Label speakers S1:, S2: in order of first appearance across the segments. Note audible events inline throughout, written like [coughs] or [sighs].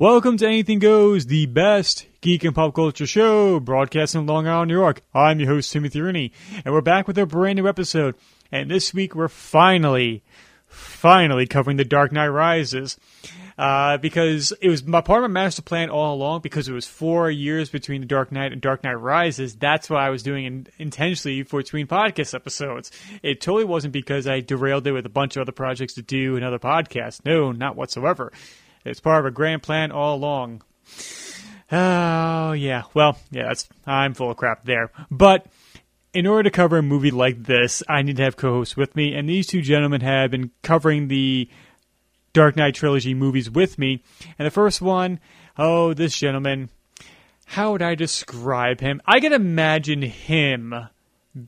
S1: Welcome to Anything Goes, the best geek and pop culture show, broadcasting in Long Island, New York. I'm your host, Timothy Rooney, and we're back with a brand new episode. And this week we're finally, finally covering The Dark Knight Rises. Uh, because it was my part of my master plan all along, because it was four years between The Dark Knight and Dark Knight Rises. That's what I was doing in, intentionally for between podcast episodes. It totally wasn't because I derailed it with a bunch of other projects to do and other podcasts. No, not whatsoever. It's part of a grand plan all along. Oh, yeah. Well, yeah, that's, I'm full of crap there. But in order to cover a movie like this, I need to have co hosts with me, and these two gentlemen have been covering the Dark Knight trilogy movies with me. And the first one, oh, this gentleman, how would I describe him? I can imagine him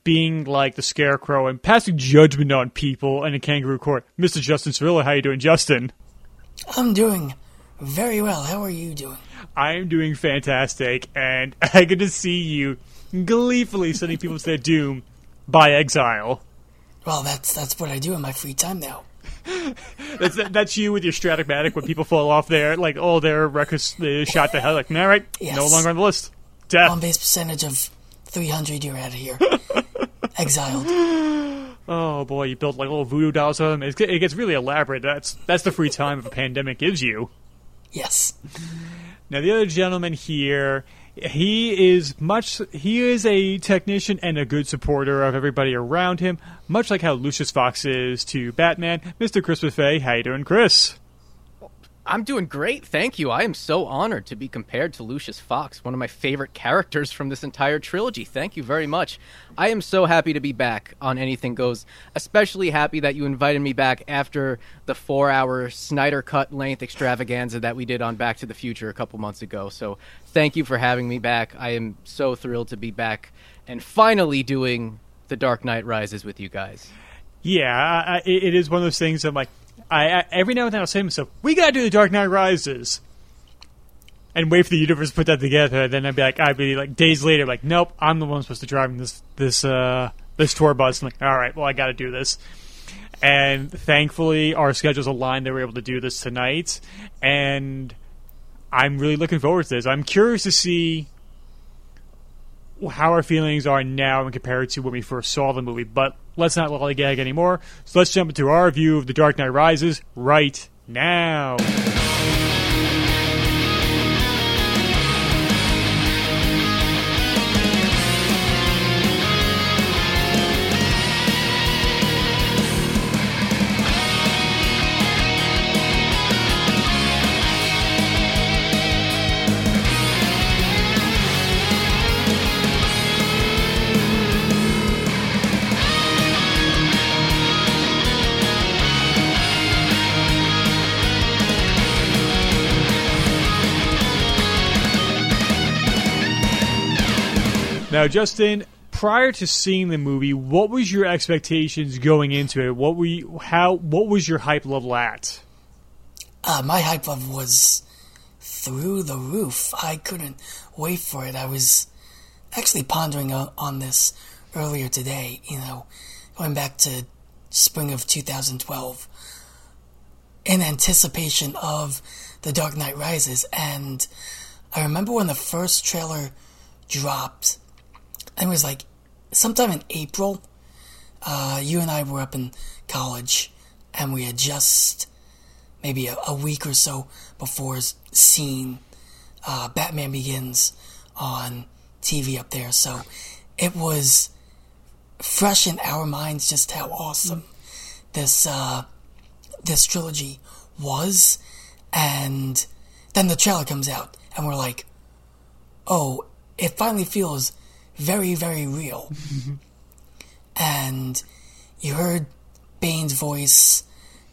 S1: being like the scarecrow and passing judgment on people in a kangaroo court. Mr. Justin Cirillo, how you doing, Justin?
S2: I'm doing very well. How are you doing?
S1: I'm doing fantastic, and [laughs] I get to see you gleefully sending people to their doom by exile.
S2: Well, that's that's what I do in my free time now. [laughs]
S1: that's that's you with your Strat-O-Matic when people fall off there, like all their records they shot to hell. Like, all right,
S2: Yes.
S1: no longer on the list. Death.
S2: On base percentage of 300, you're out of here. [laughs] Exiled. [gasps]
S1: Oh boy, you built like little voodoo dolls of them. It it gets really elaborate. That's that's the free time a pandemic gives you.
S2: Yes.
S1: Now the other gentleman here, he is much. He is a technician and a good supporter of everybody around him, much like how Lucius Fox is to Batman. Mister Chris Buffet, how you doing, Chris?
S3: I'm doing great, thank you. I am so honored to be compared to Lucius Fox, one of my favorite characters from this entire trilogy. Thank you very much. I am so happy to be back on Anything Goes, especially happy that you invited me back after the four hour Snyder Cut length extravaganza that we did on Back to the Future a couple months ago. So thank you for having me back. I am so thrilled to be back and finally doing The Dark Knight Rises with you guys.
S1: Yeah, I, it is one of those things. I'm like, I, I every now and then I'll say to myself, "We gotta do the Dark Knight Rises," and wait for the universe to put that together. And then I'd be like, I'd be like days later, like, "Nope, I'm the one supposed to drive this this uh this tour bus." I'm like, "All right, well, I got to do this." And thankfully, our schedules aligned. They were able to do this tonight, and I'm really looking forward to this. I'm curious to see how our feelings are now when compared to when we first saw the movie. But let's not lollygag anymore. So let's jump into our view of The Dark Knight Rises right now. Now, Justin, prior to seeing the movie, what was your expectations going into it? What were you, how? What was your hype level at?
S2: Uh, my hype level was through the roof. I couldn't wait for it. I was actually pondering on, this earlier today, you know, going back to spring of 2012 in anticipation of The Dark Knight Rises. And I remember when the first trailer dropped, it was like sometime in April. Uh, you and I were up in college, and we had just maybe a, a week or so before seen uh, Batman Begins on TV up there. So it was fresh in our minds just how awesome this uh, this trilogy was, and then the trailer comes out, and we're like, "Oh, it finally feels very, very real." and you heard Bane's voice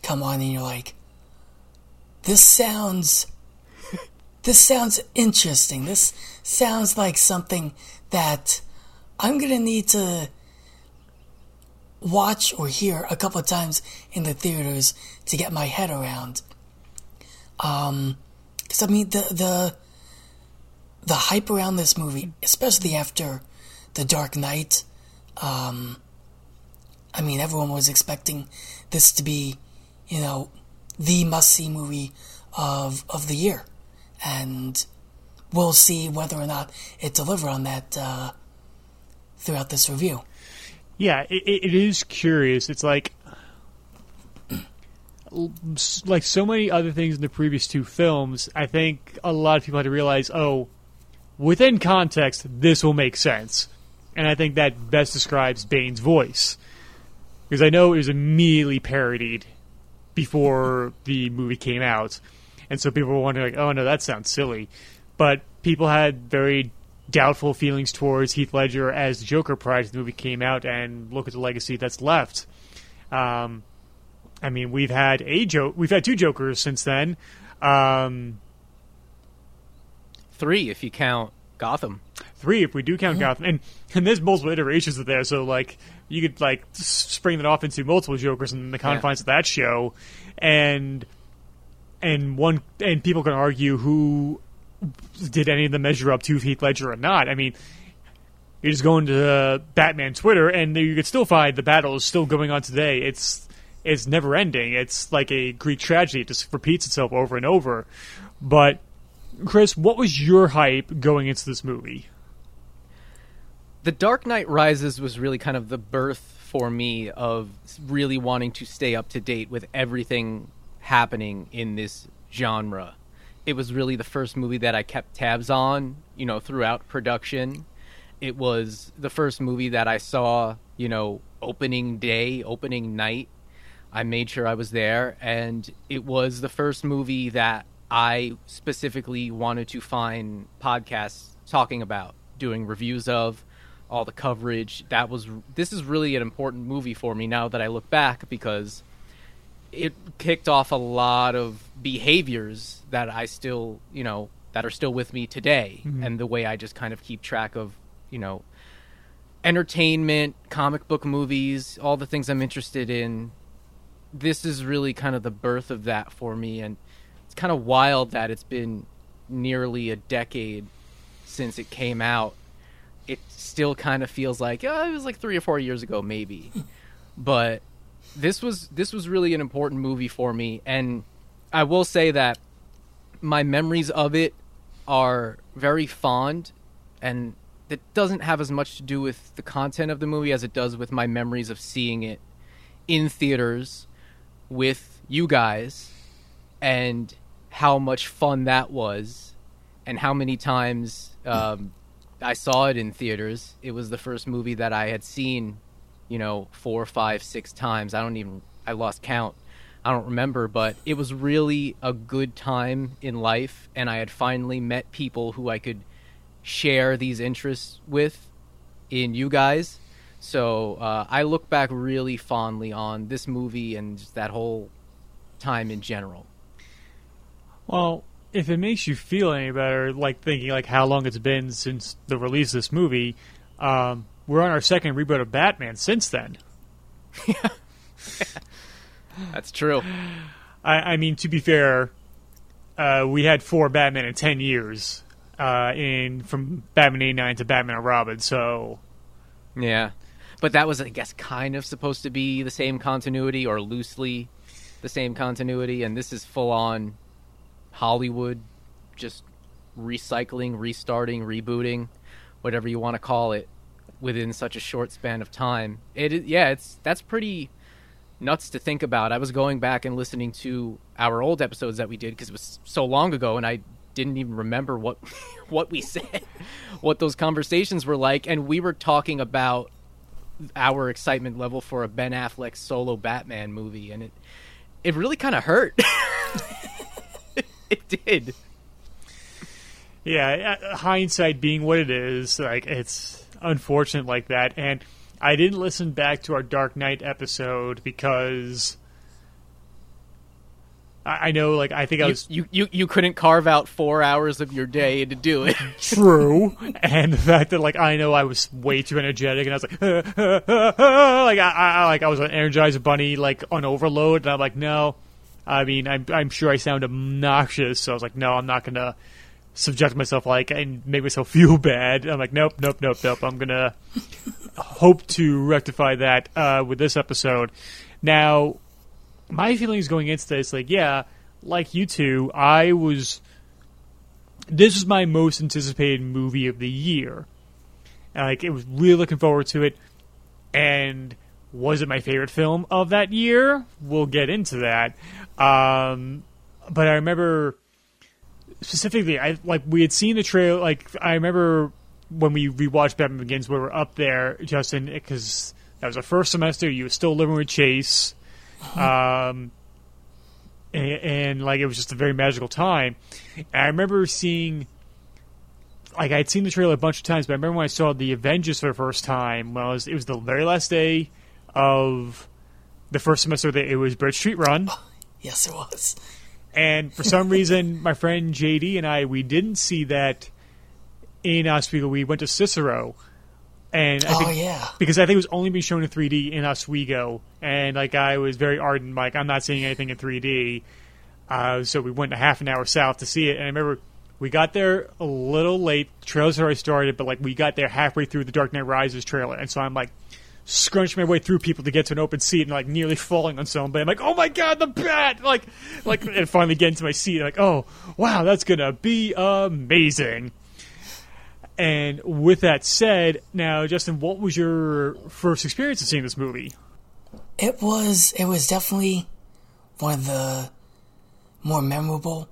S2: come on, and you're like, "This sounds." This sounds interesting. This sounds like something that I'm gonna need to watch or hear a couple of times in the theaters to get my head around. Um, because I mean the the the hype around this movie, especially after the Dark Knight. Um, I mean, everyone was expecting this to be, you know, the must see movie of of the year, and we'll see whether or not it deliver on that uh, throughout this review.
S1: Yeah, it, it is curious. It's like [clears throat] like so many other things in the previous two films. I think a lot of people had to realize, oh, within context, this will make sense, and I think that best describes Bane's voice because I know it was immediately parodied before the movie came out, and so people were wondering, like, oh no, that sounds silly, but people had very doubtful feelings towards Heath Ledger as the Joker prior to the movie came out, and look at the legacy that's left. Um, I mean, we've had a joke, we've had two Jokers since then. Um,
S3: Three, if you count Gotham.
S1: Three, if we do count Gotham, and and there's multiple iterations of there, so like you could like spring that off into multiple Jokers in the confines yeah. of that show, and and one and people can argue who did any of them measure up to Heath Ledger or not. I mean, you just go into uh, Batman Twitter, and you could still find the battle is still going on today. It's it's never ending. It's like a Greek tragedy. It just repeats itself over and over. But Chris, what was your hype going into this movie?
S3: The Dark Knight Rises was really kind of the birth for me of really wanting to stay up to date with everything happening in this genre. It was really the first movie that I kept tabs on, you know, throughout production. It was the first movie that I saw, you know, opening day, opening night. I made sure I was there, and it was the first movie that I specifically wanted to find podcasts talking about, doing reviews of, all the coverage. That was this is really an important movie for me now that I look back because it kicked off a lot of behaviors that I still, you know, that are still with me today mm-hmm. and the way I just kind of keep track of, you know, entertainment, comic book movies, all the things I'm interested in. This is really kind of the birth of that for me and it's kind of wild that it's been nearly a decade since it came out. It still kind of feels like oh, it was like three or four years ago, maybe. [laughs] but this was this was really an important movie for me, and I will say that my memories of it are very fond, and it doesn't have as much to do with the content of the movie as it does with my memories of seeing it in theaters with you guys and how much fun that was and how many times um, I saw it in theaters. It was the first movie that I had seen, you know, four, five, six times. I don't even, I lost count. I don't remember, but it was really a good time in life, and I had finally met people who I could share these interests with in you guys. So uh, I look back really fondly on this movie and that whole time in general.
S1: Well, if it makes you feel any better, like thinking like how long it's been since the release of this movie, um, we're on our second reboot of Batman since then.
S3: Yeah, [laughs] that's true.
S1: I, I, mean, to be fair, uh, we had four Batman in ten years, uh, in from Batman '89 to Batman and Robin. So,
S3: yeah, but that was, I guess, kind of supposed to be the same continuity or loosely the same continuity, and this is full on Hollywood just recycling, restarting, rebooting, whatever you want to call it, within such a short span of time. It yeah, it's that's pretty nuts to think about. I was going back and listening to our old episodes that we did because it was so long ago, and I didn't even remember what [laughs] what we said, [laughs] what those conversations were like, and we were talking about our excitement level for a Ben Affleck solo Batman movie, and it it really kind of hurt. [laughs] [laughs] it did.
S1: Yeah, uh, hindsight being what it is, like it's unfortunate like that. And I didn't listen back to our Dark Knight episode because I, know, like I think I was
S3: you, you you couldn't carve out four hours of your day to do it. [laughs]
S1: True, and the fact that like I know I was way too energetic, and I was like, [laughs] like I, I like I was an energized bunny, like on overload, and I'm like, no, I mean, I'm, I'm sure I sound obnoxious, so I was like, no, I'm not gonna subject myself like and make myself [laughs] feel bad. I'm like, nope, nope, nope, nope. I'm gonna hope to rectify that uh, with this episode. Now, my feelings going into this, like, yeah, like you two, I was this was my most anticipated movie of the year. And, Like, it was really looking forward to it. And was it my favorite film of that year? We'll get into that. Um, but I remember specifically, I like we had seen the trailer. Like I remember when we rewatched Batman Begins, we were up there, Justin, because that was our first semester. You were still living with Chase, um, and, and like it was just a very magical time. And I remember seeing. Like I had seen the trailer a bunch of times, but I remember when I saw the Avengers for the first time. Well, it was, it was the very last day of the first semester that it was Bridge Street Run. [laughs]
S2: Yes, it was.
S1: And for some reason, my friend JD and I, we didn't see that in Oswego. We went to Cicero. And I
S2: Oh,
S1: think,
S2: yeah.
S1: because I think it was only being shown in 3D in Oswego. And like I was very ardent, like I'm not seeing anything in 3D. Uh, so we went a half an hour south to see it. And I remember we got there a little late. The trailers already started, but like we got there halfway through the Dark Knight Rises trailer. And so I'm like, scrunch my way through people to get to an open seat and like nearly falling on somebody. I'm like, oh my god, the bat! Like, like, [laughs] and finally get into my seat. Like, oh wow, that's gonna be amazing. And with that said, now Justin, what was your first experience of seeing this movie?
S2: It was it was definitely one of the more memorable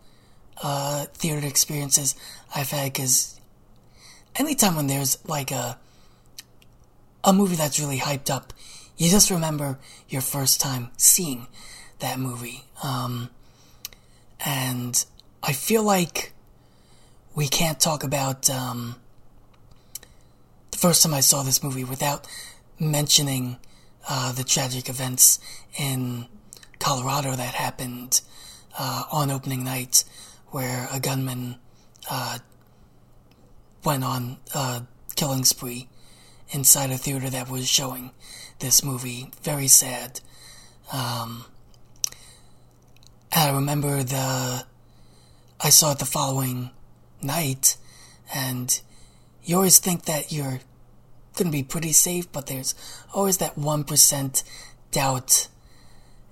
S2: uh, theater experiences I've had because anytime when there's like a a movie that's really hyped up, you just remember your first time seeing that movie. Um, and I feel like we can't talk about um, the first time I saw this movie without mentioning uh, the tragic events in Colorado that happened uh, on opening night, where a gunman uh, went on a killing spree inside a theater that was showing this movie. Very sad. Um, I remember the I saw it the following night, and you always think that you're going to be pretty safe, but there's always that 1% doubt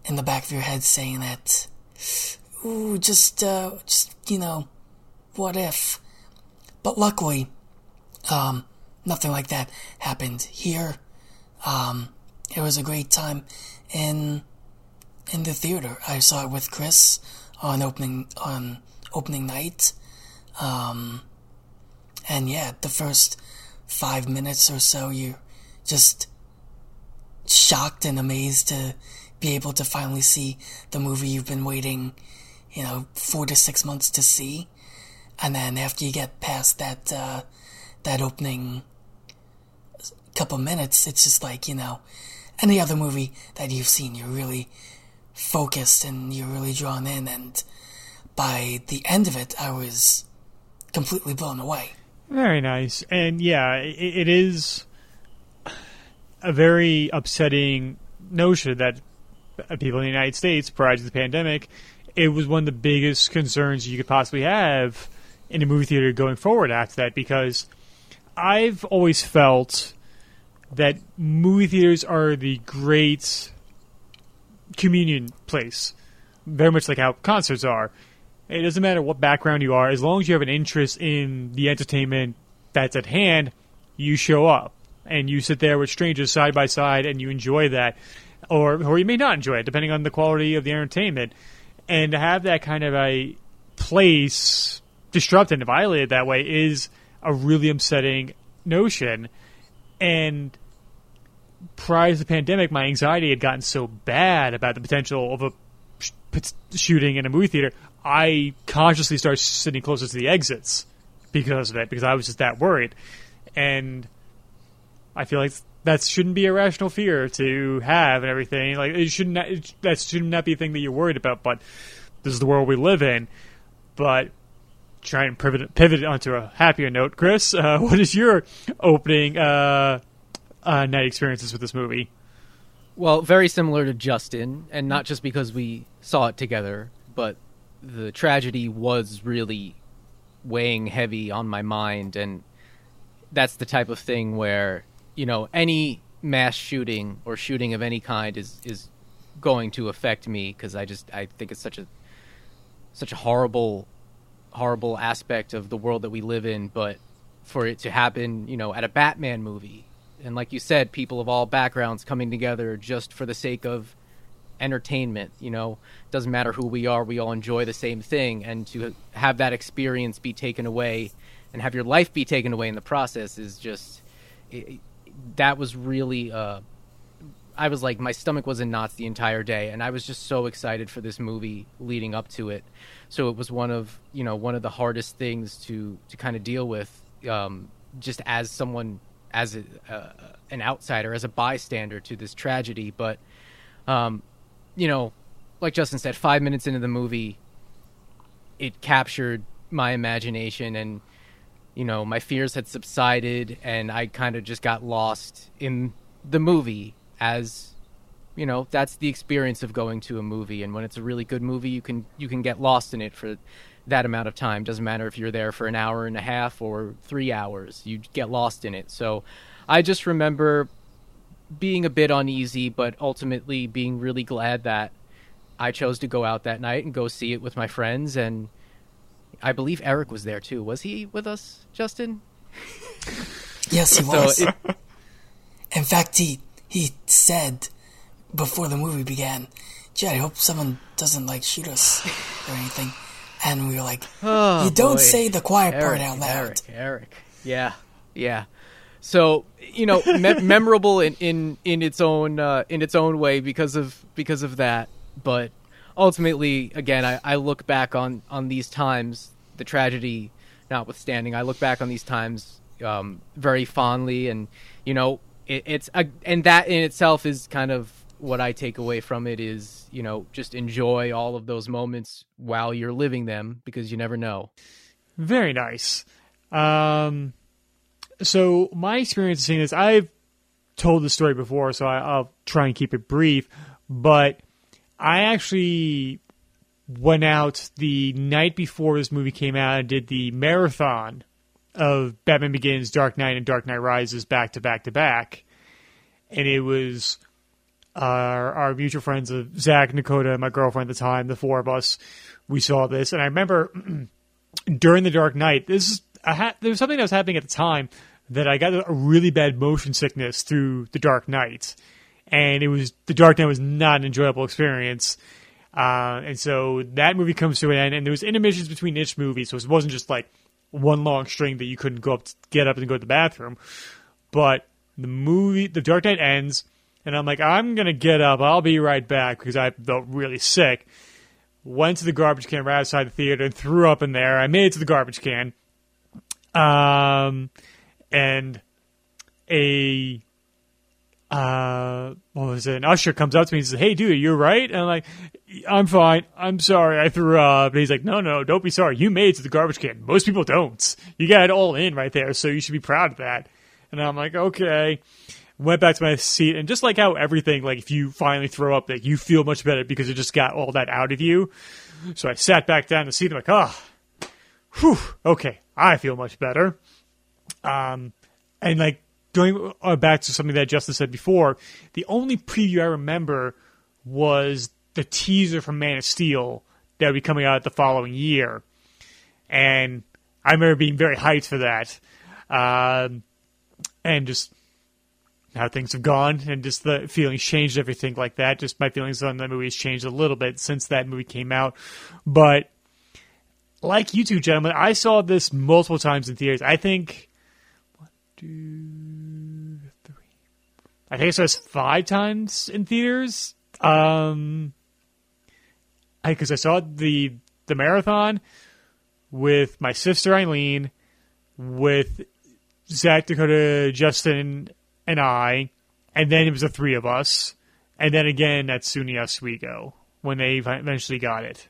S2: in the back of your head saying that, ooh, just, uh, just, you know, what if? But luckily, um, nothing like that happened here. Um, it was a great time in, in the theater. I saw it with Chris on opening, on opening night. Um, and yeah, the first five minutes or so, you're just shocked and amazed to be able to finally see the movie you've been waiting, you know, four to six months to see. And then after you get past that, uh, that opening couple minutes, it's just like, you know, any other movie that you've seen, you're really focused and you're really drawn in. And by the end of it, I was completely blown away.
S1: Very nice. And yeah, it, it is a very upsetting notion that people in the United States, prior to the pandemic, it was one of the biggest concerns you could possibly have in a movie theater going forward after that because I've always felt that movie theaters are the great communion place, very much like how concerts are. It doesn't matter what background you are, as long as you have an interest in the entertainment that's at hand, you show up and you sit there with strangers side by side and you enjoy that, or or you may not enjoy it depending on the quality of the entertainment. And to have that kind of a place disrupted and violated that way is a really upsetting notion. And prior to the pandemic, my anxiety had gotten so bad about the potential of a sh- shooting in a movie theater, I consciously started sitting closer to the exits because of it, because I was just that worried. And I feel like that shouldn't be a rational fear to have and everything. Like it shouldn't it, that should not be a thing that you're worried about. But this is the world we live in. But try and pivot pivot onto a happier note, Chris. Uh, [laughs] what is your opening uh, uh, night experiences with this movie?
S3: Well, very similar to Justin, and not just because we saw it together, but the tragedy was really weighing heavy on my mind, and that's the type of thing where you know any mass shooting or shooting of any kind is is going to affect me because I just I think it's such a such a horrible horrible aspect of the world that we live in, but for it to happen, you know, at a Batman movie, and like you said, people of all backgrounds coming together just for the sake of entertainment. You know, doesn't matter who we are, we all enjoy the same thing, and to have that experience be taken away and have your life be taken away in the process is just it, that was really. Uh, I was like, my stomach was in knots the entire day, and I was just so excited for this movie leading up to it. So it was one of you know one of the hardest things to to kind of deal with, um, just as someone as a, uh, an outsider, as a bystander to this tragedy. But um, you know, like Justin said, five minutes into the movie, it captured my imagination and you know my fears had subsided and i kind of just got lost in the movie as you know that's the experience of going to a movie. And when it's a really good movie you can you can get lost in it for that amount of time. Doesn't matter if you're there for an hour and a half or 3 hours you get lost in it. So i just remember being a bit uneasy but ultimately being really glad that i chose to go out that night and go see it with my friends. And i believe eric was there too. Was he with us justin?
S2: Yes, he was.
S3: so it,
S2: In fact, he he said before the movie began, "Gee, I hope someone doesn't like shoot us or anything." And we were like,
S3: Oh,
S2: "You don't
S3: boy.
S2: say the quiet part out loud."
S3: Eric, Eric. Yeah, yeah. So you know, me- [laughs] memorable in, in in its own uh, in its own way because of because of that. But ultimately, again, I, I look back on on these times, the tragedy notwithstanding, I look back on these times um, very fondly, and you know, it, it's a, and that in itself is kind of what I take away from it is you know just enjoy all of those moments while you're living them because you never know.
S1: Very nice. Um, so my experience seeing this, I've told the story before, so I, I'll try and keep it brief. But I actually went out the night before this movie came out and did the marathon of Batman Begins, Dark Knight, and Dark Knight Rises back to back to back, and it was our, our mutual friends of Zach, Dakota, and my girlfriend at the time, the four of us, we saw this, and I remember [clears throat] during the Dark Knight, this ha- there was something that was happening at the time that I got a really bad motion sickness through the Dark Knight, and it was the Dark Knight was not an enjoyable experience. Uh, and so that movie comes to an end, and there was intermissions between each movie, so it wasn't just like one long string that you couldn't go up, get up and go to the bathroom. But the movie, the Dark Knight ends, and I'm like, I'm gonna get up. I'll be right back because I felt really sick. Went to the garbage can right outside the theater and threw up in there. I made it to the garbage can. Um, and a uh, what was it? An usher comes up to me and says, "Hey, dude, you're right." And I'm like, "I'm fine. I'm sorry. I threw up." And he's like, "No, no, don't be sorry. You made it to the garbage can. Most people don't. You got it all in right there, so you should be proud of that." And I'm like, "Okay." Went back to my seat, and just like how everything, like if you finally throw up, like you feel much better because it just got all that out of you. So I sat back down in the seat. I'm like, "Oh, whew, okay, I feel much better." Um, and like going uh, back to something that Justin said before, the only preview I remember was the teaser from Man of Steel that would be coming out the following year, and I remember being very hyped for that, um, and just how things have gone and just the feelings changed, everything like that. Just my feelings on the movie has changed a little bit since that movie came out, but like you two gentlemen, I saw this multiple times in theaters. I think two, three. I think I saw this five times in theaters. Um, because I, saw the the marathon with my sister Eileen, with Zach, Dakota, Justin, and I, and then it was the three of us, and then again at SUNY Oswego when they eventually got it.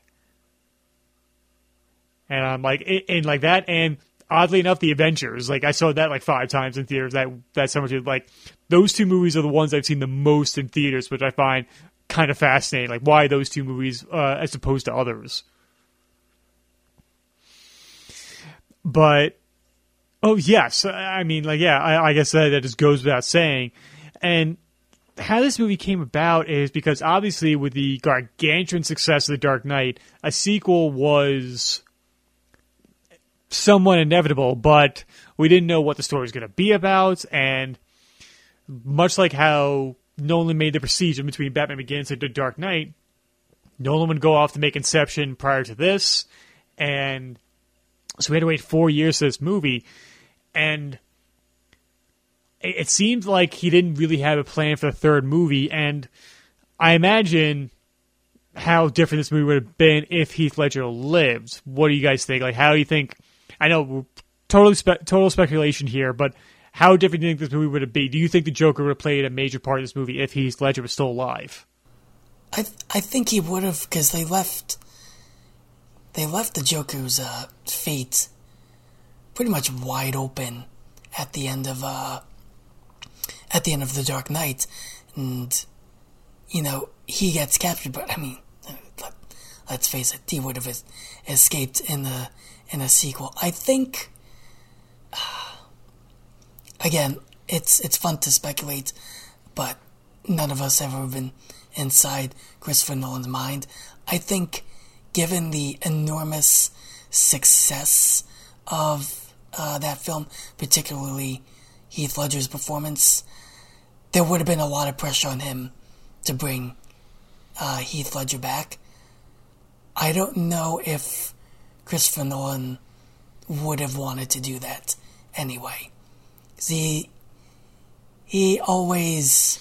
S1: And I'm like, and like that, and oddly enough, the Avengers. Like I saw that like five times in theaters. That that summer too. Like those two movies are the ones I've seen the most in theaters, which I find kind of fascinating. Like why those two movies uh, as opposed to others. But oh yes, I mean like yeah, I, I guess that, that just goes without saying. And how this movie came about is because obviously with the gargantuan success of The Dark Knight, a sequel was somewhat inevitable, but we didn't know what the story was going to be about, and much like how Nolan made the Prestige between Batman Begins and The Dark Knight, Nolan would go off to make Inception prior to this, and so we had to wait four years for this movie, and it, it seemed like he didn't really have a plan for the third movie, and I imagine how different this movie would have been if Heath Ledger lived. What do you guys think? Like, how do you think? I know totally spe- total speculation here, but how different do you think this movie would have been? Do you think the Joker would have played a major part in this movie if Heath Ledger was still alive?
S2: I th- I think he would have because they left they left the Joker's uh, fate pretty much wide open at the end of uh, at the end of the Dark Knight, and you know he gets captured. But I mean, let, us face it, he would have escaped in the in a sequel. I think. Uh, [sighs] again, it's it's fun to speculate, but none of us have ever been inside Christopher Nolan's mind. I think, given the enormous success of uh, that film, particularly Heath Ledger's performance, there would have been a lot of pressure on him to bring uh, Heath Ledger back. I don't know if Christopher Nolan would have wanted to do that anyway. See, he always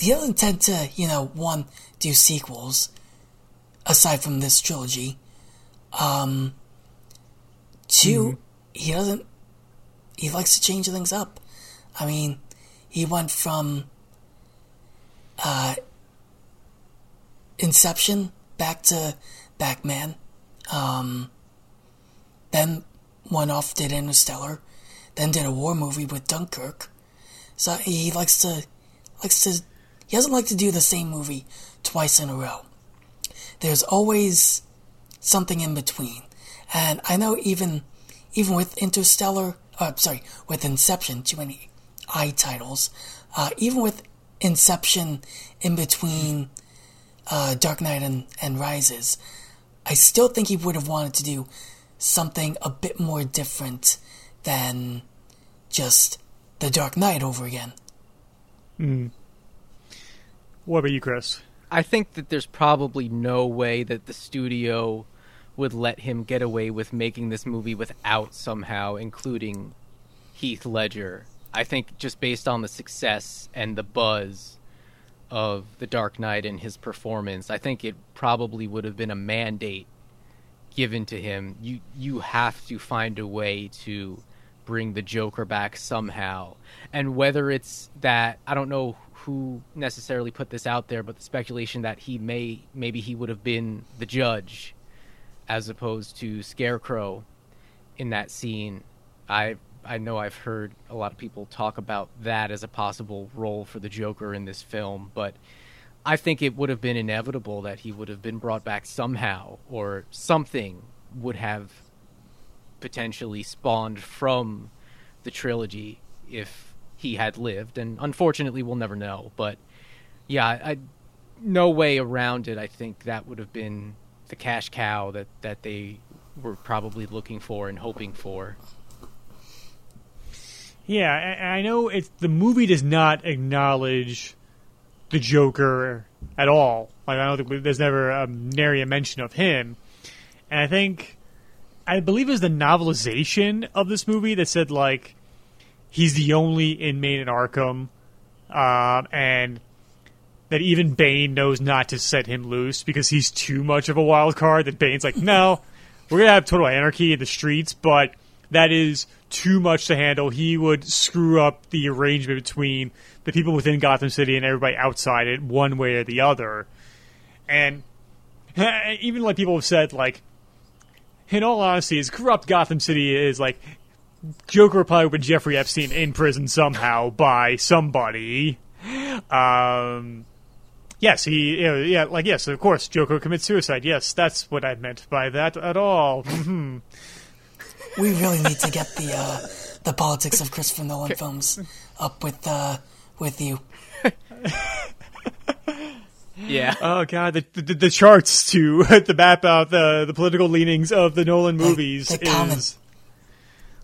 S2: he doesn't tend to, you know, one, do sequels, aside from this trilogy. Um, 2 mm-hmm. he doesn't, he likes to change things up. I mean, he went from, uh, Inception back to Batman. Um, then went off, did Interstellar, then did a war movie with Dunkirk. So he likes to, likes to he doesn't like to do the same movie twice in a row. There's always something in between. And I know even even with Interstellar, uh, sorry, with Inception, too many I titles. Uh, even with Inception in between uh, Dark Knight and, and Rises, I still think he would have wanted to do something a bit more different than just The Dark Knight over again.
S1: Hmm. What about you, Chris?
S3: I think that there's probably no way that the studio would let him get away with making this movie without somehow including Heath Ledger. I think just based on the success and the buzz of The Dark Knight and his performance, I think it probably would have been a mandate given to him. You you have to find a way to bring the Joker back somehow. And whether it's that I don't know who necessarily put this out there, but the speculation that he may maybe he would have been the judge as opposed to Scarecrow in that scene. I I know I've heard a lot of people talk about that as a possible role for the Joker in this film, but I think it would have been inevitable that he would have been brought back somehow or something would have potentially spawned from the trilogy if he had lived, and unfortunately, we'll never know. But yeah, I, no way around it. I think that would have been the cash cow that that they were probably looking for and hoping for.
S1: Yeah, I, I know it's the movie does not acknowledge the Joker at all. Like I don't think there's never a nary a mention of him, and I think I believe it was the novelization of this movie that said like he's the only inmate in Arkham, um, and that even Bane knows not to set him loose because he's too much of a wild card. That Bane's like, no, we're gonna have total anarchy in the streets, but that is too much to handle. He would screw up the arrangement between the people within Gotham City and everybody outside it, one way or the other. And [laughs] even like people have said, like, in all honesty, as corrupt Gotham City is, like, Joker probably with Jeffrey Epstein in prison somehow by somebody. Um, yes, he, you know, yeah, like yes, of course, Joker commits suicide. Yes, that's what I meant by that at all. [laughs]
S2: We really need to get the uh, the politics of Christopher Nolan films up with uh, with you. [laughs]
S3: Yeah.
S1: Oh god, the, the, the charts to [laughs] the map out the the political leanings of the Nolan movies
S2: the comment-
S1: is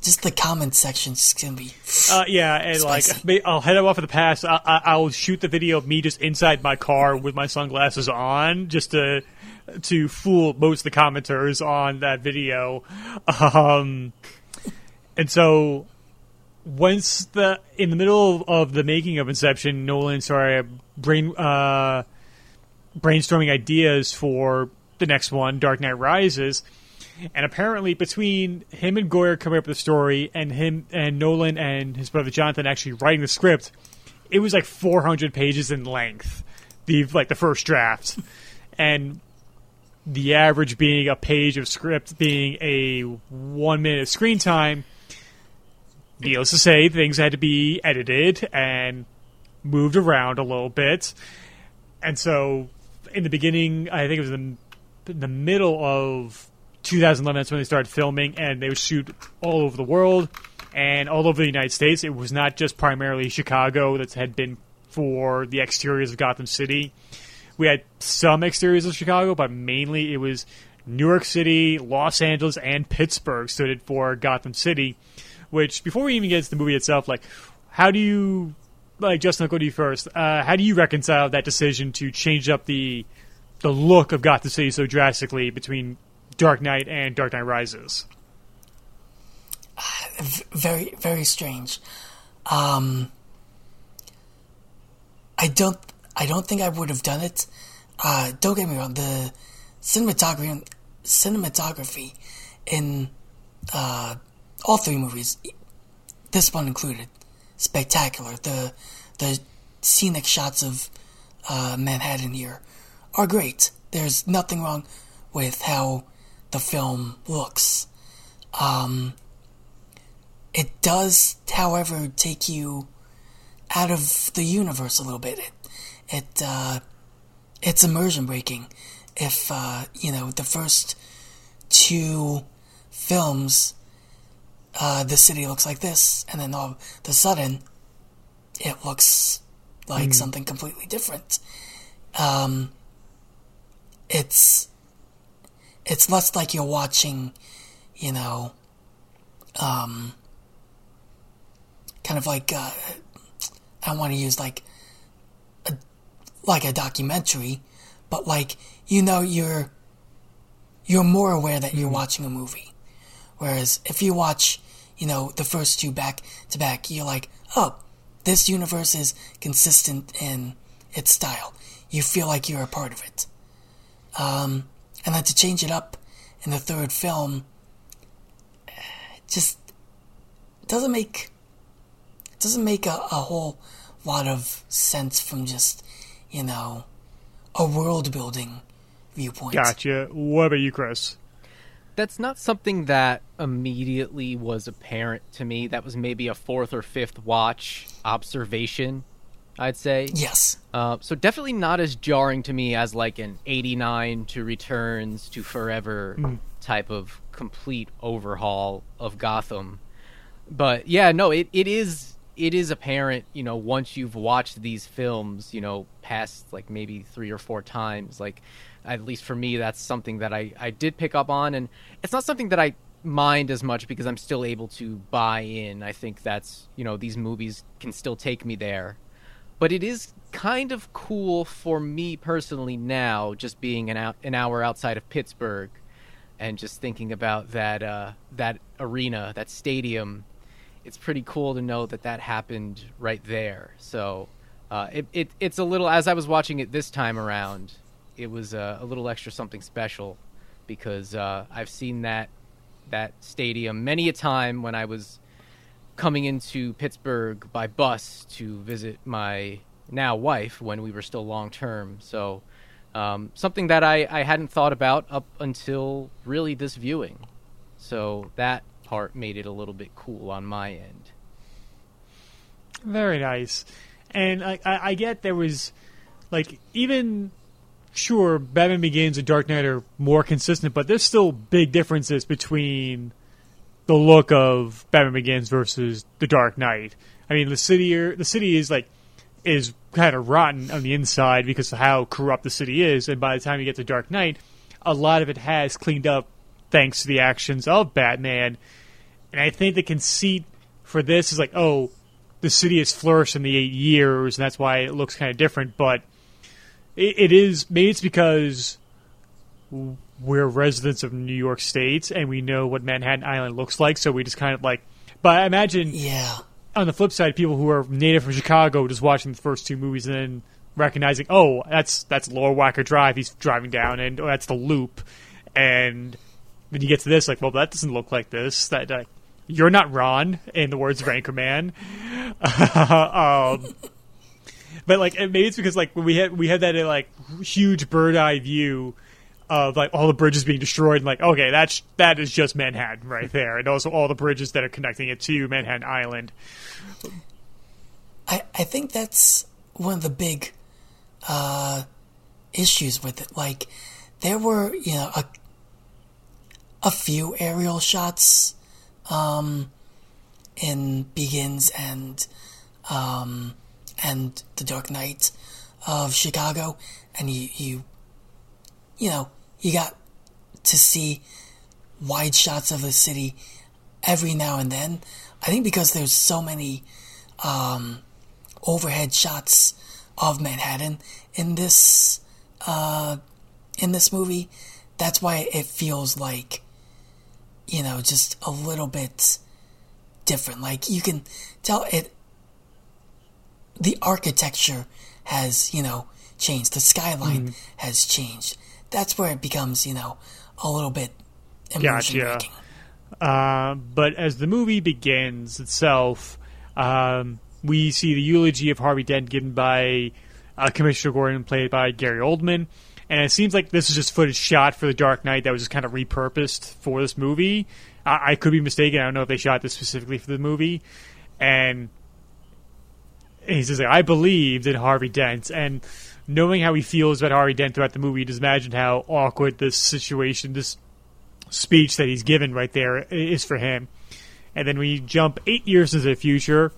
S2: Just the comment section's gonna be.
S1: uh, yeah, and
S2: Spicy.
S1: like I'll head off of the past. I, I, I'll shoot the video of me just inside my car with my sunglasses on, just to to fool most of the commenters on that video. Um, and so once the in the middle of the making of Inception, Nolan started brain uh, brainstorming ideas for the next one, Dark Knight Rises. And apparently, between him and Goyer coming up with the story, and him and Nolan and his brother Jonathan actually writing the script, it was like 400 pages in length. The like the first draft, and the average being a page of script being a one minute of screen time. Needless to say, things had to be edited and moved around a little bit, and so in the beginning, I think it was the, in the middle of 2011. That's when they started filming, and they would shoot all over the world and all over the United States. It was not just primarily Chicago that had been for the exteriors of Gotham City. We had some exteriors of Chicago, but mainly it was New York City, Los Angeles, and Pittsburgh stood it for Gotham City. Which, before we even get to the movie itself, like, how do you, like, Justin, I'll go to you first. Uh, how do you reconcile that decision to change up the the look of Gotham City so drastically between Dark Knight and Dark Knight Rises?
S2: very very strange. Um, I don't I don't think I would have done it. Uh, don't get me wrong. The cinematography cinematography in uh, all three movies, this one included, spectacular. The the scenic shots of uh, Manhattan here are great. There's nothing wrong with how the film looks. Um, it does, however, take you out of the universe a little bit. It, it uh, it's immersion breaking. If uh, you know the first two films, uh, the city looks like this, and then all of a sudden, it looks like something completely different. Um, it's it's less like you're watching, you know, um, kind of like uh, I want to use like a, like a documentary, but like you know you're you're more aware that you're watching a movie. Whereas if you watch, you know, the first two back to back, you're like, oh, this universe is consistent in its style. You feel like you're a part of it. Um, and then to change it up in the third film, just doesn't make doesn't make a, a whole lot of sense from just you know a world building viewpoint.
S1: Gotcha. What about you, Chris?
S3: That's not something that immediately was apparent to me. That was maybe a fourth or fifth watch observation, I'd say.
S2: Yes.
S3: Uh, so definitely not as jarring to me as like an 89 to Returns to Forever type of complete overhaul of Gotham. But yeah, no, it, it is it is apparent, you know, once you've watched these films, you know, past like maybe three or four times, like at least for me, that's something that I, I did pick up on and it's not something that I mind as much because I'm still able to buy in. I think that's you know, these movies can still take me there but it is kind of cool for me personally now, just being an out, an hour outside of Pittsburgh, and just thinking about that uh, that arena, that stadium. It's pretty cool to know that that happened right there. So uh, it, it it's a little as I was watching it this time around, it was uh, a little extra something special because uh, I've seen that that stadium many a time when I was coming into Pittsburgh by bus to visit my now wife when we were still long term. So, um, something that I, I hadn't thought about up until really this viewing. So, that part made it a little bit cool on my end.
S1: Very nice. And I, I, I get there was, like, even sure, Batman Begins and Dark Knight are more consistent, but there's still big differences between the look of Batman Begins versus The Dark Knight. I mean, the city, the city is like, is kind of rotten on the inside because of how corrupt the city is. And by the time you get to Dark Knight, a lot of it has cleaned up thanks to the actions of Batman. And I think the conceit for this is like, oh, the city has flourished in the eight years, and that's why it looks kind of different. But it, it is maybe it's because we're residents of New York State and we know what Manhattan Island looks like, so we just kind of like. But I imagine
S2: Yeah.
S1: on the flip side, people who are native from Chicago just watching the first two movies and then recognizing, oh, that's that's Lower Wacker Drive. He's driving down, and oh, that's the Loop. And when you get to this, like, well, that doesn't look like this. That uh, you're not Ron, in the words of Anchorman. [laughs] um, but like, maybe it's because like when we had we had that like huge bird eye view of like all the bridges being destroyed, and like, okay, that's that is just Manhattan right there, and also all the bridges that are connecting it to Manhattan Island.
S2: I, I think that's one of the big uh, issues with it. Like, there were, you know, a, a few aerial shots um, in Begins and um, and The Dark Knight of Chicago, and you you you know you got to see wide shots of the city every now and then. I think because there's so many um, overhead shots of Manhattan in this uh, in this movie. That's why it feels like you know just a little bit different. Like you can tell it. The architecture has you know changed. The skyline has changed. That's where it becomes you know a little bit immersion
S1: Gotcha. Uh, but as the movie begins itself, um, we see the eulogy of Harvey Dent given by uh, Commissioner Gordon, played by Gary Oldman. And it seems like this is just footage shot for The Dark Knight that was just kind of repurposed for this movie. I, I could be mistaken. I don't know if they shot this specifically for the movie. And he says, like, I believed in Harvey Dent. And knowing how he feels about Harvey Dent throughout the movie, just imagine how awkward this situation, this speech that he's given right there is for him. And then we jump eight years into the future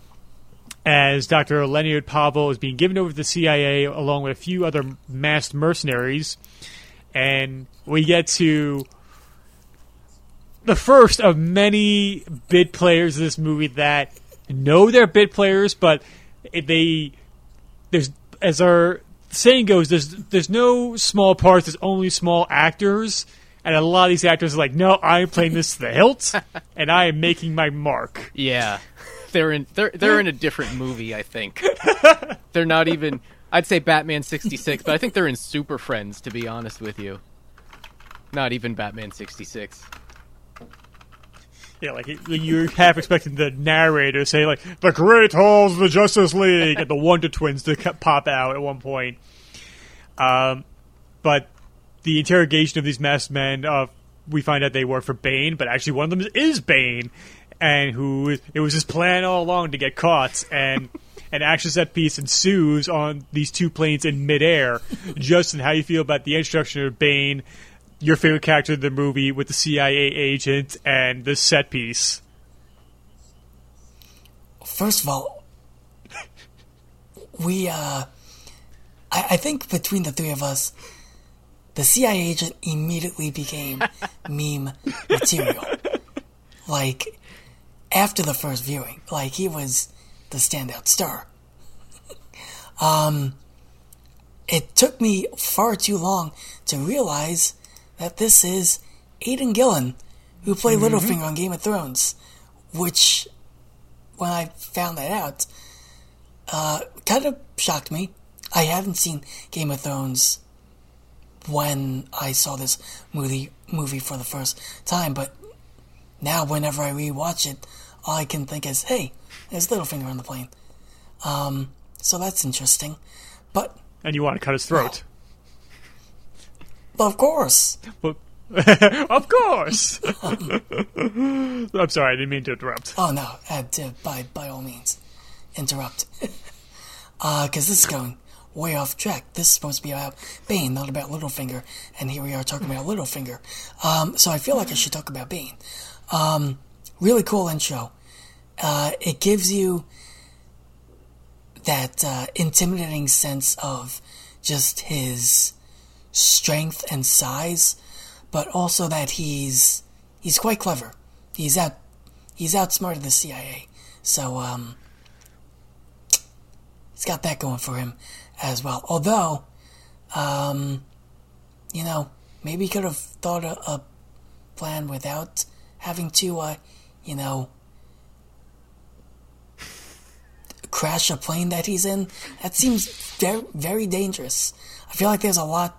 S1: as Dr. Leonard Pavel is being given over to the CIA along with a few other masked mercenaries. And we get to the first of many bit players in this movie that know they're bit players, but they there's as our saying goes, there's there's no small parts, there's only small actors. And a lot of these actors are like, no, I'm playing this to the hilt, [laughs] and I am making my mark.
S3: Yeah, they're in they're they're in a different movie. I think [laughs] they're not even. I'd say Batman sixty six, but I think they're in Super Friends. To be honest with you, not even Batman sixty six.
S1: Yeah, like you're half expecting the narrator to say like the great halls of the Justice League and the Wonder Twins to pop out at one point. Um, but the interrogation of these masked men, uh, we find out they work for Bane, but actually one of them is Bane, and who it was his plan all along to get caught, and an action set piece ensues on these two planes in midair. Justin, how you feel about the introduction of Bane? Your favorite character in the movie with the CIA agent and the set piece.
S2: First of all, we, uh, I, I think between the three of us, the CIA agent immediately became [laughs] meme material. Like, after the first viewing, like, he was the standout star. [laughs] um, it took me far too long to realize that this is Aidan Gillen, who played Littlefinger on Game of Thrones, which when I found that out, uh, kind of shocked me. I haven't seen Game of Thrones when I saw this movie movie for the first time, but now whenever I rewatch it, all I can think is, "Hey, there's Littlefinger on the plane." Um, so that's interesting, but
S1: And you want to cut his throat.
S2: Of course,
S1: But, [laughs] of course! [laughs] I'm sorry, I didn't mean to interrupt.
S2: oh no, to by by all means interrupt, [laughs] because this is going way off track. This is supposed to be about Bane, not about Littlefinger, and here we are talking about Littlefinger. Um, so I feel like I should talk about Bane. Um, really cool intro. Uh, it gives you that uh, intimidating sense of just his strength and size, but also that he's he's quite clever. He's out he's outsmarted the CIA. So um, he's got that going for him as well. Although, um, you know, maybe he could have thought a, a plan without having to, uh, you know, crash a plane that he's in. That seems very, very dangerous. I feel like there's a lot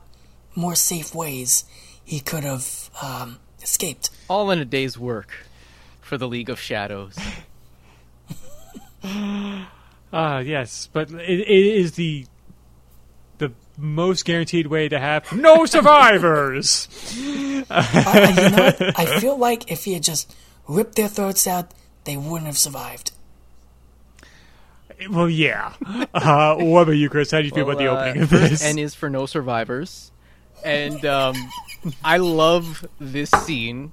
S2: more safe ways he could have um, escaped.
S3: All in a day's work for the League of Shadows. [laughs]
S1: Ah, yes, but it, it is the the most guaranteed way to have no [laughs] survivors.
S2: I, I- you know what? I feel like if he had just ripped their throats out, they wouldn't have survived.
S1: well, yeah. Uh, what about you, Chris? How do you feel about the
S3: Well, uh,
S1: opening of this?
S3: N is for no survivors, and um, I love this scene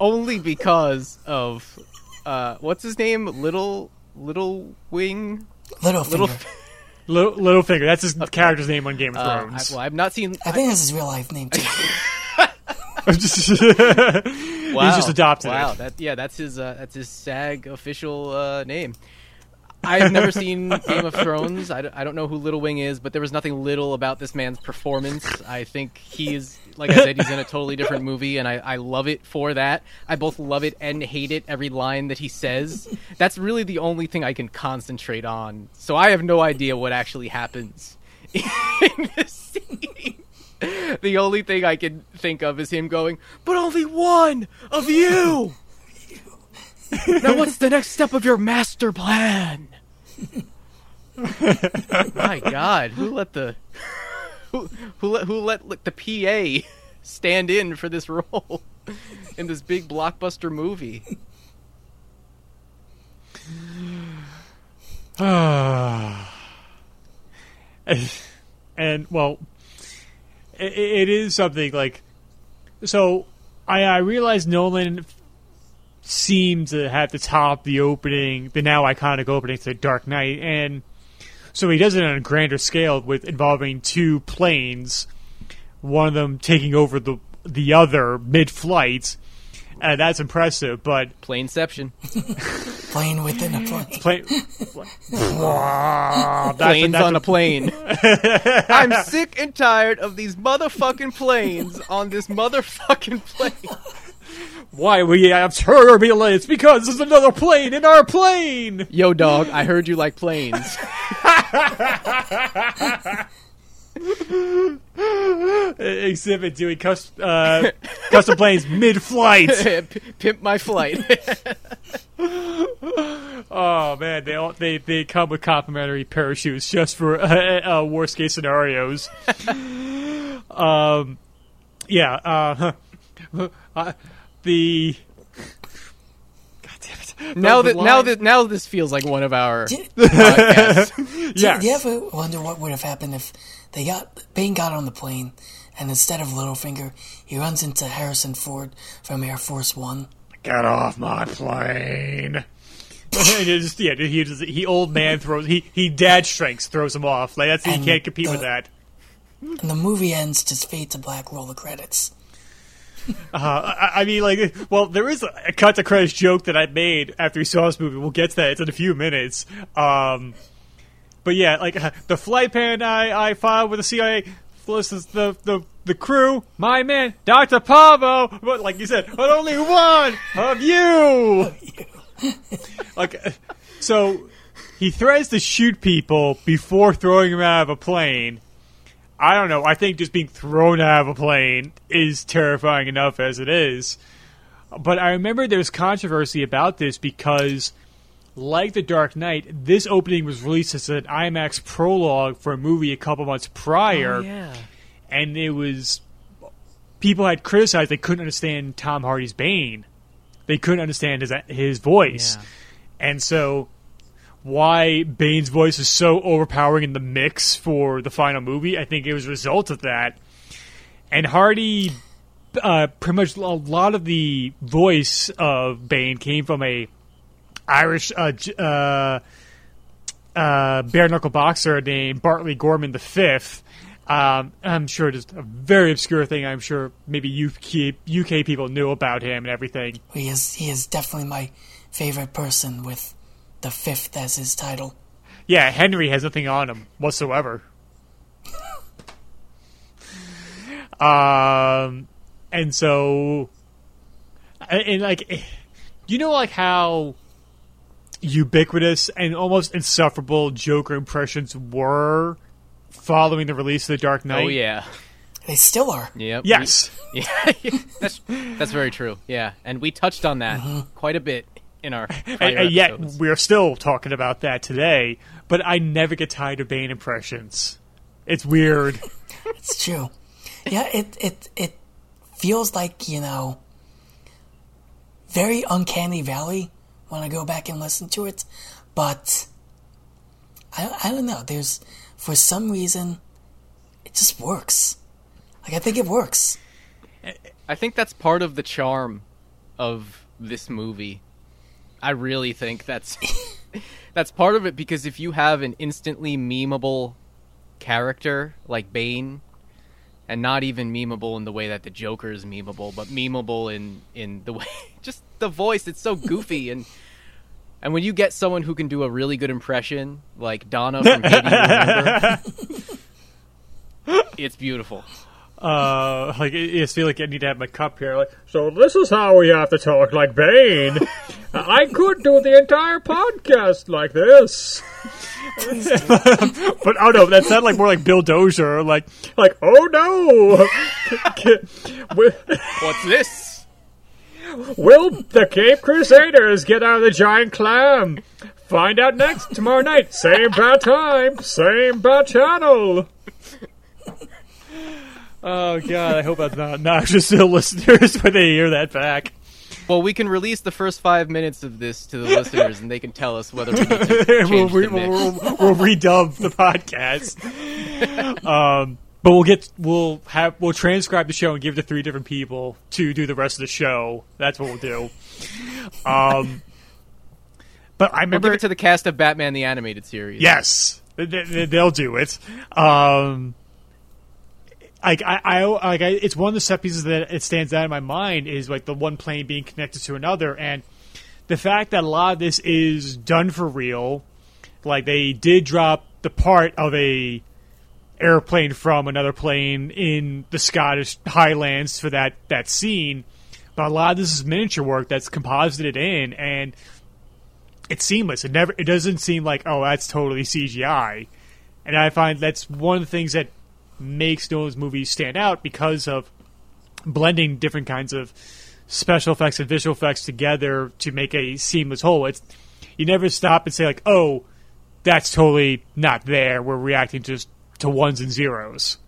S3: only because of uh, what's his name, Little Little Wing.
S2: Little
S3: Little. [laughs]
S2: finger.
S1: Little, Finger. That's his character's name on Game of
S3: Uh, I,
S1: Thrones.
S3: well, I've not seen.
S2: I think that's his real life name too. [laughs]
S3: Wow. [laughs]
S1: He's just adopted
S3: Wow, that yeah, that's his uh, that's his SAG official uh, name. I've never [laughs] seen Game of Thrones. I, d- I don't know who Little Wing is, but there was nothing little about this man's performance. I think he is, like I said, he's in a totally different movie, and I, I love it for that. I both love it and hate it, every line that he says. That's really the only thing I can concentrate on. So I have no idea what actually happens [laughs] in this scene. The only thing I can think of is him going, but only one of you! [laughs] now what's the next step of your master plan? My God, who let the who who let who let like, the PA stand in for this role in this big blockbuster movie? [sighs]
S1: and well, it, it is something like so. I I realize Nolan seemed to have to top the opening, the now iconic opening to Dark Knight, and so he does it on a grander scale with involving two planes, one of them taking over the the other mid-flight. And that's impressive, but
S3: Planeception. [laughs]
S2: Playing within a [laughs] plane.
S1: plane. [laughs] Wow, that's-
S3: Planes
S1: that's
S3: on a plane. I'm sick and tired of these motherfucking planes on this motherfucking plane.
S1: Why we have turbulence? Because there's another plane in our plane.
S3: Yo, dog, I heard you like planes. [laughs]
S1: Xzibit doing cus- uh, [laughs] custom planes mid-flight. [laughs]
S3: P- Pimp my flight.
S1: Oh man, they all, they they come with complimentary parachutes just for uh, uh, worst case scenarios. um, yeah. Uh, uh, the [laughs] God damn it.
S3: now
S1: The
S3: that now that now this feels like one of our
S2: Do, [laughs]
S3: podcasts. [laughs]
S1: yes.
S2: do you ever wonder what would have happened if they got Bane got on the plane and instead of Littlefinger, he runs into Harrison Ford from Air Force One?
S1: Get off my plane. just, yeah, he just, he old man throws he he dad strengths throws him off. Like that's he can't compete with that.
S2: And the movie ends just fade to black, roll the credits. [laughs]
S1: Uh, I, I mean, like, well, there is a, cut to credits joke that I made after we saw this movie. We'll get to that. It's in a few minutes. Um, but yeah, like uh, the flight plan I, I filed with the CIA. This is the, the the crew, my man, Doctor Pavo. But like you said, but only one of you. [laughs] like, uh, so he threatens to shoot people before throwing them out of a plane. I don't know. I think just being thrown out of a plane is terrifying enough as it is. But I remember there was controversy about this because, like The Dark Knight, this opening was released as an IMAX prologue for a movie a couple months prior,
S3: Oh, yeah.
S1: and it was people had criticized they couldn't understand Tom Hardy's Bane. They couldn't understand his his voice,
S3: Yeah.
S1: and so why Bane's voice is so overpowering in the mix for the final movie. I think it was a result of that. And Hardy, uh, pretty much a lot of the voice of Bane came from a Irish, uh, uh, uh, bare knuckle boxer named Bartley Gorman the Fifth. Um, I'm sure just a very obscure thing. I'm sure maybe UK, UK people knew about him and everything.
S2: He is he is definitely my favorite person with the fifth as his title.
S1: Yeah, Henry has nothing on him whatsoever. [laughs] um, and so, and like, you know, like how ubiquitous and almost insufferable Joker impressions were following the release of The Dark Knight.
S3: Oh yeah.
S2: They still are.
S3: Yep.
S1: Yes.
S3: We- [laughs] yeah. [laughs] that's that's very true. Yeah, and we touched on that quite a bit in our [laughs] prior
S1: and, and yet we're still talking about that today. But I never get tired of Bane impressions. It's weird. [laughs]
S2: It's true. Yeah, it it it feels like you know very uncanny valley when I go back and listen to it, but I I don't know. There's for some reason it just works. Like I think it works.
S3: I think that's part of the charm of this movie. I really think that's [laughs] that's part of it because if you have an instantly memeable character like Bane, and not even memeable in the way that the Joker is memeable, but memeable in in the [laughs] way just the voice. It's so goofy and. And when you get someone who can do a really good impression, like Donna from [laughs] it's beautiful.
S1: Uh, like I just feel like I need to have my cup here. Like, so this is how we have to talk like Bane. I could do the entire podcast like this. [laughs] but oh no, that sounded like more like Bill Dozier. Like, like oh no, [laughs]
S3: What's this?
S1: will the Cape Crusaders get out of the giant clam? Find out next tomorrow night. Same bad time, same bad channel. Oh god, I hope that's not noxious to the [laughs] listeners when they hear that back.
S3: Well, we can release the first five minutes of this to the listeners, and they can tell us whether we need to [laughs]
S1: we'll, re-
S3: the mix.
S1: we'll, we'll redub the podcast. um, but we'll get we'll have we'll transcribe the show and give it to three different people to do the rest of the show. That's what we'll do. Um, but I
S3: We'll
S1: remember
S3: give it to the cast of Batman the Animated Series.
S1: Yes, They- they'll do it. Um, like I, I, like I, it's one of the set pieces that it stands out in my mind is like the one plane being connected to another, and the fact that a lot of this is done for real. Like they did drop the part of a airplane from another plane in the Scottish Highlands for that that scene, but a lot of this is miniature work that's composited in and it's seamless. It never it doesn't seem like oh that's totally CGI, and I find that's one of the things that makes Nolan's movies stand out because of blending different kinds of special effects and visual effects together to make a seamless whole. It's you never stop and say like oh that's totally not there. We're reacting just to ones and zeros.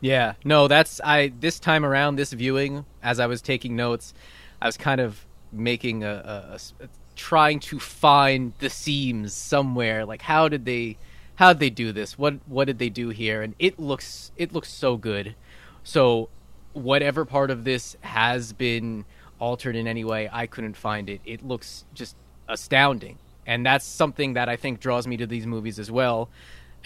S3: Yeah. No, that's I. This time around, this viewing, as I was taking notes, I was kind of making a trying to find the seams somewhere. Like, how did they, how did they do this? What what did they do here? And it looks it looks so good. So, whatever part of this has been altered in any way, I couldn't find it. It looks just astounding, and that's something that I think draws me to these movies as well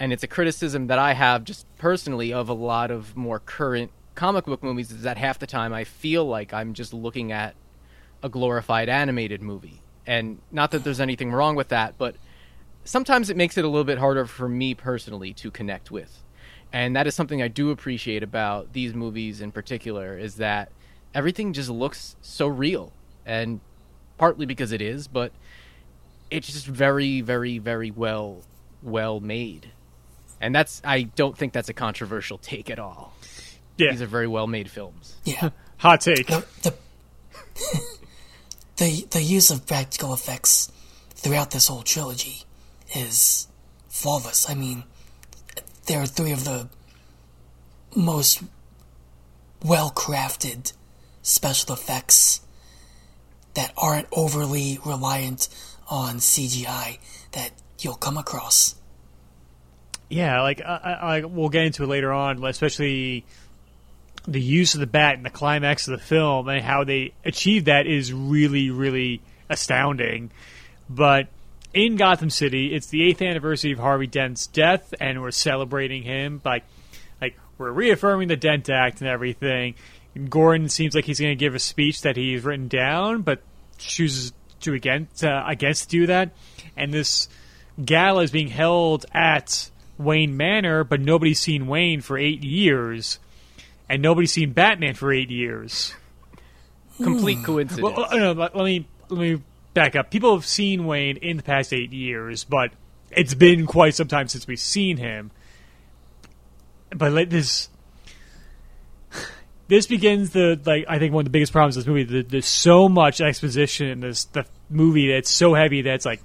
S3: and it's a criticism that I have just personally of a lot of more current comic book movies is that half the time I feel like I'm just looking at a glorified animated movie. And not that there's anything wrong with that, but sometimes it makes it a little bit harder for me personally to connect with. And that is something I do appreciate about these movies in particular is that everything just looks so real. And partly because it is, but it's just very very very well well made. And that's I don't think that's a controversial take at all.
S1: Yeah,
S3: These are very well made films.
S2: Yeah. [laughs]
S1: hot take.
S2: the the [laughs] the the use of practical effects throughout this whole trilogy is flawless. I mean, there are three of the most well crafted special effects that aren't overly reliant on CGI that you'll come across.
S1: Yeah, like I, I, we'll get into it later on, especially the use of the bat and the climax of the film and how they achieve that is really, really astounding. But in Gotham City. It's the eighth anniversary of Harvey Dent's death, and we're celebrating him. Like, like we're reaffirming the Dent Act and everything. Gordon seems like he's going to give a speech that he's written down, but chooses to against uh, against do that. And this gala is being held at Wayne Manor, but nobody's seen Wayne for eight years, and nobody's seen Batman for eight years.
S3: Complete coincidence.
S1: Well, uh, no, let me let me back up. People have seen Wayne in the past eight years, but it's been quite some time since we've seen him. But like this, this begins the like I think one of the biggest problems of this movie. The, there's so much exposition in this the movie that's so heavy that it's like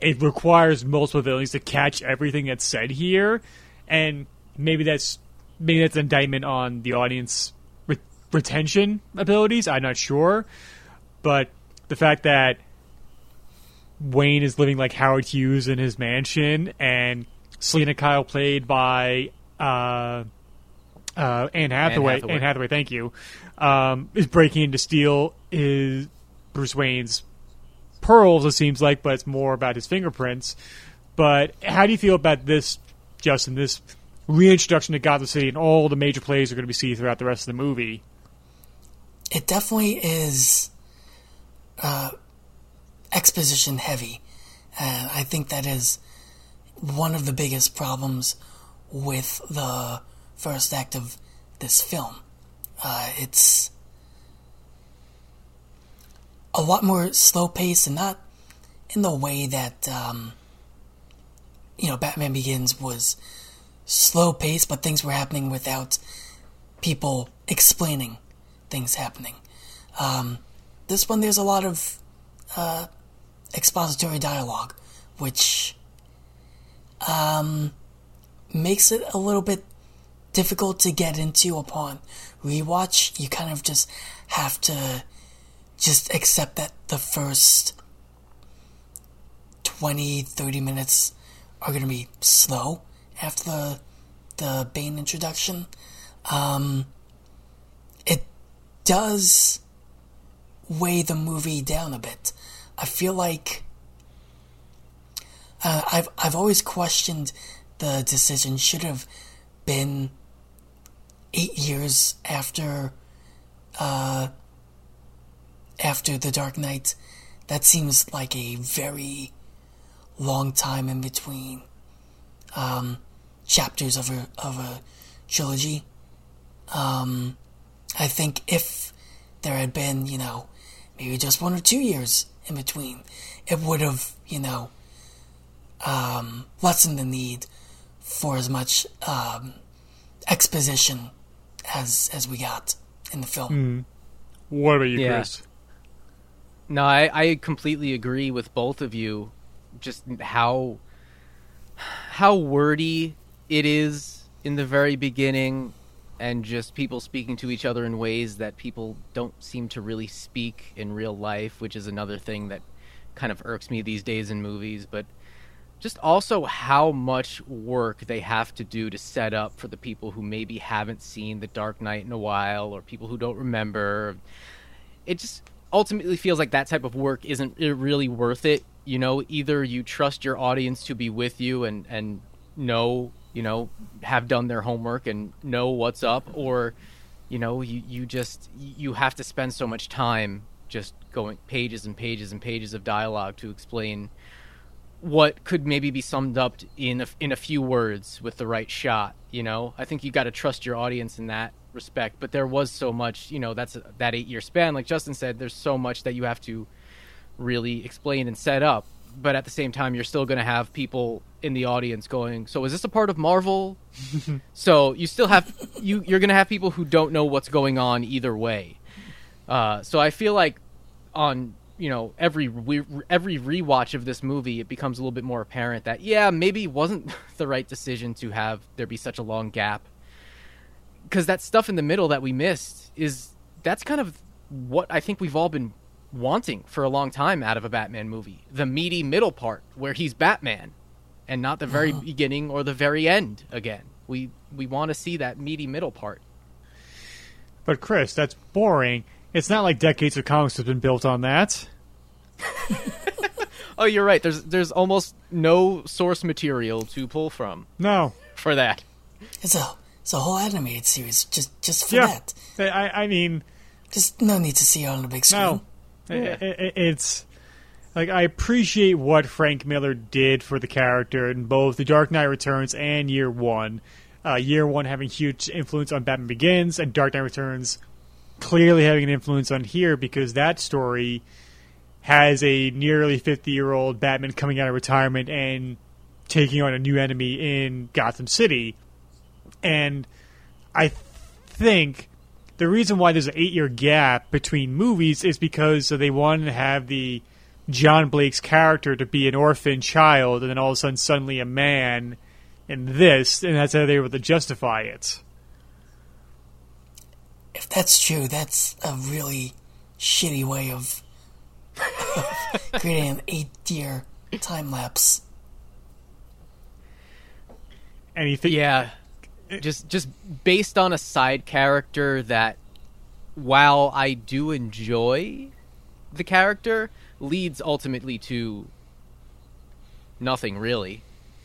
S1: it requires multiple villains to catch everything that's said here, and maybe that's maybe that's an indictment on the audience re- retention abilities. I'm not sure, but the fact that Wayne is living like Howard Hughes in his mansion, and Selina Kyle, played by uh, uh, Anne Hathaway.
S3: Hathaway.
S1: Anne Hathaway, thank you. Um, is breaking in to steal is Bruce Wayne's pearls. It seems like, but it's more about his fingerprints. But how do you feel about this, Justin? This reintroduction to Gotham City and all the major plays are going to be seen throughout the rest of the movie.
S2: it definitely is uh, exposition heavy, and I think that is one of the biggest problems with the first act of this film. Uh, it's a lot more slow paced, and not in the way that um, you know Batman Begins was slow paced, but things were happening without people explaining things happening. Um, this one, there's a lot of uh, expository dialogue, which um, makes it a little bit difficult to get into upon rewatch. You kind of just have to just accept that the first 20, 30 minutes are going to be slow after the, the Bane introduction. Um, it does weigh the movie down a bit. I feel like uh, I've I've always questioned the decision should have been eight years after uh, after the Dark Knight. That seems like a very long time in between um, chapters of a of a trilogy. Um, I think if there had been, you know, maybe just one or two years in between, it would have, you know, um, lessened the need for as much um, exposition as as we got in the film.
S1: What about you,
S3: Yeah.
S1: Chris?
S3: No, I, I completely agree with both of you. Just how how wordy it is in the very beginning, and just people speaking to each other in ways that people don't seem to really speak in real life, which is another thing that kind of irks me these days in movies. But just also how much work they have to do to set up for the people who maybe haven't seen The Dark Knight in a while, or people who don't remember it just ultimately feels like that type of work isn't really worth it. You know, either you trust your audience to be with you and and know, you know, have done their homework and know what's up, or you know, you you just you have to spend so much time just going pages and pages and pages of dialogue to explain what could maybe be summed up in a, in a few words with the right shot. You know, I think you got to trust your audience in that respect. But there was so much, you know, that's that eight year span. Like Justin said, there's so much that you have to really explain and set up. But at the same time, you're still going to have people in the audience going, "So is this a part of Marvel?" [laughs] so you still have you you're going to have people who don't know what's going on either way. Uh, so I feel like on you know every re- every rewatch of this movie, it becomes a little bit more apparent that yeah, maybe it wasn't [laughs] the right decision to have there be such a long gap because that stuff in the middle that we missed is that's kind of what I think we've all been wanting for a long time out of a Batman movie. The meaty middle part where he's Batman and not the very uh-huh. beginning or the very end again. We we want to see that meaty middle part.
S1: But Chris, that's boring. It's not like decades of comics have been built on that. [laughs]
S3: Oh, you're right. There's there's almost no source material to pull from
S1: No.
S3: for that.
S2: It's a it's a whole animated series just just for
S1: Yeah.
S2: that.
S1: I, I mean,
S2: Just no need to see it on the big screen.
S1: no. I- I- I- it's like I appreciate what Frank Miller did for the character in both The Dark Knight Returns and Year One. Uh, Year One having huge influence on Batman Begins, and Dark Knight Returns clearly having an influence on here because that story has a nearly 50 year old Batman coming out of retirement and taking on a new enemy in Gotham City. And I think the reason why there's an eight year gap between movies is because they wanted to have the John Blake's character to be an orphan child and then all of a sudden suddenly a man in this, and that's how they were able to justify it.
S2: If that's true, that's a really shitty way of [laughs] creating an eight-year time lapse.
S1: Anything?
S3: Yeah, just just based on a side character that, while I do enjoy the character, leads ultimately to nothing really.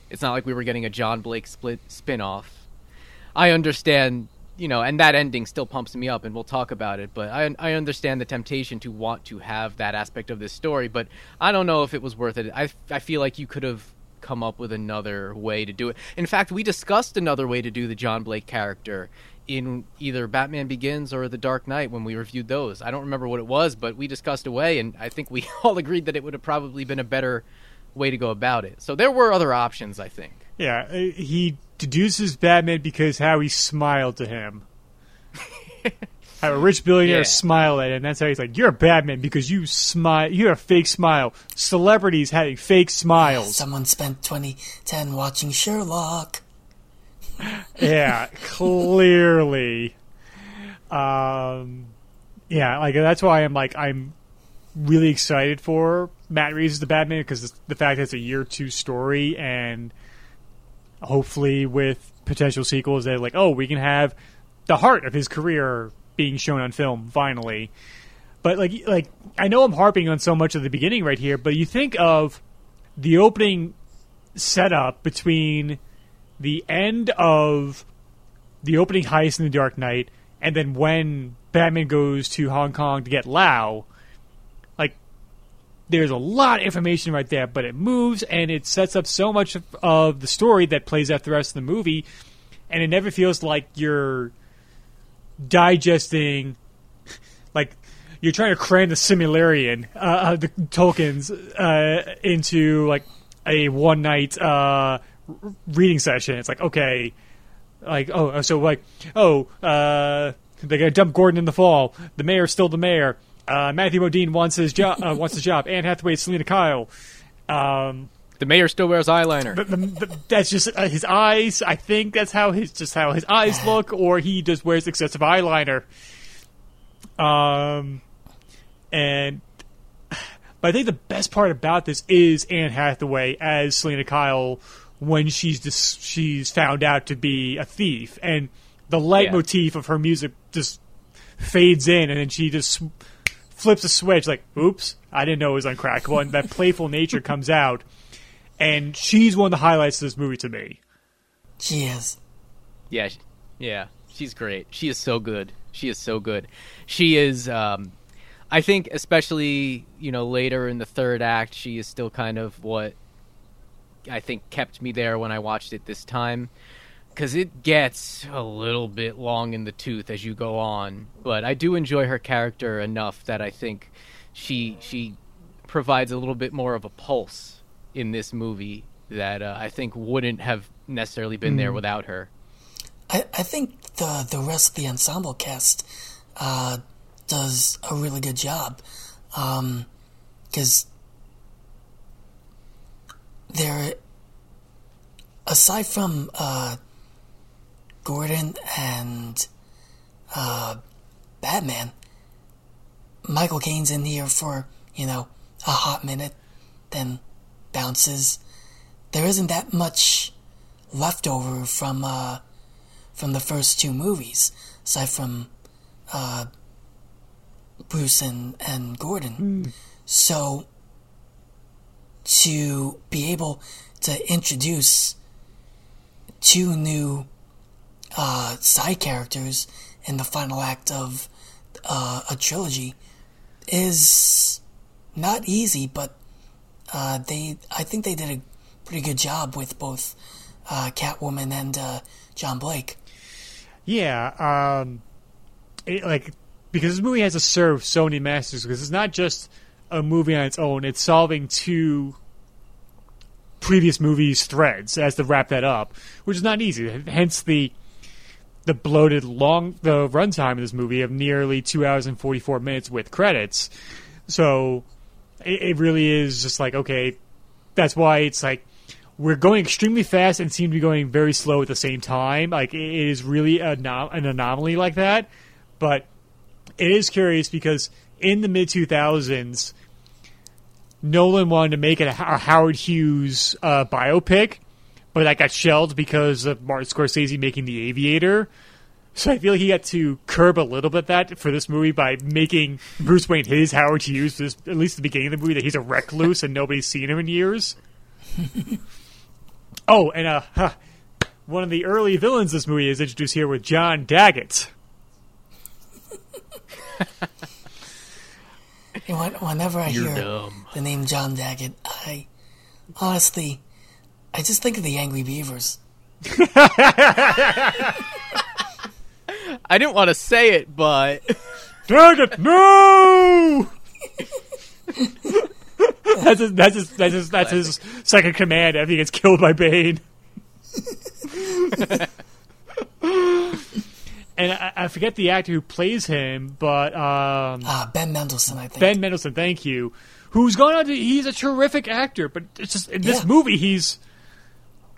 S3: It's not like we were getting a John Blake split spin-off. I understand, you know, and that ending still pumps me up, and we'll talk about it. But I I understand the temptation to want to have that aspect of this story, but I don't know if it was worth it. I I feel like you could have come up with another way to do it. In fact, we discussed another way to do the John Blake character in either Batman Begins or The Dark Knight when we reviewed those. I don't remember what it was, but we discussed a way, and I think we [laughs] all agreed that it would have probably been a better way to go about it. So there were other options, I think.
S1: Yeah, uh, he deduces Batman because how he smiled to him. [laughs] how a rich billionaire
S3: Yeah.
S1: smiled at him, and that's how he's like, "You're a bad man because you smile. You have a fake smile. Celebrities having fake smiles."
S2: Someone spent 2010 watching Sherlock. [laughs]
S1: yeah, clearly. Um, yeah, like that's why I'm like I'm really excited for Matt Reeves as the Batman because the fact that it's a year two story and hopefully with potential sequels that like oh we can have the heart of his career being shown on film finally. But like like I know I'm harping on so much at the beginning right here, but you think of the opening setup between the end of the opening heist in the Dark Knight, and then when Batman goes to Hong Kong to get Lau, like there's a lot of information right there, but it moves and it sets up so much of, of the story that plays out the rest of the movie, and it never feels like you're digesting, like you're trying to cram the Silmarillion, uh, uh, the tokens, uh, into like a one night uh, reading session. It's like okay, like oh, so like oh, uh, they got to dump Gordon in the fall. The mayor's still the mayor. Uh, Matthew Modine wants his job. Uh, wants his job. Anne Hathaway, Selina Kyle. Um,
S3: The mayor still wears eyeliner.
S1: but, but, but that's just uh, his eyes. I think that's how his just how his eyes [sighs] look, or he just wears excessive eyeliner. Um, and [sighs] but I think the best part about this is Anne Hathaway as Selina Kyle when she's dis- she's found out to be a thief, and the leitmotif of her music just fades in, and then she just flips a switch like, "Oops, I didn't know it was uncrackable," and that playful nature comes out and she's one of the highlights of this movie to me.
S2: She is.
S3: Yeah, sh- yeah, she's great. She is so good. She is so good. She is. Um, I think, especially you know later in the third act, she is still kind of what I think kept me there when I watched it this time, because it gets a little bit long in the tooth as you go on. But I do enjoy her character enough that I think she she provides a little bit more of a pulse in this movie that uh, I think wouldn't have necessarily been there without her.
S2: I, I think the the rest of the ensemble cast uh, does a really good job because they're aside from uh, Gordon and uh, Batman, Michael Caine's in here for you know a hot minute, then bounces. There isn't that much left over from uh, from the first two movies, aside from uh, Bruce and, and Gordon. So to be able to introduce two new uh, side characters in the final act of uh, a trilogy is not easy, but uh, they I think they did a pretty good job with both uh, Catwoman and uh, John Blake.
S1: Yeah, um, it, like because this movie has to serve so many masters because it's not just a movie on its own; it's solving two previous movies' threads as to wrap that up, which is not easy. Hence the the bloated long the runtime of this movie of nearly two hours and forty four minutes with credits. So it, it really is just like okay, that's why it's like we're going extremely fast and seem to be going very slow at the same time. Like it is really an anomaly like that, but it is curious because in the mid two thousands, Nolan wanted to make it a Ho- Howard Hughes uh, biopic, but that got shelved because of Martin Scorsese making The Aviator. So I feel like he got to curb a little bit that for this movie by making Bruce Wayne his Howard Hughes, for this, at least the beginning of the movie, that he's a recluse and nobody's seen him in years. [laughs] oh, and uh, huh, one of the early villains of this movie is introduced here with John Daggett.
S2: You know, whenever I
S3: You're
S2: hear
S3: dumb.
S2: the name John Daggett, I honestly, I just think of the Angry Beavers. [laughs]
S3: I didn't want to say it, but [laughs]
S1: Daggett, no! [laughs] that's his, that's his, that's his, that's his second command after he gets killed by Bane. [laughs] and I, I forget the actor who plays him, but um,
S2: Ah, Ben Mendelsohn, I think.
S1: Ben Mendelsohn, thank you, who's gone on to, he's a terrific actor, but it's just, in this
S2: Yeah.
S1: movie, he's,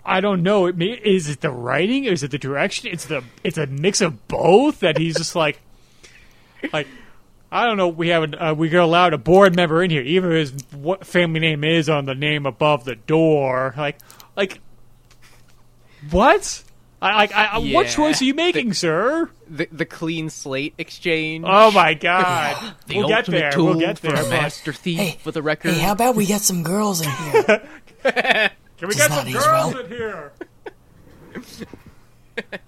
S1: I don't know, it may, is it the writing, is it the direction, it's the, it's a mix of both that he's just like, like, I don't know, we haven't, uh, we got allowed a board member in here, even if his what family name is on the name above the door, like, like, what? I, like, I, I- what choice are you making, sir?
S3: the the clean slate exchange.
S1: Oh my god. [laughs]
S3: the
S1: we'll get
S3: ultimate
S1: there.
S3: tool
S1: We'll get
S3: for
S1: there.
S3: a
S1: but-
S3: master thief
S2: Hey,
S3: with a record.
S2: hey, how about we get some girls in here? [laughs]
S1: Can we
S2: Does
S1: get
S2: not
S1: some
S2: age
S1: girls
S2: well.
S1: in here? [laughs]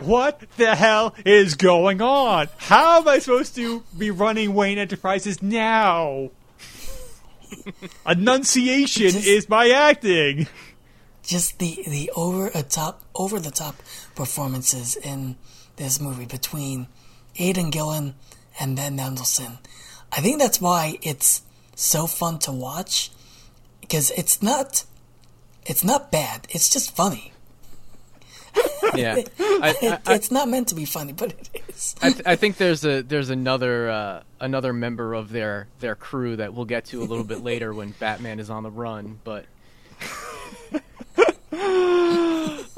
S1: what the hell is going on? How am I supposed to be running Wayne Enterprises now? [laughs] Annunciation
S2: Just-
S1: is my acting.
S2: just the the over a top over the top performances in this movie between Aidan Gillen and Ben Mendelsohn. I think that's why it's so fun to watch because it's not it's not bad. It's just funny.
S3: yeah, [laughs] I, I, I,
S2: it's not meant to be funny, but it is.
S3: I, th- I think there's a there's another uh, another member of their their crew that we'll get to a little bit later when [laughs] Batman is on the run. But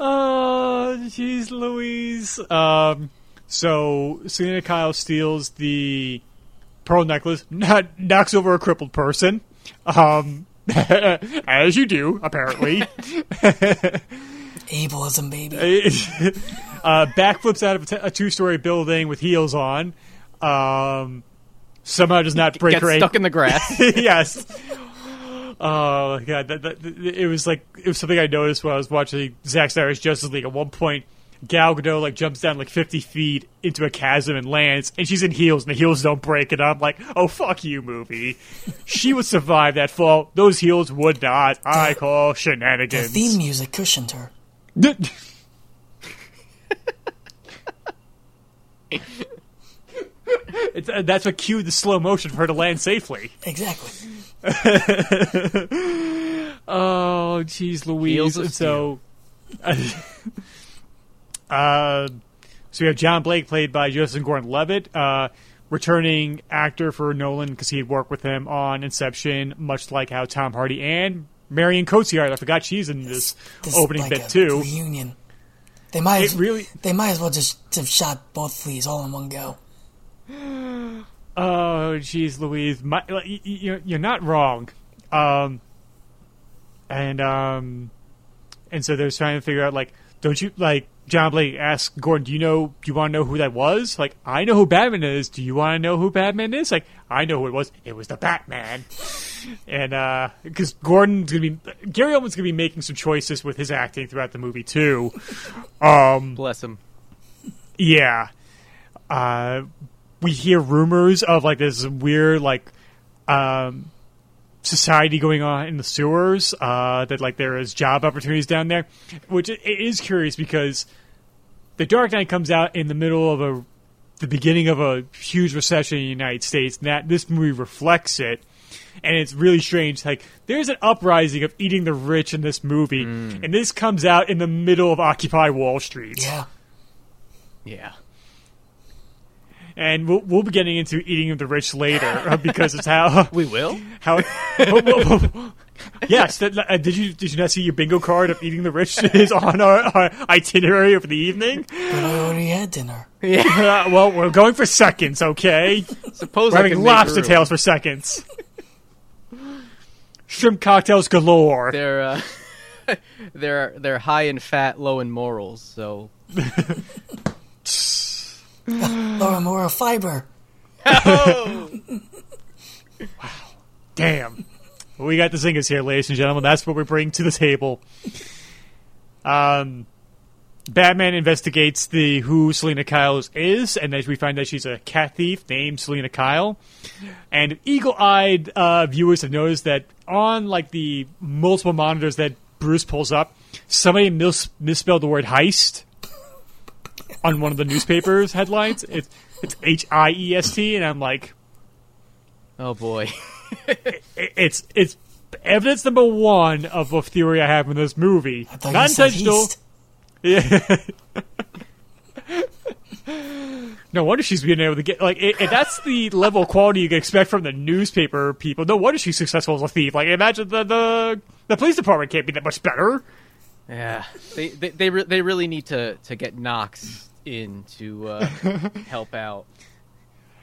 S1: Oh, [laughs] jeez, Louise. Um, so Selina Kyle steals the pearl necklace, not knocks over a crippled person. Um, [laughs] as you do, apparently. [laughs]
S2: Ableism, baby. [laughs]
S1: uh, backflips out of a t- a two-story building with heels on. Um, somehow does not break
S3: gets
S1: her
S3: stuck in the grass.
S1: yes. Oh god, that, that, it was like it was something I noticed when I was watching Zack Snyder's Justice League. At one point, Gal Gadot like jumps down like fifty feet into a chasm and lands, and she's in heels, and the heels don't break. And I'm like, oh fuck you, movie. she would survive that fall. Those heels would not. I call
S2: The
S1: shenanigans.
S2: theme music cushioned her.
S1: it's, uh, that's what cued the slow motion for her to land safely.
S2: Exactly. [laughs]
S1: Oh, jeez, Louise.
S3: Heels of
S1: And so, [laughs] uh, so we have John Blake played by Joseph Gordon-Levitt, uh, returning actor for Nolan because he had worked with him on Inception, much like how Tom Hardy and Marion Cotillard. I forgot she's in this,
S2: This is
S1: opening
S2: like
S1: bit too.
S2: Reunion. They might as,
S1: really-
S2: they might as well just have shot both of these all in one go. [gasps]
S1: Oh, jeez, Louise, My, like, y- y- you're, you're not wrong. Um, and um, and so they're trying to figure out like, don't you like John Blake asks Gordon, "Do you know? Do you want to know who that was?" Like, I know who Batman is. Do you want to know who Batman is? Like, I know who it was. It was the Batman. and because Gordon's gonna be Gary Oldman's gonna be making some choices with his acting throughout the movie too. Um,
S3: Bless him.
S1: yeah. Uh, we hear rumors of like this weird like um, society going on in the sewers. Uh, that like there is job opportunities down there, which it, it is curious because the Dark Knight comes out in the middle of a the beginning of a huge recession in the United States. And that this movie reflects it. And it's really strange. Like there's an uprising of eating the rich in this movie, and this comes out in the middle of Occupy Wall Street.
S2: Yeah.
S3: Yeah.
S1: And we'll, we'll be getting into eating of the rich later uh, because it's how [laughs]
S3: We will.
S1: how. yes, that, uh, did you did you not see your bingo card of eating the rich [laughs] is on our, our itinerary for the evening?
S2: But I already had dinner.
S1: Uh, [laughs] well, we're going for seconds, okay?
S3: Suppose
S1: We're
S3: I
S1: having
S3: can
S1: lobster tails for seconds. Shrimp cocktails galore.
S3: They're uh, they're they're high in fat, low in morals. So [gasps]
S2: Laura Mora fiber. [laughs] Wow.
S1: Damn. We got the zingers here, ladies and gentlemen. That's what we bring to the table. Um, Batman investigates the who Selina Kyle is, and then we find that she's a cat thief named Selina Kyle. And eagle-eyed uh, viewers have noticed that on like the multiple monitors that Bruce pulls up, somebody mis- misspelled the word heist on one of the newspapers headlines. It's it's H I E S T, and I'm like,
S3: oh boy. [laughs]
S1: it- it's it's evidence number one of a theory I have in this movie.
S2: I thought
S1: Not
S2: you said
S1: intentional. Yeah. [laughs] no wonder she's being able to get like i if that's the level of quality you can expect from the newspaper people. No wonder she's successful as a thief. Like imagine the the the police department can't be that much better.
S3: Yeah, they they they, re- they really need to to get Knox in to uh, [laughs] help out.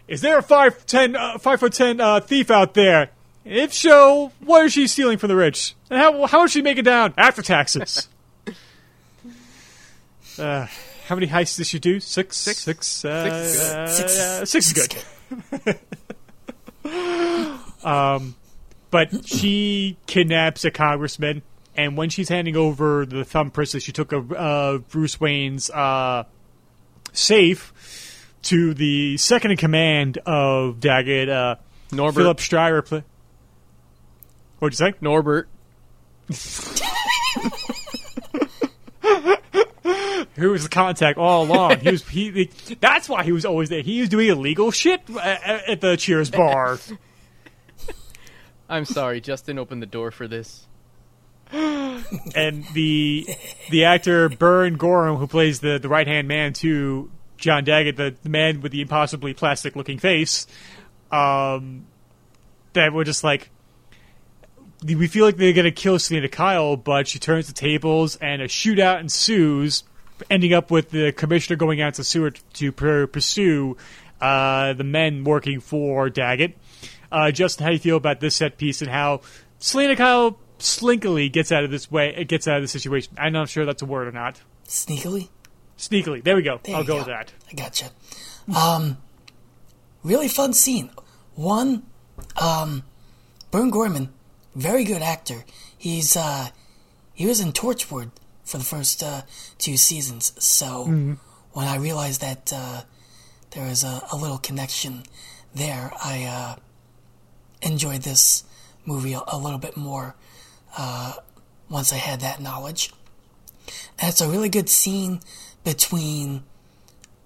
S1: Is there a five ten uh, five foot ten uh, thief out there? If so, what is she stealing from the rich? And how how is she making down after taxes? [laughs] uh, how many heists did she do? Six.
S3: Six.
S1: Six. Uh,
S3: Six is good.
S1: uh,
S2: Six is-
S1: uh, six is good. [laughs] But she kidnaps a congressman, and when she's handing over the thumb bracelet, she took a uh, Bruce Wayne's uh, safe to the second in command of Daggett, uh,
S3: Norbert.
S1: Philip Stryver. What'd you say?
S3: Norbert. [laughs]
S1: Who was the contact all along? He was. He, he- That's why he was always there. He was doing illegal shit at, at the Cheers bar.
S3: I'm sorry, Justin opened the door for this. [laughs]
S1: and the the actor Burn Gorman, who plays the the right hand man to John Daggett, the, the man with the impossibly plastic looking face, um, that we're just like. We feel like they're gonna kill Selina Kyle, but she turns the tables and a shootout ensues, ending up with the commissioner going out to sewer to pursue uh, the men working for Daggett. Uh, Justin, how do you feel about this set piece and how Selina Kyle slinkily gets out of this way, it gets out of the situation? I'm not sure that's a word or not.
S2: Sneakily.
S1: Sneakily, there we go.
S2: There
S1: I'll go,
S2: go.
S1: with that.
S2: I gotcha. Um, really fun scene. One, um, Burn Gorman, very good actor. He's uh, he was in Torchwood for the first uh, two seasons. So when I realized that uh, there was a, a little connection there, I uh, enjoyed this movie a, a little bit more uh, once I had that knowledge. And it's a really good scene between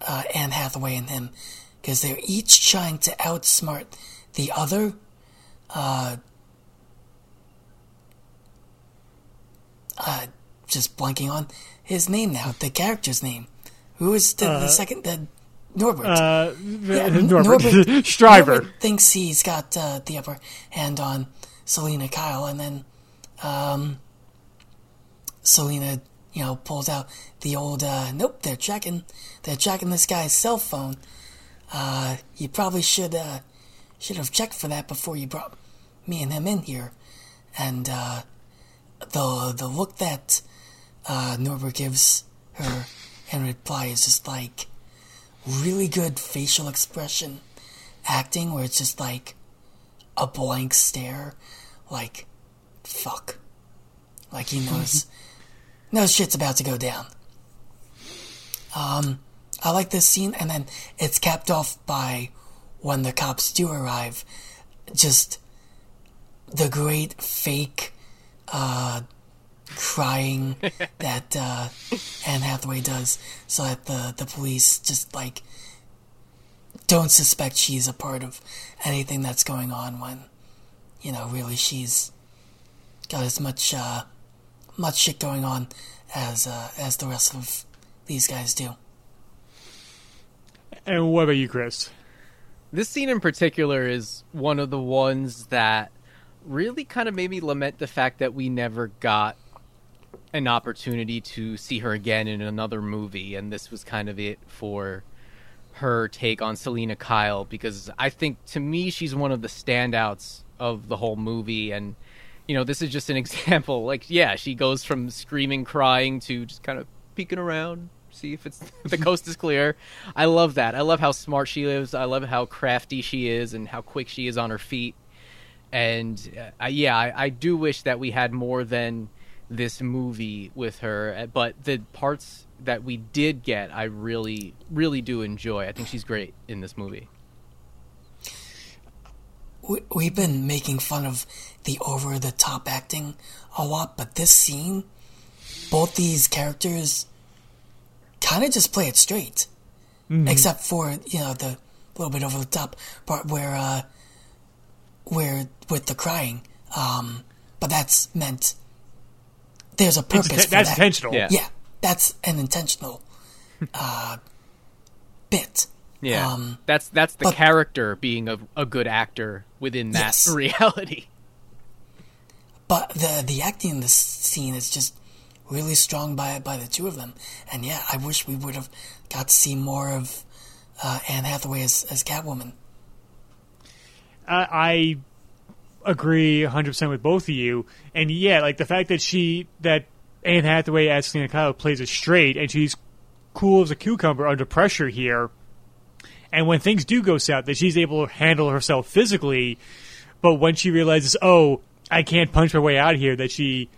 S2: uh, Anne Hathaway and him because they're each trying to outsmart the other. Uh, uh, just blanking on his name now, the character's name. Who is the, the second? The Norbert.
S1: Uh,
S2: Yeah,
S1: Norbert,
S2: Norbert- [laughs]
S1: Stryver.
S2: Norbert thinks he's got uh, the upper hand on Selina Kyle, and then um, Selina, you know, pulls out the old. Uh, nope, they're checking. They're checking this guy's cell phone. Uh, you probably should uh, should have checked for that before you brought me and him in here. And uh, the the look that uh, Norbert gives her in reply is just like really good facial expression acting where it's just like a blank stare, like fuck, like he knows. [laughs] Knows shit's about to go down. Um, I like this scene, and then it's capped off by when the cops do arrive, just the great fake uh, crying [laughs] that uh, Anne Hathaway does, so that the the police just like don't suspect she's a part of anything that's going on when you know really she's got as much uh, much shit going on as uh, as the rest of these guys do.
S1: And what about you, Chris?
S3: This scene in particular is one of the ones that really kind of made me lament the fact that we never got an opportunity to see her again in another movie, and this was kind of it for her take on Selina Kyle because I think to me she's one of the standouts of the whole movie and you know this is just an [laughs] example. Like yeah she goes from screaming crying to just kind of peeking around see if it's [laughs] the coast is clear. I love that. I love how smart she is. I love how crafty she is and how quick she is on her feet. And uh, yeah I, I do wish that we had more than this movie with her uh, but the parts that we did get, I really, really do enjoy. I think she's great in this movie.
S2: We, We, have been making fun of the over the top acting a lot, but this scene, both these characters kind of just play it straight. Mm-hmm. Except for, you know, the little bit over the top part where, uh, where with the crying. Um, but that's meant there's a purpose.
S1: It's, that's
S2: that.
S1: intentional.
S2: Yeah. yeah that's an intentional uh, bit.
S3: Yeah, um, that's that's the but, character being a, a good actor within that yes. [laughs] reality.
S2: But the the acting in this scene is just really strong by by the two of them, and yeah, I wish we would have got to see more of uh, Anne Hathaway as as Catwoman.
S1: I agree 100% with both of you, and yeah, like the fact that she that Anne Hathaway as Selina Kyle plays it straight, and she's cool as a cucumber under pressure here. And when things do go south, that she's able to handle herself physically, but when she realizes, oh, I can't punch my way out here, that she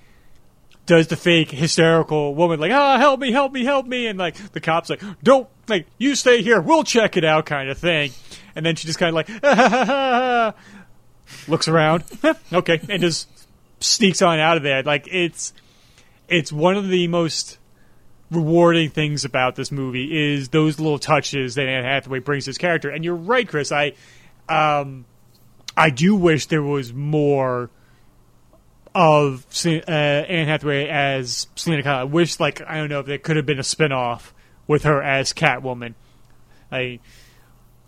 S1: does the fake hysterical woman like, ah, help me, help me, help me, and like the cops like, don't like you stay here, we'll check it out, kind of thing. And then she just kind of like, ah, ha, ha, ha, looks around, [laughs] okay, and just sneaks on out of there. Like it's it's one of the most rewarding things about this movie is those little touches that Anne Hathaway brings to his character. And you're right, Chris. I, um, I do wish there was more of uh, Anne Hathaway as Selina Kyle. I wish, like, I don't know if there could have been a spinoff with her as Catwoman. I,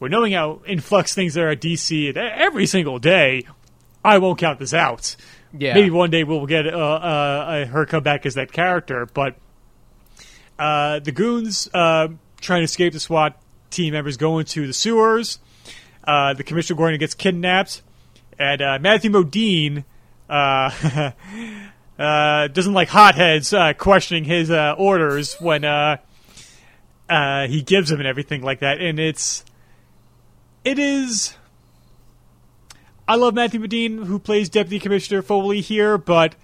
S1: we're knowing how influx things are at DC every single day. I won't count this out. Yeah. Maybe one day we'll get uh, uh, her come back as that character, but uh, the goons uh, trying to escape the SWAT team members go into the sewers. Uh, the Commissioner Gordon gets kidnapped, and uh, Matthew Modine [laughs] doesn't like hotheads uh, questioning his uh, orders when uh, uh, he gives them and everything like that. And it's it is I love Matthew Modine, who plays Deputy Commissioner Foley here, but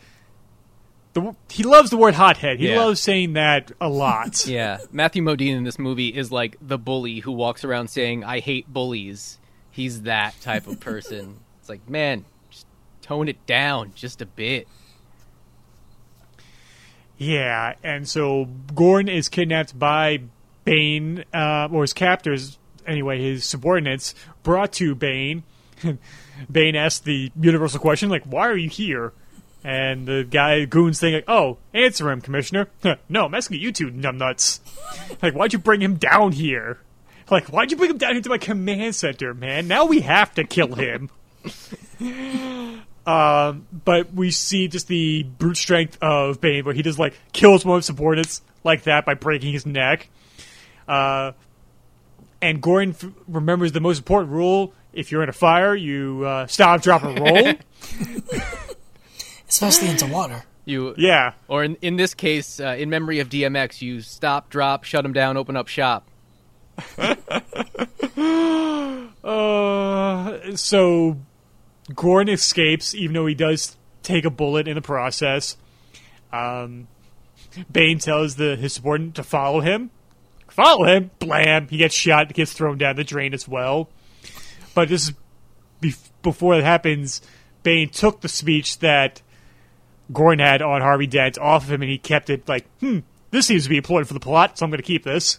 S1: the, he loves the word hothead. He yeah. loves saying that a lot. [laughs]
S3: yeah, Matthew Modine in this movie is like the bully who walks around saying, "I hate bullies." He's that type of person. [laughs] it's like, man, tone it down just a bit.
S1: Yeah, and so Gordon is kidnapped by Bane, uh, or his captors, anyway, his subordinates, brought to Bane. [laughs] Bane asks the universal question, like, why are you here? And the guy, Goon's saying, like, oh, answer him, Commissioner. [laughs] no, I'm asking you two numbnuts. [laughs] like, why'd you bring him down here? Like, why'd you bring him down here to my command center, man? Now we have to kill him. Um, but we see just the brute strength of Bane, where he just, like, kills one of his subordinates like that by breaking his neck. Uh, and Gordon f- remembers the most important rule if you're in a fire, you uh, stop, drop, and roll. [laughs]
S2: Especially into water.
S3: You
S1: Yeah.
S3: or in in this case, uh, in memory of DMX, you stop, drop, shut him down, open up shop. [laughs]
S1: Uh, so Gordon escapes, even though he does take a bullet in the process. Um, Bane tells the his subordinate to follow him. Follow him. Blam! He gets shot. Gets thrown down the drain as well. But this is bef- before that happens. Bane took the speech that Gordon had on Harvey Dent off of him, and he kept it like, hmm, this seems to be important for the plot, so I'm going to keep this.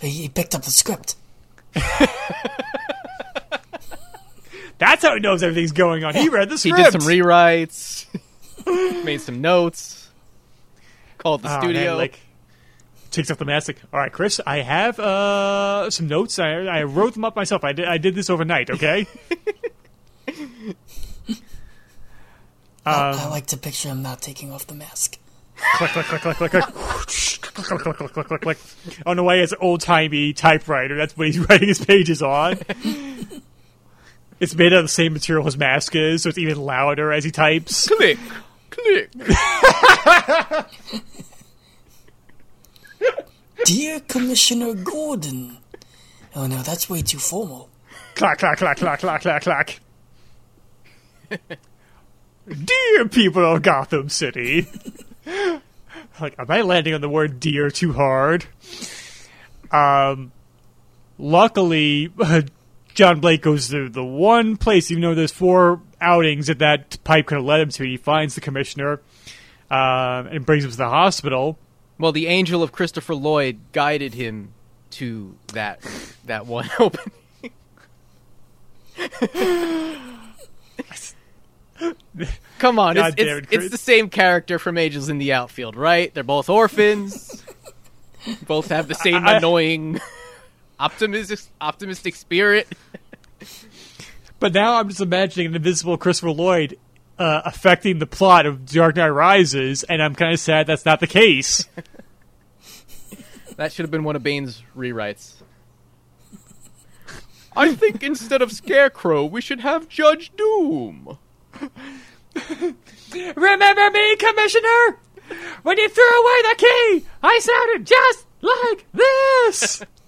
S2: He picked up the script. [laughs]
S1: That's how he knows everything's going on. He read the script.
S3: He did some rewrites, [laughs] made some notes, called the
S1: Oh,
S3: studio.
S1: man, like takes off the mask. Like, all right, Chris, I have uh, some notes. I, I wrote them up myself. I did. I did this overnight. Okay. [laughs]
S2: I-
S1: Um,
S2: I like to picture him not taking off the mask.
S1: click, click, click, click, click, click. click, click, click, click, click, click, click. On the way, it's an old timey typewriter. That's what he's [laughs] writing his pages on. It's made out of the same material his mask is, so it's even louder as he types.
S3: click, click.
S2: Dear Commissioner Gordon. Oh no, that's way too formal.
S1: clack, clack, clack, clack, clack, clack, clack. Dear people of Gotham City. like, am I landing on the word dear too hard? Um, luckily, [laughs] John Blake goes to the one place, even though there's four outings that that pipe could have led him to. He finds the commissioner um, and brings him to the hospital.
S3: Well, the angel of Christopher Lloyd guided him to that that one [laughs] opening. Come on, it's, it's,
S1: it,
S3: it's the same character from Angels in the Outfield, right? They're both orphans. both have the same
S1: I-
S3: annoying [laughs] optimistic optimistic spirit.
S1: But now I'm just imagining an invisible Christopher Lloyd uh, affecting the plot of Dark Knight Rises, and I'm kind of sad that's not the case.
S3: That should have been one of Bane's rewrites. I think instead of Scarecrow, we should have Judge Doom.
S1: Remember me, Commissioner? When you threw away the key, I sounded just like this. [laughs]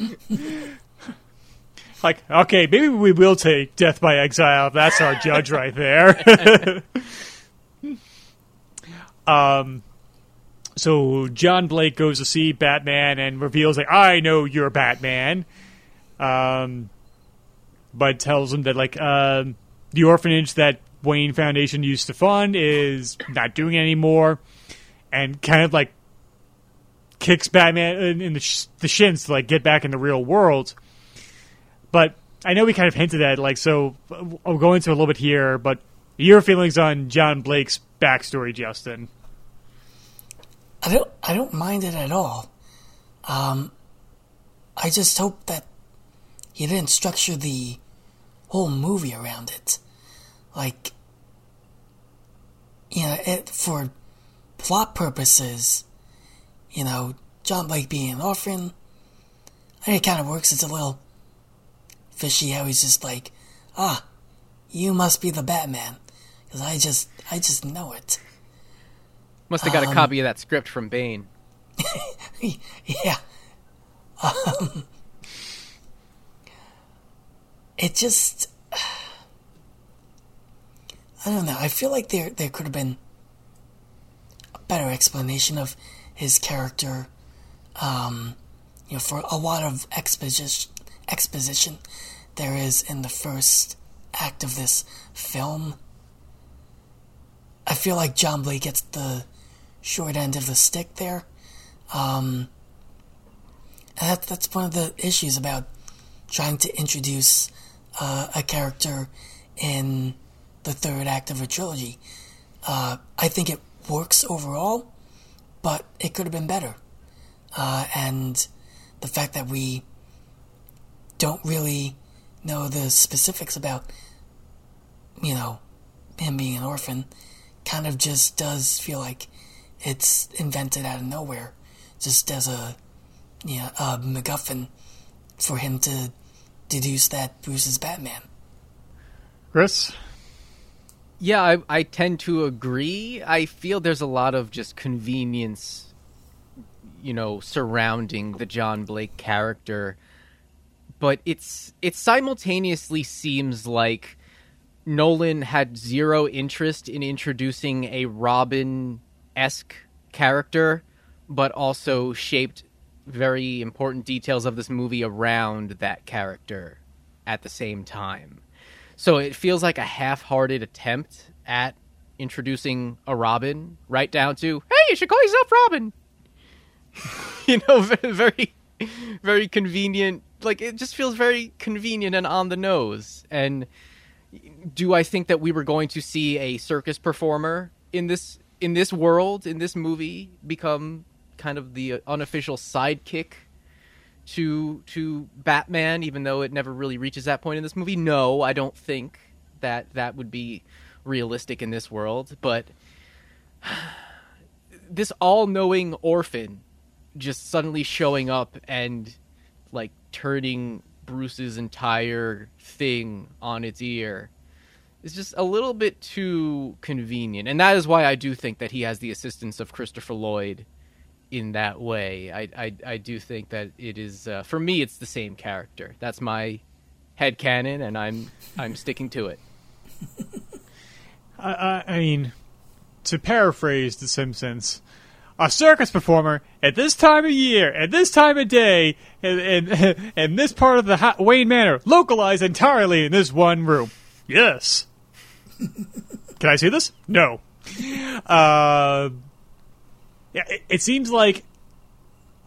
S1: [laughs] like, okay, maybe we will take death by exile. That's our judge right there. [laughs] um, so John Blake goes to see Batman and reveals like, I know you're Batman. Um, but tells him that like um, the orphanage that Wayne Foundation used to fund is not doing it anymore, and kind of like kicks Batman in, in the, sh- the shins to like get back in the real world. But I know we kind of hinted at like so. I'll go into a little bit here, but your feelings on John Blake's backstory, Justin?
S2: I don't I don't mind it at all. Um I just hope that he didn't structure the whole movie around it. Like you know, it for plot purposes, you know, John Blake being an orphan, I think it kind of works. It's a little fishy how he's just like, ah, you must be the Batman, because I just, I just know it.
S3: Must have got
S1: Um,
S3: a copy of that script from Bane. [laughs]
S2: yeah. Um, it just. [sighs] I don't know. I feel like there there could have been a better explanation of his character. Um, you know, for a lot of exposition exposition there is in the first act of this film. I feel like John Blake gets the short end of the stick there. Um, and that, that's one of the issues about trying to introduce uh, a character in the third act of a trilogy. Uh, I think it works overall, but it could have been better. Uh, and the fact that we don't really know the specifics about, you know, him being an orphan kind of just does feel like it's invented out of nowhere, just as a, you know, a MacGuffin for him to deduce that Bruce is Batman.
S1: Chris?
S3: Yeah, I, I tend to agree. I feel there's a lot of just convenience, you know, surrounding the John Blake character, but it's it simultaneously seems like Nolan had zero interest in introducing a Robin esque character, but also shaped very important details of this movie around that character at the same time. So it feels like a half hearted attempt at introducing a Robin, right down to, hey, you should call yourself Robin. [laughs] you know, [laughs] very, very convenient. Like, it just feels very convenient and on the nose. And do I think that we were going to see a circus performer in this in this world in this movie become kind of the unofficial sidekick to to Batman even though it never really reaches that point in this movie no I don't think that that would be realistic in this world but [sighs] this all-knowing orphan just suddenly showing up and like turning Bruce's entire thing on its ear is just a little bit too convenient. And that is why I do think that he has the assistance of Christopher Lloyd in that way. I, I, I do think that it is, uh, for me, it's the same character. That's my head canon, and I'm, I'm sticking to it.
S1: I, I mean, to paraphrase The Simpsons, a circus performer at this time of year, at this time of day, and and, [laughs] and this part of the ha- Wayne Manor, localized entirely in this one room. Yes. [laughs] Can I see this? No. Uh, yeah, it, it seems like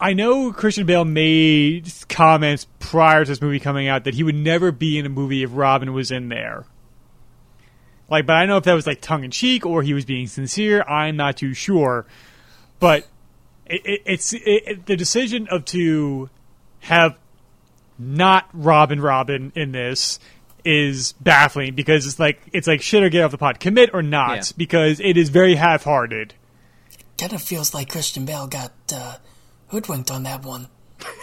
S1: I know Christian Bale made comments prior to this movie coming out that he would never be in a movie if Robin was in there. Like, but I don't know if that was like tongue in cheek or he was being sincere. I'm not too sure but it, it, it's it, the decision of to have not Robin Robin in this is baffling because it's like it's like shit or get off the pot, commit or not, yeah. because it is very half-hearted.
S2: Kind of feels like Christian Bale got uh, hoodwinked on that one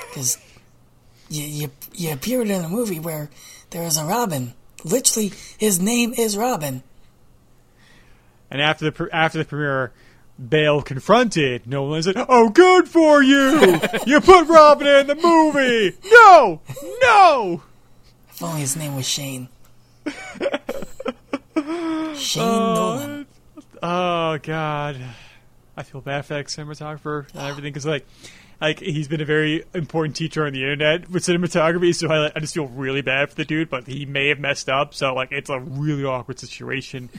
S2: because you, you you appeared in a movie where there is a Robin. Literally, his name is Robin.
S1: And after the after the premiere, Bale confronted Nolan and said, "Oh, good for you! [laughs] you put Robin in the movie. No, no."
S2: If only his name was Shane. [laughs] Shane uh, Nolan.
S1: Oh God, I feel bad for that cinematographer and everything because like, like he's been a very important teacher on the internet with cinematography. So I, I just feel really bad for the dude, but he may have messed up. So like, it's a really awkward situation.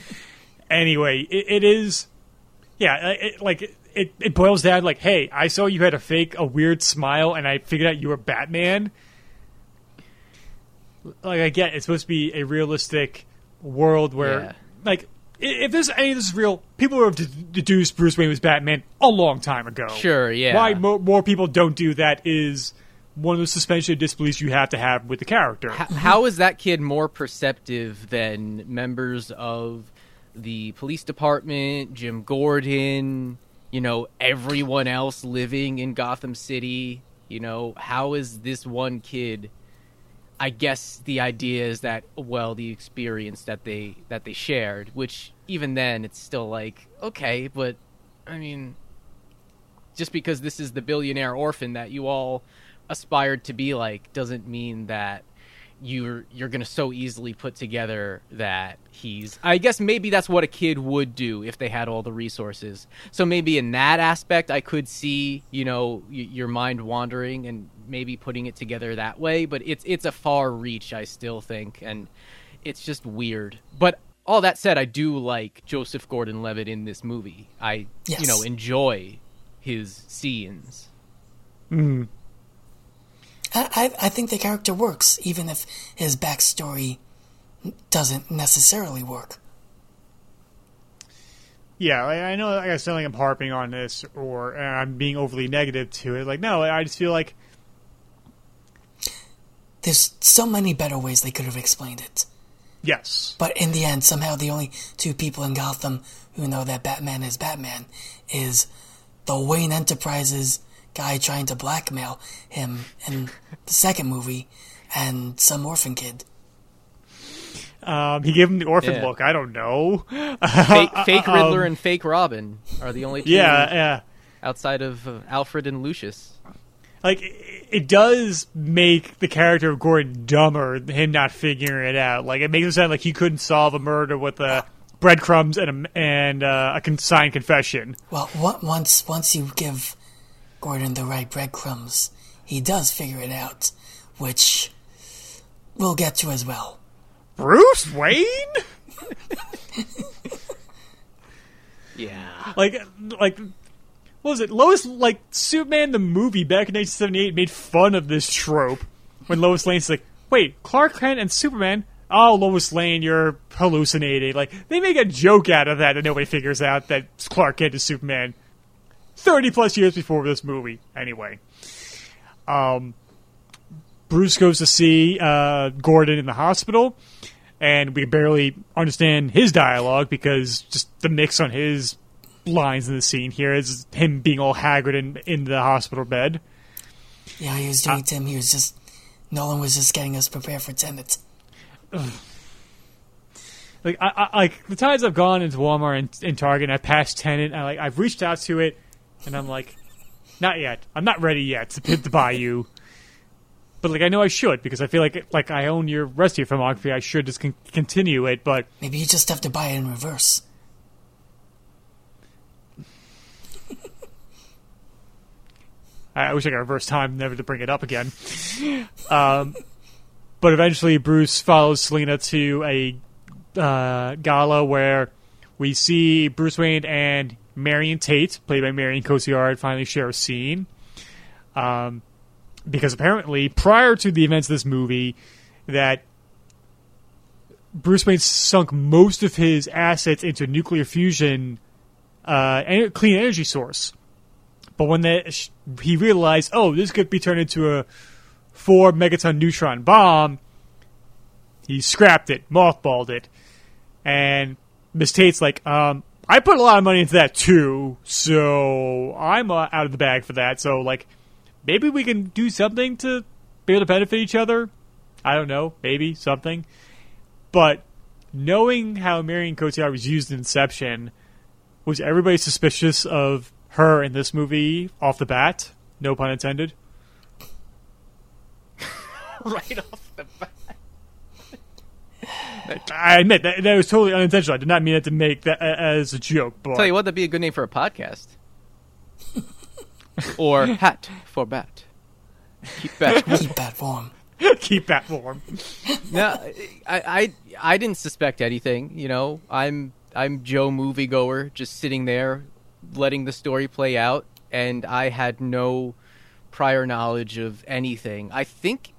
S1: Anyway, it, it is yeah, it, like it, it boils down like, hey, I saw you had a fake a weird smile, and I figured out you were Batman. Like I get, it's supposed to be a realistic world where, yeah. like, if this any of this is real, people would have deduced Bruce Wayne was Batman a long time ago.
S3: Sure, yeah.
S1: Why mo- more people don't do that is one of the suspension of disbelief you have to have with the character.
S3: how is that kid more perceptive than members of the police department, Jim Gordon, you know, everyone else living in Gotham City. You know, how is this one kid? I guess the idea is that well, the experience that they that they shared, which even then it's still like okay, but I mean, just because this is the billionaire orphan that you all aspired to be like doesn't mean that you're you're gonna so easily put together that he's i guess maybe that's what a kid would do if they had all the resources. So maybe in that aspect i could see you know y- your mind wandering and maybe putting it together that way but it's it's a far reach i still think and it's just weird but all that said i do like joseph gordon-levitt in this movie i yes. you know enjoy his scenes
S1: mm.
S2: I, I think the character works, even if his backstory doesn't necessarily work.
S1: Yeah, I know. I sound like I'm harping on this, or I'm being overly negative to it. Like, no, I just feel like
S2: there's so many better ways they could have explained it.
S1: Yes,
S2: but in the end, somehow the only two people in Gotham who know that Batman is Batman is the Wayne Enterprises guy trying to blackmail him in the second movie and some orphan kid.
S1: Um, he gave him the orphan
S3: Yeah.
S1: look. I don't know.
S3: Fake, [laughs] fake
S1: Um,
S3: Riddler and fake Robin are the only two
S1: Yeah, yeah.
S3: outside of uh, Alfred and Lucius.
S1: Like it it does make the character of Gordon dumber. Him not figuring it out. Like it makes him sound like he couldn't solve a murder with uh, breadcrumbs and a, and uh, a consigned confession.
S2: Well, on- once once you give Gordon the right breadcrumbs, he does figure it out, which we'll get to as well.
S1: Bruce Wayne. [laughs]
S3: Yeah.
S1: like like what was it? Lois like superman the movie back in 1978 made fun of this trope when lois lane's like wait clark kent and superman? Oh lois lane you're hallucinating. Like they make a joke out of that and nobody figures out that clark kent is superman 30 plus years before this movie anyway. Um bruce goes to see uh, gordon in the hospital and we barely understand his dialogue because just the mix on his lines in the scene here is him being all haggard in, in the hospital bed.
S2: Yeah, he was doing Tim. He was just Nolan was just getting us prepared for Tenet.
S1: Like I, I like the times I've gone into Walmart and, and Target, and I passed Tenet, I like I've reached out to it, and I'm like, not yet. I'm not ready yet to, to buy you. But like I know I should because I feel like like I own your rest of your filmography. I should just con- continue it, but
S2: Maybe you just have to buy it in reverse.
S1: I wish I could reverse time never to bring it up again. um, but eventually, Bruce follows Selina to a uh, gala where we see Bruce Wayne and Marion Tate, played by Marion Cotillard, finally share a scene. Um, because apparently, prior to the events of this movie, that Bruce Wayne sunk most of his assets into nuclear fusion, uh, clean energy source. But when the, sh- he realized, oh, this could be turned into a four megaton neutron bomb, he scrapped it, mothballed it, and Miss Tate's like, um, I put a lot of money into that too, so I'm uh, out of the bag for that. So like, maybe we can do something to be able to benefit each other. I don't know, maybe something. But knowing how Marion Cotillard was used in Inception, was everybody suspicious of her in this movie off the bat? No pun intended. [laughs]
S3: right off the bat.
S1: I admit that that was totally unintentional. I did not mean it to make that a- as a joke. But
S3: Tell you what, that'd be a good name for a podcast. or [laughs] hat for bat. Keep bat.
S2: Keep that warm.
S1: keep that [laughs] warm.
S3: no, I, I I didn't suspect anything. You know, I'm I'm Joe moviegoer, just sitting there, letting the story play out, and I had no prior knowledge of anything. I think,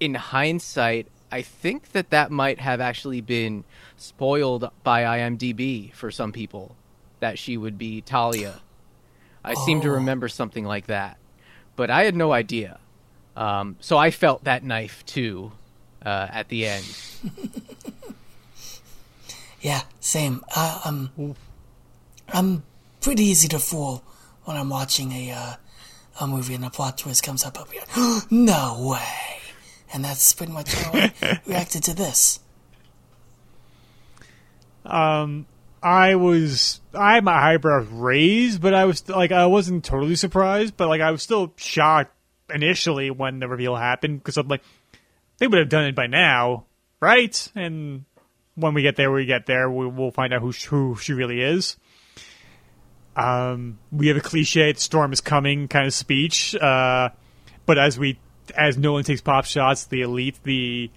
S3: in hindsight, I think that that might have actually been spoiled by IMDb for some people, that she would be Talia. I seem to
S2: Oh.
S3: remember something like that, but I had no idea. Um, so I felt that knife too uh, at the end. [laughs]
S2: Yeah, same. I, I'm I'm pretty easy to fool when I'm watching a uh, a movie and a plot twist comes up. Be like, [gasps] no way, and that's pretty much how I [laughs] reacted to this.
S1: Um, I was I had my eyebrows raised, but I was like I wasn't totally surprised, but like I was still shocked initially when the reveal happened because I'm like they would have done it by now, right? And when we get there, we get there, we, we'll find out who who she really is. Um, we have a cliche "storm is coming" kind of speech, uh, but as we as Nolan takes pop shots, the elite, the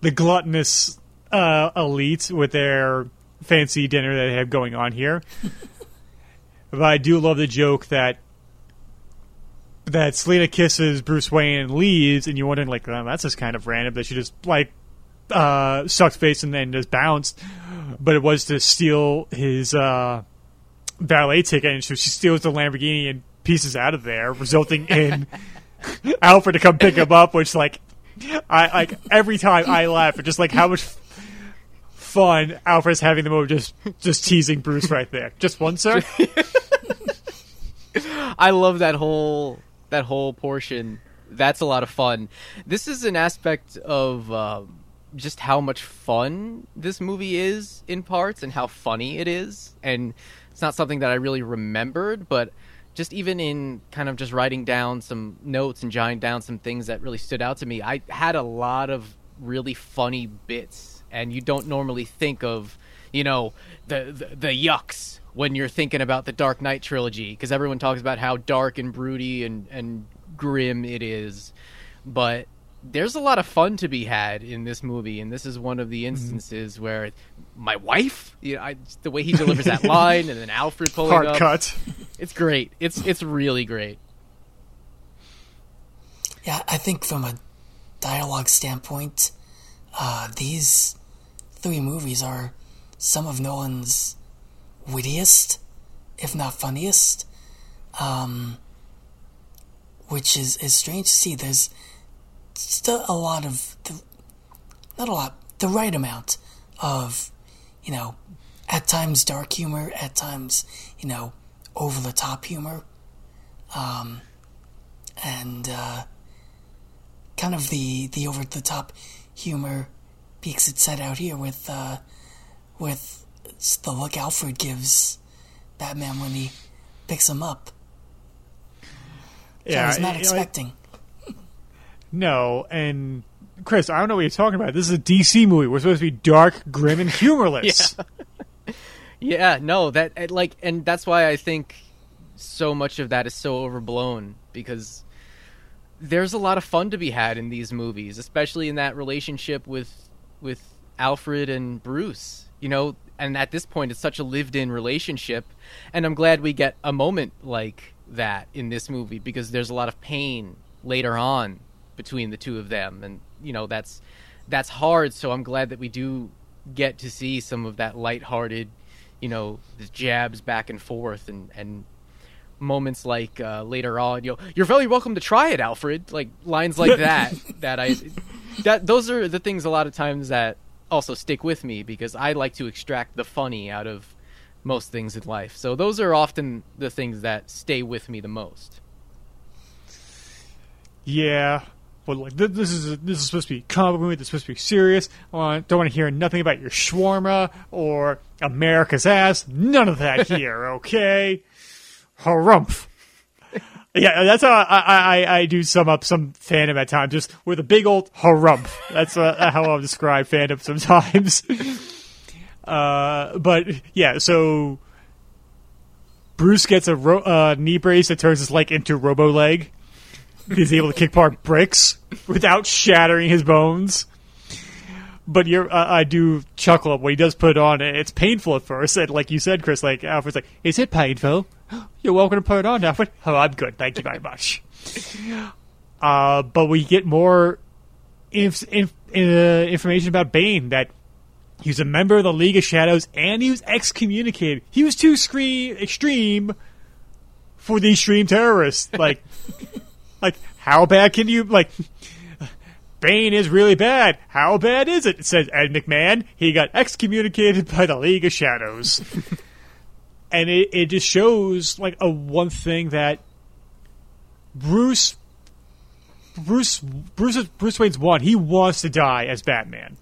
S1: the gluttonous uh, elite with their fancy dinner that they have going on here. [laughs] but I do love the joke that that Selina kisses Bruce Wayne and leaves, and you're wondering like, oh, that's just kind of random that she just like uh, sucked face and then just bounced. But it was to steal his uh, valet ticket, and so she steals the Lamborghini and pieces out of there, resulting in [laughs] Alfred to come pick him up. Which like, I like every time I laugh at just like how much fun Alfred's having the moment just just teasing Bruce right there. Just one, sir. [laughs]
S3: I love that whole that whole portion. That's a lot of fun. This is an aspect of um, just how much fun this movie is in parts and how funny it is. And it's not something that I really remembered, but just even in kind of just writing down some notes and jotting down some things that really stood out to me, I had a lot of really funny bits. And you don't normally think of, you know, the, the, the yucks when you're thinking about the Dark Knight trilogy because everyone talks about how dark and broody and, and grim it is. But there's a lot of fun to be had in this movie, and this is one of the instances mm-hmm. where my wife, you know, I, the way he delivers that line, and then Alfred pulling
S1: Hard
S3: up,
S1: cut.
S3: It's great. It's it's really great.
S2: Yeah, I think from a dialogue standpoint, uh, these three movies are some of Nolan's wittiest, if not funniest. Um, which is, is strange to see. There's still a lot of the, not a lot, the right amount of, you know, at times dark humor, at times, you know, over the top humor, um, and uh, kind of the the over the top humor peaks it set out here with uh, with the look Alfred gives Batman when he picks him up. Yeah, I was not expecting.
S1: No, and Chris, I don't know what you're talking about. This is a DC movie. We're supposed to be dark, grim, and humorless. [laughs]
S3: yeah. yeah, no, that eh, like, and that's why I think so much of that is so overblown because there's a lot of fun to be had in these movies, especially in that relationship with with Alfred and Bruce. You know, and at this point, it's such a lived-in relationship, and I'm glad we get a moment like that in this movie because there's a lot of pain later on between the two of them, and you know that's that's hard. So I'm glad that we do get to see some of that lighthearted, you know, the jabs back and forth, and and moments like uh, later on, you know, you're very welcome to try it, Alfred. Like lines like [laughs] that. that I that those are the things a lot of times that also stick with me because I like to extract the funny out of most things in life. So those are often the things that stay with me the most.
S1: Yeah, but like this is this is supposed to be comic movie. This is supposed to be serious. I don't want to hear nothing about your shawarma or America's ass. None of that [laughs] here. Okay, harumph. Yeah, that's how I, I, I do sum up some fandom at times, just with a big old harumph. That's uh, [laughs] how I'll describe fandom sometimes. [laughs] uh, but yeah, so Bruce gets a ro- uh, knee brace that turns his leg into Robo Leg he's able to kick apart bricks without shattering his bones. But uh, I do chuckle when he does put on. It's painful at first, and like you said, Chris, like Alfred's like, "Is it painful? [gasps] You're welcome to put it on, Alfred." [laughs] Oh, I'm good, thank you very much. [laughs] Uh, but we get more inf- inf- uh, information about Bane that he was a member of the League of Shadows and he was excommunicated. He was too extreme for the extreme terrorists. Like, [laughs] like, how bad can you like? Bane is really bad. How bad is it? Says Ed McMahon. He got excommunicated by the League of Shadows. [laughs] and it, it just shows like a one thing that Bruce Bruce Bruce Bruce Wayne's one. He wants to die as Batman.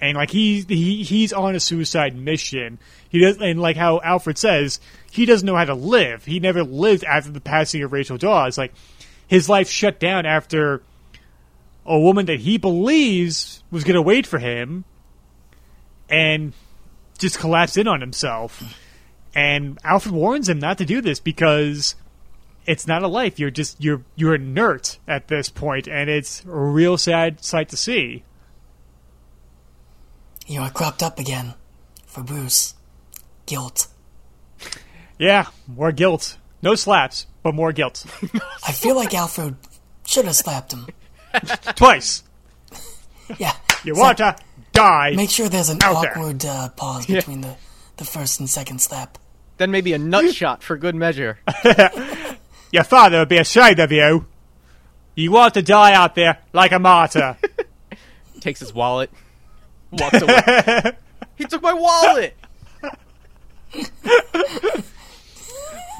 S1: And like he, he he's on a suicide mission. He does and like how Alfred says, he doesn't know how to live. He never lived after the passing of Rachel Dawes. Like his life shut down after a woman that he believes was going to wait for him and just collapsed in on himself. And Alfred warns him not to do this because it's not a life. You're just you're you're inert at this point, and it's a real sad sight to see.
S2: You it cropped up again for Bruce. Guilt.
S1: Yeah, more guilt. No slaps, but more guilt. [laughs]
S2: I feel like Alfred should have slapped him. [laughs]
S1: Twice. [laughs]
S2: Yeah.
S1: You so want to die.
S2: Make sure there's an awkward uh, pause between the, the first and second slap.
S3: Then maybe a nut shot for good measure.
S1: Your father would be ashamed of you. You want to die out there like a martyr.
S3: Takes his wallet, walks away. he took my wallet. [laughs]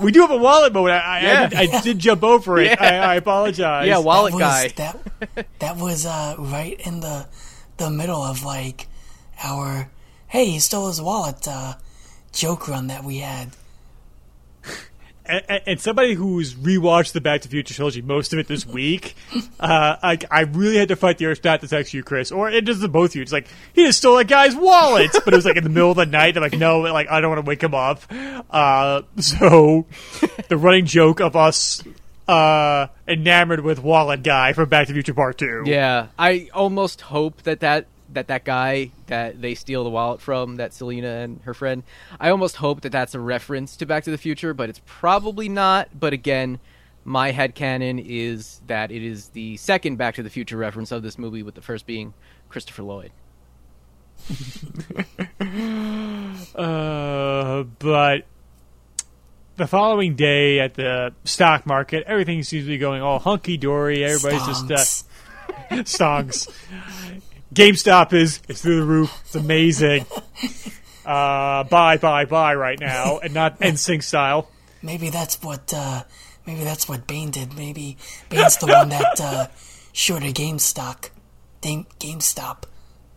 S1: We do have a wallet mode. I, I,
S3: Yeah.
S1: I, did, I did jump over it.
S3: Yeah.
S1: I, I apologize.
S3: Yeah, wallet
S2: that
S3: guy.
S2: That that was uh, right in the the middle of like our hey he stole his wallet uh, joke run that we had.
S1: And, and- and somebody who's rewatched the Back to the Future trilogy, most of it this week, [laughs] uh, I, I really had to fight the urge not to text you, Chris, or it just the both of you. It's like he just stole that guy's wallet, but it was like in the middle of the night. I'm like, no, like I don't want to wake him up. Uh, so the running joke of us uh, enamored with wallet guy from Back to the Future Part Two.
S3: Yeah, I almost hope that that that that guy that they steal the wallet from, that Selina and her friend, I almost hope that that's a reference to Back to the Future, but it's probably not. But again, my head headcanon is that it is the second Back to the Future reference of this movie, with the first being Christopher Lloyd. [laughs]
S1: Uh, but the following day at the stock market, everything seems to be going all hunky dory. Everybody's just uh,
S2: Stonks. [laughs]
S1: GameStop is it's through the roof. It's amazing. [laughs] Uh, buy, buy, buy right now, and not [laughs] NSYNC style.
S2: maybe that's what uh, maybe that's what Bane did. Maybe Bane's the one that uh, shorted GameStop. Game, GameStop.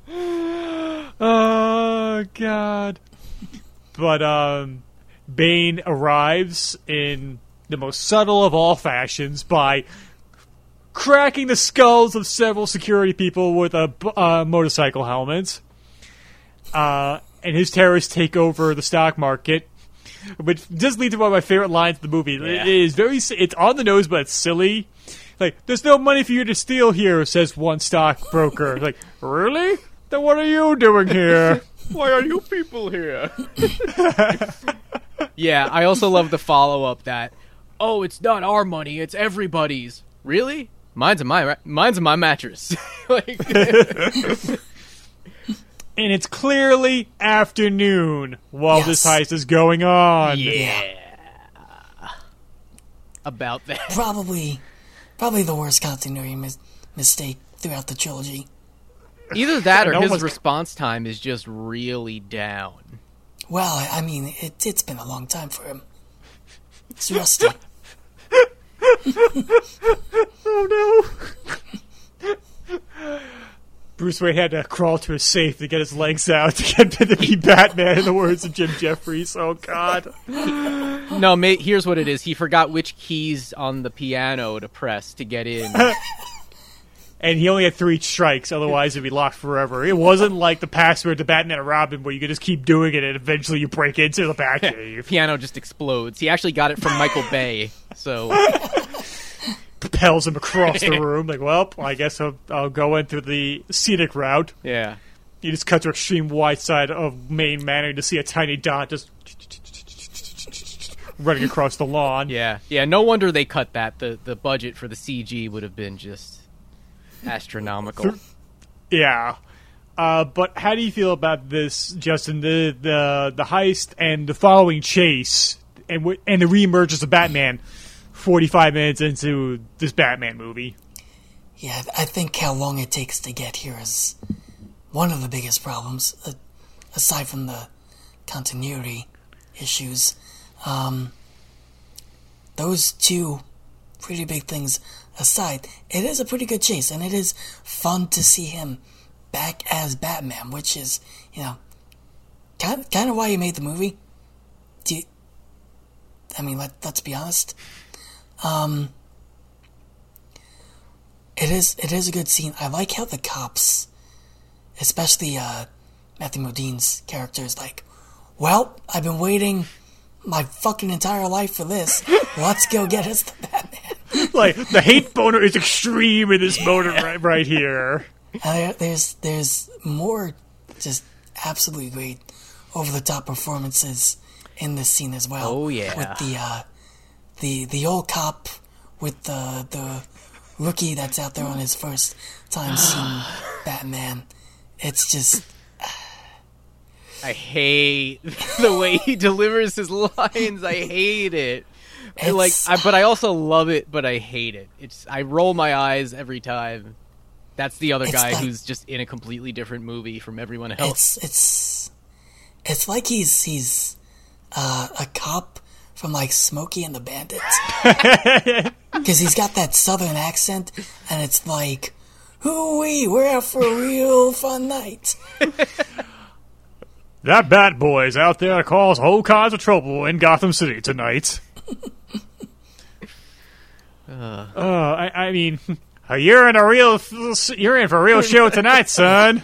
S2: [gasps]
S1: Oh God! But um, Bane arrives in the most subtle of all fashions by cracking the skulls of several security people with a uh, motorcycle helmets. Uh, and his terrorists take over the stock market. Which does lead to one of my favorite lines in the movie.
S3: Yeah.
S1: It is very it's on the nose, but it's silly. Like, there's no money for you to steal here, says one stockbroker. like, really? Then what are you doing here? [laughs]
S3: Why are you people here? [laughs] yeah, I also love the follow up that, oh, it's not our money, it's everybody's. Really? Mine's in my ra- mine's in my mattress. [laughs] like, [laughs]
S1: and it's clearly afternoon while this heist is going on.
S3: yeah. About that. [laughs]
S2: Probably, probably the worst continuity mis- mistake throughout the trilogy.
S3: Either that or
S1: No
S3: his response time is just really down.
S2: Well, I, I mean, it, it's been a long time for him. It's rusty. [laughs]
S1: Oh no. Bruce Wayne had to crawl to a safe to get his legs out to get to be Batman, in the words of Jim Jeffries. Oh God.
S3: No, mate, here's what it is. He forgot which keys on the piano to press to get in. [laughs]
S1: And he only had three strikes, otherwise it'd be locked forever. It wasn't like the password to Batman and Robin where you could just keep doing it and eventually you break into the Batcave. [laughs]
S3: piano just explodes. He actually got it from Michael Bay. So,
S1: propels him across the [laughs] room. Like, well, I guess I'll, I'll go into the scenic route.
S3: yeah.
S1: You just cut to extreme wide side of Wayne Manor to see a tiny dot just running across the lawn.
S3: Yeah, yeah. No wonder they cut that. the The budget for the CG would have been just astronomical.
S1: Yeah. Uh, but how do you feel about this, Justin? The the the heist and the following chase, and and the reemergence of Batman, forty five minutes into this Batman movie.
S2: Yeah, I think how long it takes to get here is one of the biggest problems, uh, aside from the continuity issues. Um, those two pretty big things aside, it is a pretty good chase, and it is fun to see him back as Batman, which is, you know, kind kind of why you made the movie. Do you, I mean, let, let's be honest. Um, it is it is a good scene. I like how the cops, especially uh, Matthew Modine's character, is like, "Well, I've been waiting my fucking entire life for this. Let's go get us the Batman." [laughs]
S1: Like the hate boner is extreme in this moment right, right here.
S2: And there, there's there's more just absolutely great over the top performances in this scene as well.
S3: Oh, yeah.
S2: with the uh, the the old cop with the the rookie that's out there on his first time [sighs] seeing Batman. It's just [sighs]
S3: I hate [laughs] the way he delivers his lines. I hate it.
S2: It's-
S3: like, I, but I also love it. But I hate it. It's I roll my eyes every time. That's the other
S2: It's
S3: guy
S2: like-
S3: who's just in a completely different movie from everyone else.
S2: it's it's it's like he's he's uh, a cop from like Smokey and the Bandits. [laughs] Because he's got that southern accent, and it's like, hooey, we're out for a real fun night. [laughs]
S1: That bat boy's out there to cause whole kinds of trouble in Gotham City tonight. [laughs] uh, I, I mean, you're in a real, you're in for a real show tonight, son.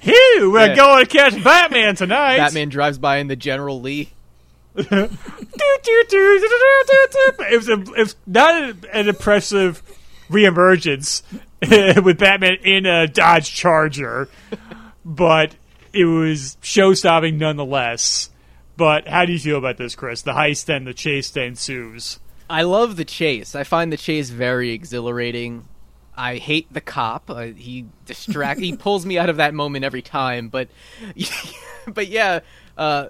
S1: Phew, we're
S3: Yeah.
S1: going to catch Batman tonight.
S3: Batman drives by in the General Lee.
S1: It was, a, it was not an, impressive reemergence with Batman in a Dodge Charger, but it was show stopping nonetheless. But how do you feel about this, Chris? The heist and the chase that ensues.
S3: I love the chase. I find the chase very exhilarating. I hate the cop. Uh, he distract. he pulls me out of that moment every time. But, [laughs] but yeah, uh,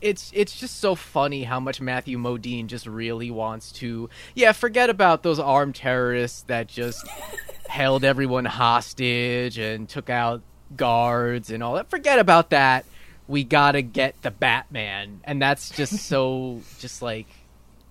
S3: it's it's just so funny how much Matthew Modine just really wants to. Yeah, forget about those armed terrorists that just [laughs] held everyone hostage and took out guards and all that. Forget about that. We gotta get the Batman, and that's just [laughs] so just like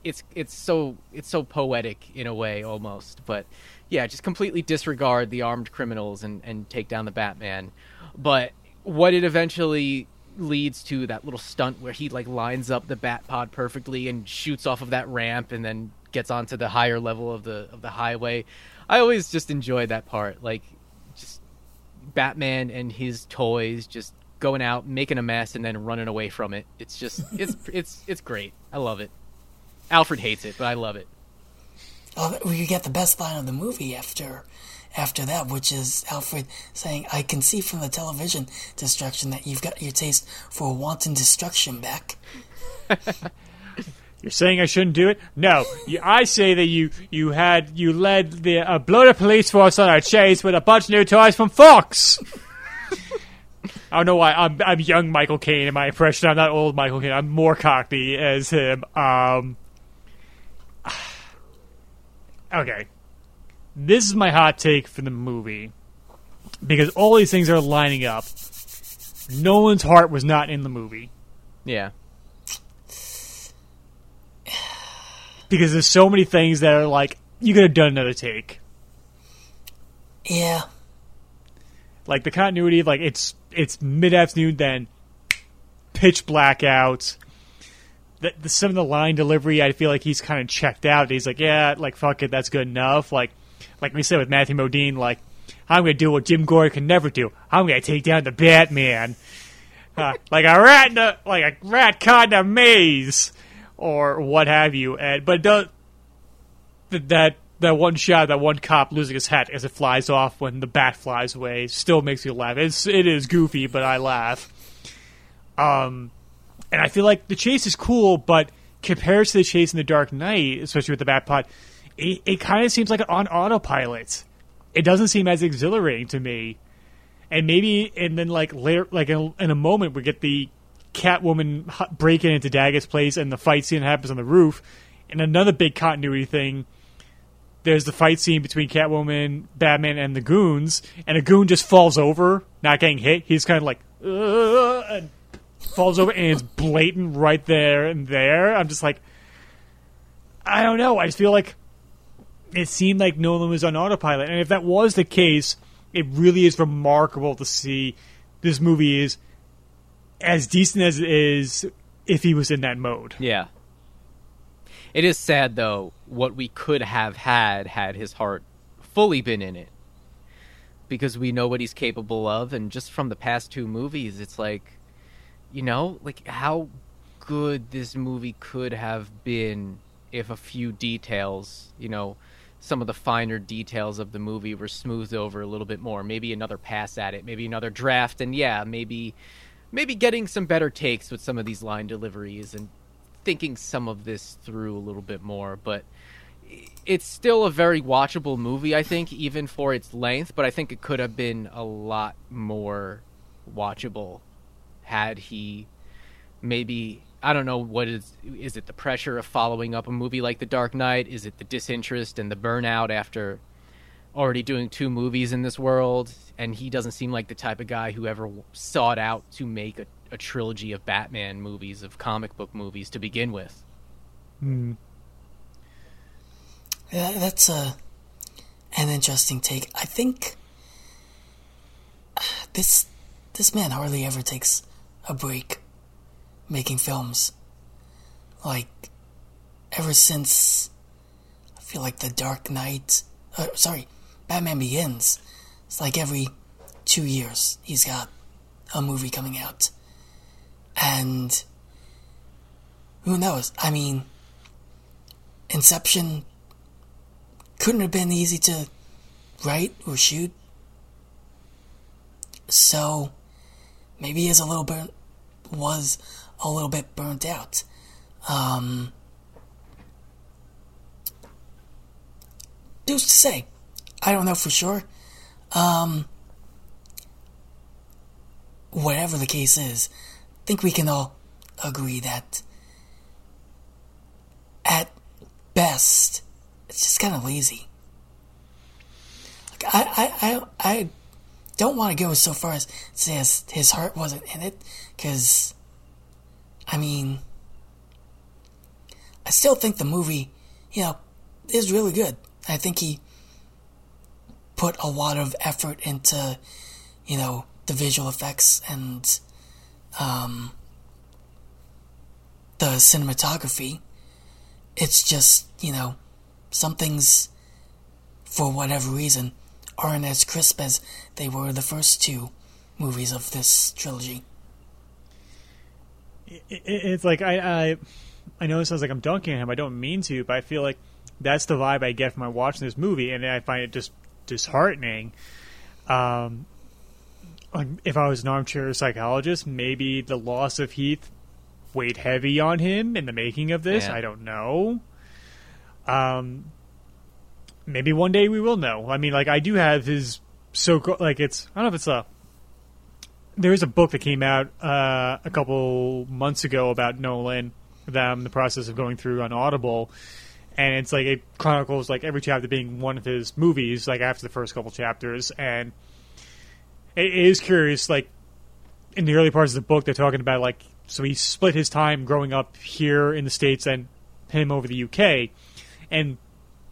S3: it's it's so it's so poetic in a way almost but yeah just completely disregard the armed criminals and and take down the batman but what it eventually leads to that little stunt where he like lines up the bat pod perfectly and shoots off of that ramp and then gets onto the higher level of the of the highway. I always just enjoy that part like just batman and his toys just going out making a mess and then running away from it. It's just [laughs] it's it's it's great. I love it. Alfred hates it, but I love it.
S2: Oh, we get the best line of the movie after after that, which is Alfred saying, "I can see from the television destruction that you've got your taste for wanton destruction back." [laughs]
S1: You're saying I shouldn't do it? No, I say that you you had you led the uh, bloated police force on a chase with a bunch of new toys from Fox. I don't know why I'm I'm young Michael Caine in my impression. I'm not old Michael Caine. I'm more cockney as him. Um, [sighs] okay, this is my hot take for the movie because all these things are lining up. Nolan's heart was not in the movie.
S3: Yeah.
S1: because there's so many things that are like you could have done another take.
S2: Yeah,
S1: Like the continuity of like it's it's mid afternoon, then pitch black out. The, the, some of the line delivery, I feel like he's kind of checked out. He's like, yeah, like fuck it, that's good enough. Like, like we said with Matthew Modine, like I'm gonna do what Jim Gordon can never do. I'm gonna take down the Batman, uh, [laughs] like a rat in a like a rat caught in a maze, or what have you. And but the, that that one shot, that one cop losing his hat as it flies off when the bat flies away, still makes me laugh. It's it is goofy, but I laugh. Um, and I feel like the chase is cool, but compared to the chase in the Dark Knight, especially with the bat pod, it, it kind of seems like on autopilot. It doesn't seem as exhilarating to me. And maybe, and then like later, like in, in a moment, we get the Catwoman breaking into Daggett's place, and the fight scene happens on the roof. And another big continuity thing there's the fight scene between Catwoman, Batman, and the goons, and a goon just falls over, not getting hit. He's kind of like, and falls over, and it's blatant right there and there. I'm just like, I don't know. I just feel like it seemed like Nolan was on autopilot, and if that was the case, it really is remarkable to see this movie is as decent as it is if he was in that mode.
S3: Yeah. It is sad though what we could have had had his heart fully been in it. Because we know what he's capable of and just from the past two movies it's like you know, like how good this movie could have been if a few details, you know, some of the finer details of the movie were smoothed over a little bit more. Maybe another pass at it, maybe another draft and yeah, maybe maybe getting some better takes with some of these line deliveries and thinking some of this through a little bit more, but it's still a very watchable movie, I think, even for its length, but I think it could have been a lot more watchable had he maybe I don't know what is is it the pressure of following up a movie like The Dark Knight? Is it the disinterest and the burnout after already doing two movies in this world, and he doesn't seem like the type of guy who ever sought out to make a, a trilogy of Batman movies, of comic book movies to begin with.
S1: Hmm.
S2: Yeah, that's a an interesting take. I think this this man hardly ever takes a break making films. Like ever since I feel like The Dark Knight, uh, sorry, Batman Begins. It's like every two years he's got a movie coming out, and who knows? I mean, Inception couldn't have been easy to write or shoot. So maybe he is a little bit was a little bit burnt out. Um, who's to say? I don't know for sure. Um, whatever the case is, I think we can all agree that at best, it's just kind of lazy. Like I, I, I, I don't want to go so far as to say his, his heart wasn't in it, because, I mean, I still think the movie, you know, is really good. I think he put a lot of effort into, you know, the visual effects and um, the cinematography. It's just, you know, some things, for whatever reason, aren't as crisp as they were the first two movies of this trilogy.
S1: It, it, it's like I, I, I know it sounds like I'm dunking on him. I don't mean to, but I feel like that's the vibe I get from watching this movie, and I find it just disheartening. Um, if I was an armchair psychologist, maybe the loss of Heath weighed heavy on him in the making of this.
S3: Yeah.
S1: I don't know. Um, maybe one day we will know. I mean, like I do have his so like it's I don't know if it's a there is a book that came out uh, a couple months ago about Nolan that I'm in the process of going through on Audible, and it's like it chronicles like every chapter being one of his movies, like after the first couple chapters, and it is curious. Like in the early parts of the book, they're talking about like so he split his time growing up here in the states and him over the UK, and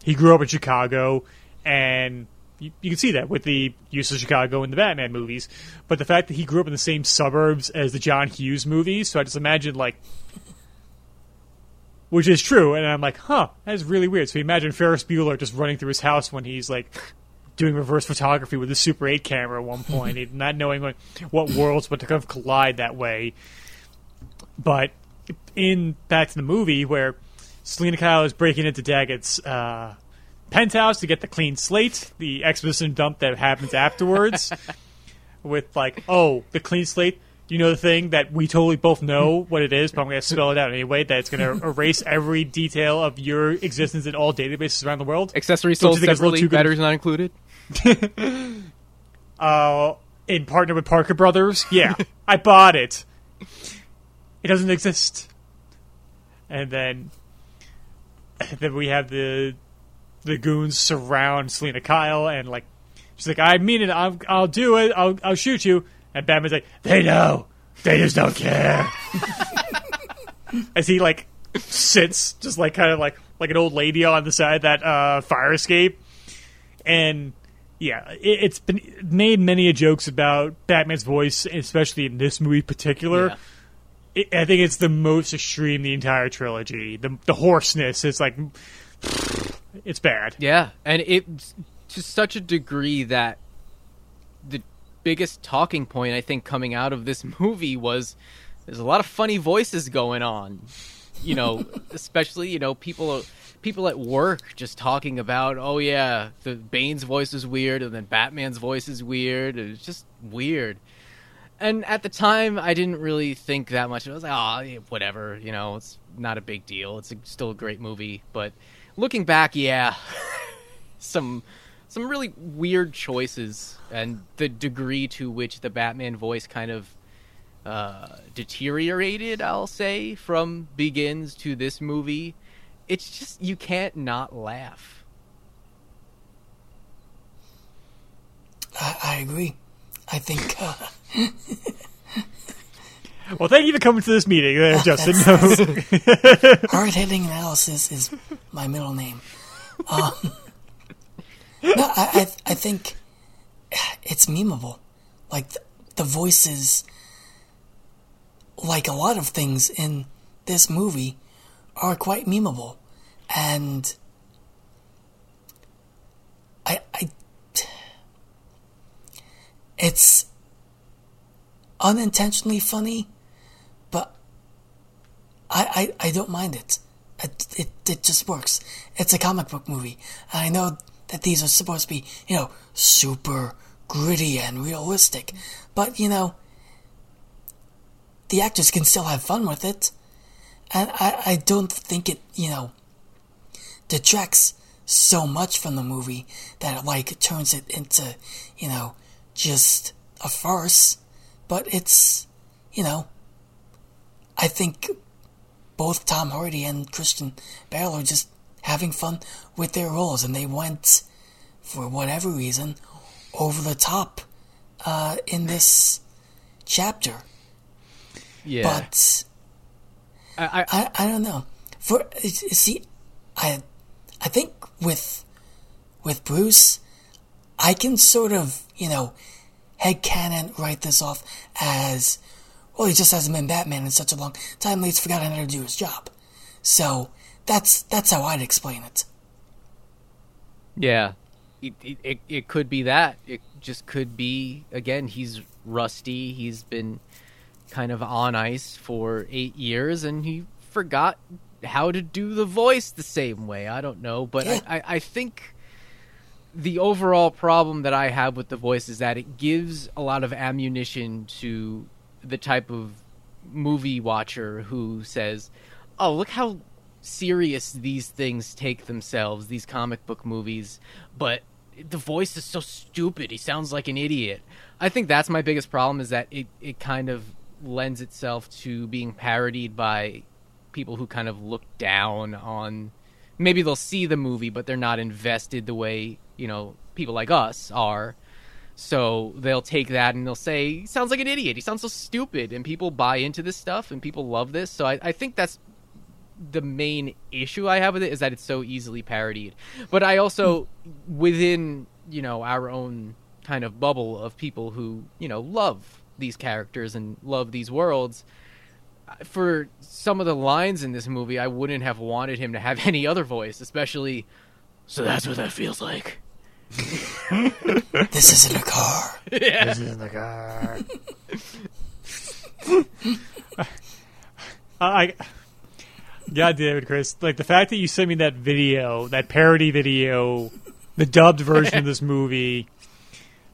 S1: he grew up in Chicago, and you, you can see that with the use of Chicago in the Batman movies. But the fact that he grew up in the same suburbs as the John Hughes movies, so I just imagine like, which is true, and I'm like, huh, that's really weird. So you imagine Ferris Bueller just running through his house when he's like doing reverse photography with a Super 8 camera at one point, point, not knowing what, what worlds would kind of collide that way. But in back to the movie where Selina Kyle is breaking into Daggett's uh, penthouse to get the clean slate, the exposition dump that happens afterwards, [laughs] with like, oh, the clean slate. You know the thing that we totally both know [laughs] what it is, but I'm going to spell it out anyway. That it's going [laughs] to erase every detail of your existence in all databases around the world.
S3: Accessories sold
S1: think it's a little
S3: separately, batteries not included.
S1: uh, in partner with Parker Brothers. Yeah, I bought it. It doesn't exist. And then, then we have the the goons surround Selina Kyle, and like she's like, "I mean it. I'll, I'll do it. I'll, I'll shoot you." And Batman's like, "They know. They just don't care." [laughs] As he like sits, just like kind of like like an old lady on the side of that uh, fire escape, and yeah, it, it's been made many a jokes about Batman's voice, especially in this movie in particular.
S3: Yeah.
S1: It, I think it's the most extreme the entire trilogy. The the hoarseness is like, it's bad.
S3: Yeah, and it's to such a degree that the biggest talking point I think coming out of this [laughs] movie was there's a lot of funny voices going on. You know, [laughs] especially you know people people at work just talking about oh yeah the Bane's voice is weird and then Batman's voice is weird. It's just weird. And at the time, I didn't really think that much. I was like, oh, whatever, you know, it's not a big deal. It's a, still a great movie. But looking back, yeah, [laughs] some some really weird choices and the degree to which the Batman voice kind of uh, deteriorated, I'll say, from Begins to this movie. It's just you can't not laugh.
S2: I, I agree. I think uh, [laughs]
S1: Well, thank you for coming to this meeting, there, Justin. [laughs] [laughs]
S2: hard hitting analysis is my middle name. Um, no, I, I I think it's memeable. Like the, the voices, like a lot of things in this movie, are quite memeable, and I I it's unintentionally funny, but I, I, I don't mind it. it. It it just works. It's a comic book movie. I know that these are supposed to be, you know, super gritty and realistic, but you know, the actors can still have fun with it. And I, I don't think it, you know, detracts so much from the movie that it like turns it into, you know, just a farce. But it's, you know, I think both Tom Hardy and Christian Bale are just having fun with their roles, and they went, for whatever reason, over the top uh, in this chapter.
S3: Yeah.
S2: But
S3: I, I,
S2: I, I don't know. For see, I I think with with Bruce, I can sort of you know headcanon write this off as well. He just hasn't been Batman in such a long time. He's forgotten how to do his job. So that's that's how I'd explain it.
S3: Yeah, it, it, it, it could be that. It just could be, again, he's rusty. He's been kind of on ice for eight years and he forgot how to do the voice the same way. I don't know. But
S2: Yeah.
S3: I, I, I think the overall problem that I have with the voice is that it gives a lot of ammunition to the type of movie watcher who says, "Oh, look how serious these things take themselves, these comic book movies, but the voice is so stupid. He sounds like an idiot." I think that's my biggest problem is that it it kind of lends itself to being parodied by people who kind of look down on maybe they'll see the movie but they're not invested the way you know people like us are so they'll take that and they'll say he sounds like an idiot he sounds so stupid and people buy into this stuff and people love this so i, I think that's the main issue i have with it is that it's so easily parodied but i also within you know our own kind of bubble of people who you know love these characters and love these worlds for some of the lines in this movie, I wouldn't have wanted him to have [laughs] any other voice, especially. So that's what that feels like.
S2: This isn't a car. Yeah. This isn't a car. [laughs]
S1: I, God damn it, Chris! Like the fact that you sent me that video, that parody video, the dubbed version of this [laughs] movie,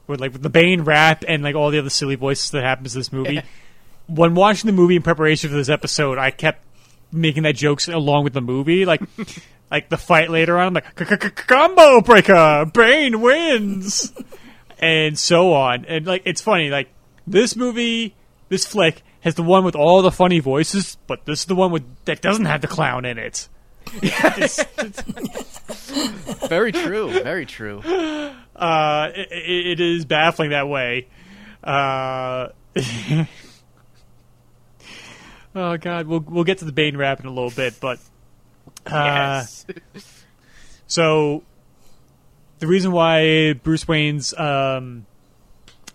S1: with like with the Bane rap and like all the other silly voices that happens in this movie. when watching the movie in preparation for this episode, I kept making that jokes along with the movie, like. [laughs] Like the fight later on, I'm like combo breaker, Bane wins, [laughs] and so on. And like it's funny, like this movie, this flick has the one with all the funny voices, but this is the one with that doesn't have the clown in it. [laughs] It's- it's-
S3: Very true. Very true.
S1: uh, it, it is baffling that way. Uh, oh God, we'll we'll get to the Bane rap in a little bit, but uh,
S3: yes. [laughs]
S1: So, the reason why Bruce Wayne's um,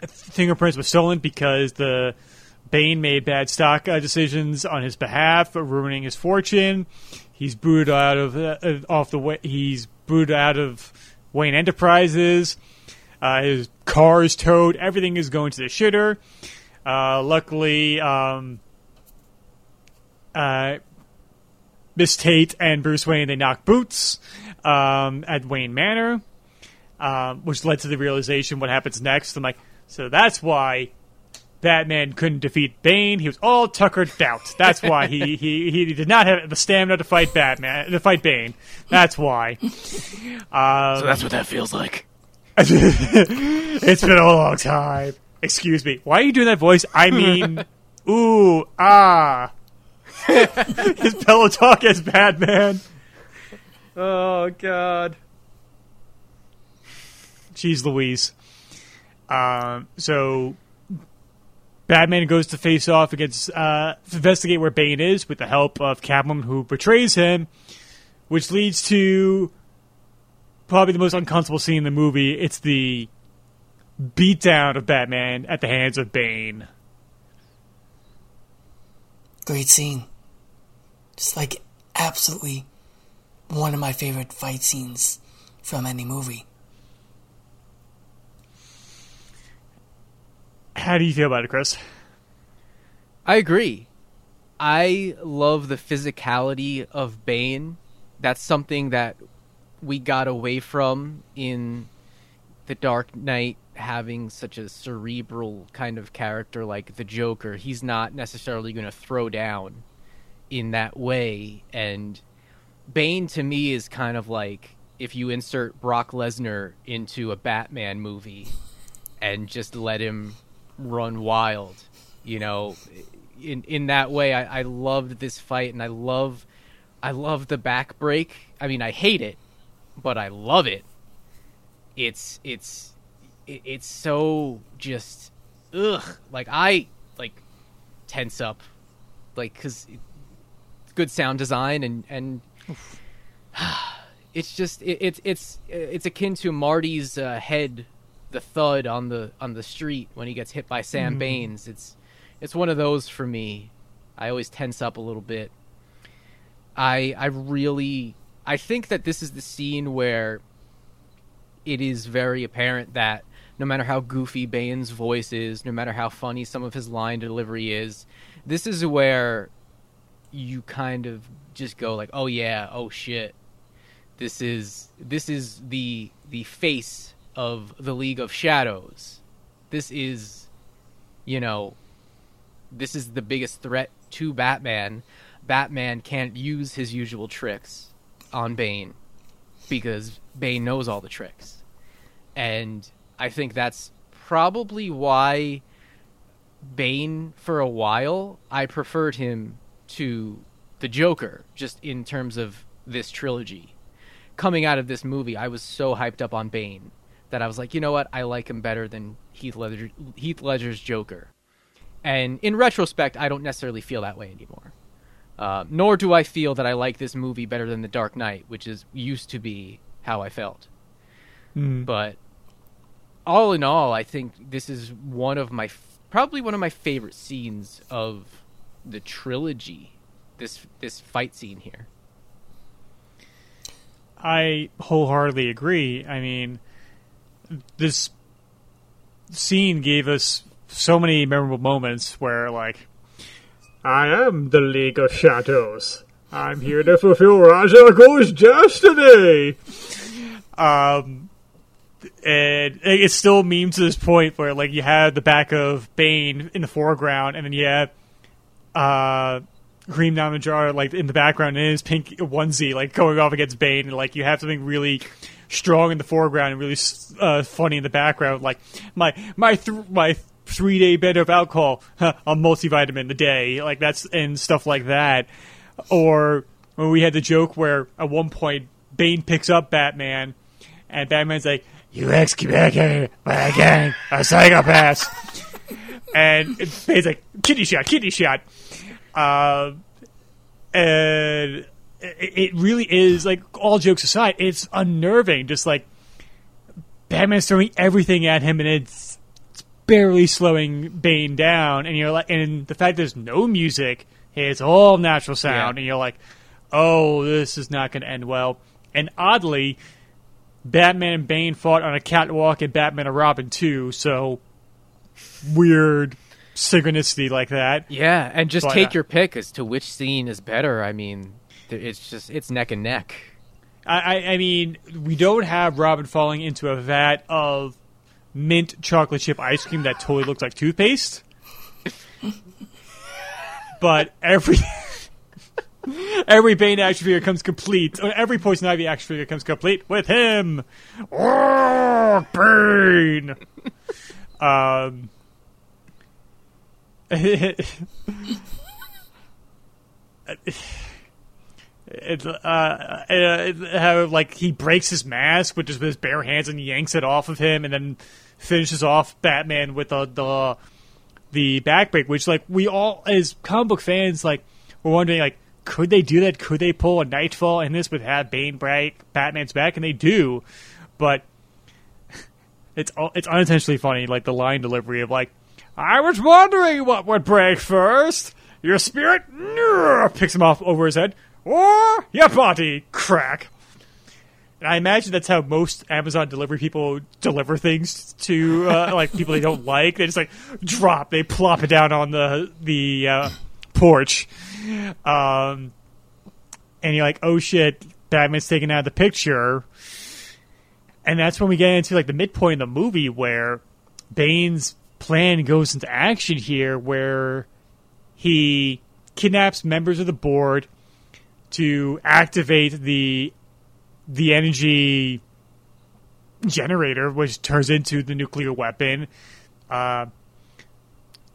S1: fingerprints were stolen because the Bane made bad stock uh, decisions on his behalf, ruining his fortune. He's booted out of uh, off the way. He's booted out of Wayne Enterprises. Uh, his car is towed. Everything is going to the shitter. Uh, luckily, um, uh, Miss Tate and Bruce Wayne they knock boots um, at Wayne Manor, um, which led to the realization what happens next. I'm like, so that's why Batman couldn't defeat Bane. He was all tuckered out. That's why he, [laughs] he, he did not have the stamina to fight Batman to fight Bane. That's why. Um,
S3: so that's what that feels like. [laughs]
S1: it's been a long time. Excuse me. Why are you doing that voice? I mean, [laughs] ooh, ah. [laughs] His pillow talk as Batman. Oh God. Jeez Louise. Um, so Batman goes to face off against uh, to investigate where Bane is with the help of Catwoman, who betrays him, which leads to probably the most uncomfortable scene in the movie. It's the beatdown of Batman at the hands of Bane.
S2: Great scene. Just like absolutely one of my favorite fight scenes from any movie.
S1: How do you feel about it, Chris?
S3: I agree. I love the physicality of Bane. That's something that we got away from in The Dark Knight having such a cerebral kind of character like the Joker. He's not necessarily going to throw down in that way and Bane to me is kind of like if you insert Brock Lesnar into a Batman movie and just let him run wild. You know, in in that way, I, I loved this fight, and I love, I love the back break. I mean, I hate it, but I love it. It's it's it's so just ugh. Like I like tense up, like because good sound design and and. [sighs] It's just it, it's it's it's akin to Marty's uh, head the thud on the on the street when he gets hit by Sam mm. Baines. It's it's one of those for me. I always tense up a little bit. I I really I think that this is the scene where it is very apparent that no matter how goofy Bane's voice is, no matter how funny some of his line delivery is, this is where you kind of just go like, "Oh yeah, oh shit." This is this is the the face of the League of Shadows. This is, you know, this is the biggest threat to Batman. Batman can't use his usual tricks on Bane because Bane knows all the tricks. And I think that's probably why Bane, for a while, I preferred him to the Joker, just in terms of this trilogy. Coming out of this movie, I was so hyped up on Bane that I was like, you know what, I like him better than Heath Ledger, Heath Ledger's Joker. And in retrospect, I don't necessarily feel that way anymore. Uh, nor do I feel that I like this movie better than The Dark Knight, which is used to be how I felt.
S1: Mm.
S3: But all in all, I think this is one of my probably one of my favorite scenes of the trilogy. This this fight scene here.
S1: I wholeheartedly agree. I mean, this scene gave us so many memorable moments where, like, I am the League of Shadows. I'm here to fulfill Ra's al Ghul's destiny. Um, and it's still meme to this point where, like, you have the back of Bane in the foreground, and then you uh, Green Diamond Jar like in the background in his pink onesie, like going off against Bane, and like you have something really strong in the foreground and really uh, funny in the background. Like my my th- my three day bed of alcohol, huh, a multivitamin a day, like that's and stuff like that. Or when we had the joke where at one point Bane picks up Batman, and Batman's like, "You ex-communicated [laughs] a gang, a psychopath," and Bane's like, "Kitty shot, kitty shot." Uh, and it really is like all jokes aside, it's unnerving. Just like Batman's throwing everything at him, and it's, it's barely slowing Bane down. And you're like, and the fact there's no music, it's all natural sound, yeah. and you're like, oh, this is not going to end well. And oddly, Batman and Bane fought on a catwalk in Batman and Robin too, so weird synchronicity like that.
S3: Yeah, and just but, take uh, your pick as to which scene is better. I mean, it's just it's neck and neck.
S1: I, I mean, we don't have Robin falling into a vat of mint chocolate chip ice cream that totally looks like toothpaste. [laughs] but every [laughs] every Bane action figure comes complete. Every Poison Ivy action figure comes complete with him. Oh, Bane. [laughs] um, It, uh, uh, it, how like he breaks his mask with just with his bare hands and yanks it off of him, and then finishes off Batman with the the the backbreak, which like we all as comic book fans like were wondering like could they do that? Could they pull a Knightfall in this would have Bane break Batman's back? And they do, but [laughs] it's all, it's unintentionally funny, like the line delivery of like, "I was wondering what would break first. Your spirit picks him off over his head, or your body crack." And I imagine that's how most Amazon delivery people deliver things to uh, like people they don't like. They just like drop, they plop it down on the the uh, porch, um, and you're like, "Oh shit, Batman's taken out of the picture." And that's when we get into like the midpoint of the movie where Bane's plan goes into action here, where he kidnaps members of the board to activate the the energy generator, which turns into the nuclear weapon. Uh,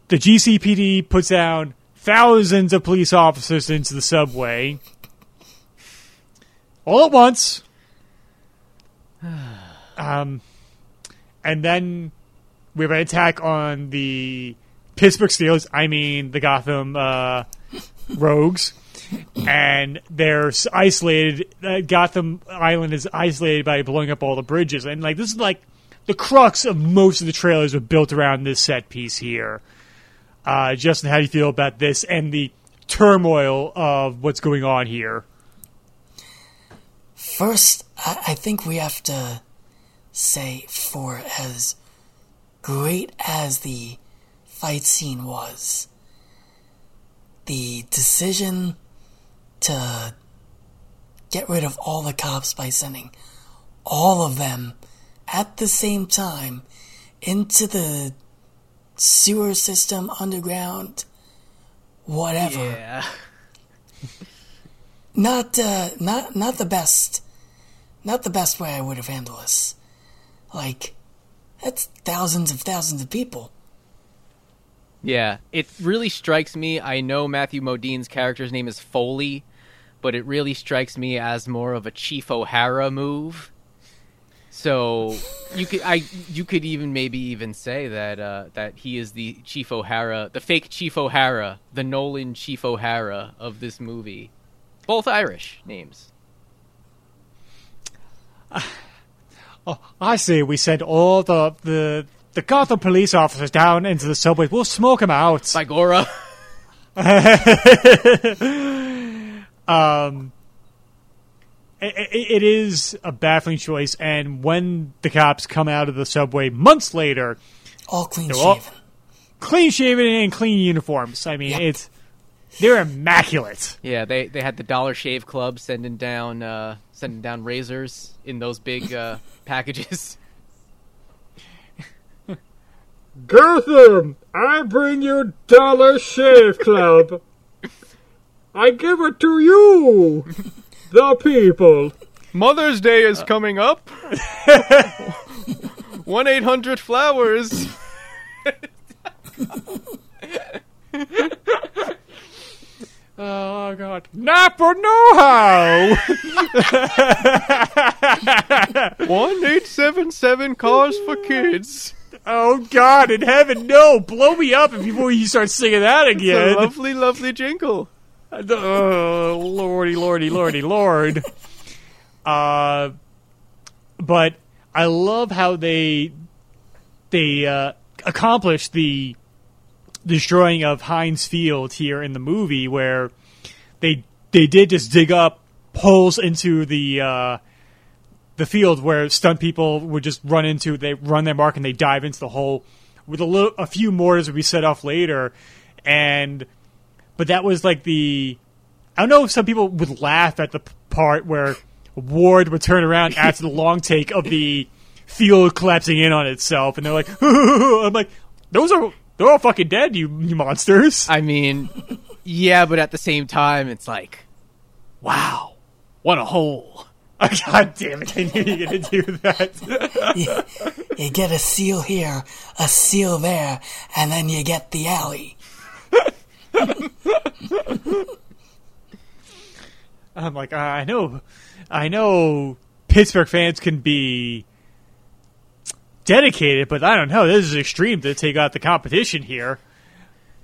S1: the GCPD puts down thousands of police officers into the subway all at once. [sighs] Um, and then we have an attack on the Pittsburgh Steelers. I mean, the Gotham uh, Rogues, and they're isolated. Uh, Gotham Island is isolated by blowing up all the bridges, and like this is like the crux of most of the trailers are built around this set piece here. Uh, Justin, how do you feel about this and the turmoil of what's going on here?
S2: First, I, I think we have to say, for as great as the fight scene was, the decision to get rid of all the cops by sending all of them at the same time into the sewer system underground whatever
S3: Yeah. [laughs]
S2: not uh, not not the best not the best way I would have handled this like that's thousands of thousands of people
S3: Yeah, it really strikes me. I know Matthew Modine's character's name is Foley, but it really strikes me as more of a Chief O'Hara move. So you could I you could even maybe even say that uh, that he is the Chief O'Hara, the fake Chief O'Hara, the Nolan Chief O'Hara of this movie. Both Irish names.
S1: Oh, I see. we send all the the the Gotham police officers down into the subway. We'll smoke them out.
S3: By Gora. [laughs]
S1: um, it, it is a baffling choice, and when the cops come out of the subway months later,
S2: all clean
S1: They're all-
S2: shaven
S1: clean shaven and clean uniforms. I mean,
S2: Yep.
S1: it's they're immaculate.
S3: Yeah, they they had the Dollar Shave Club sending down uh, sending down razors in those big uh, [laughs] packages.
S1: Gotham, I bring you Dollar Shave Club. I give it to you, [laughs] the people.
S3: Mother's Day is coming up. [laughs] One eight hundred flowers.
S1: Oh God, Napa know how. [laughs]
S3: One eight seven seven cars for kids.
S1: oh God, in heaven, no! Blow me up before you start singing that again.
S3: lovely, lovely jingle.
S1: Oh, lordy, lordy, lordy, lord. Uh, but I love how they they uh, accomplished the destroying of Heinz Field here in the movie, where they they did just dig up holes into the uh, the field where stunt people would just run into. They run their mark and they dive into the hole with a little, a few mortars would be set off later, and but that was like the I don't know if some people would laugh at the part where Ward would turn around [laughs] after the long take of the field collapsing in on itself, and they're like, [laughs] I'm like, those are they're all fucking dead, you you monsters.
S3: I mean, yeah, but at the same time, it's like, wow, what a hole. [laughs]
S1: God damn it! I knew you were gonna do that.
S2: you, you get a seal here a seal there and then you get the alley
S1: I'm like, I know, I know, Pittsburgh fans can be dedicated, but I don't know. This is extreme to take out the competition here.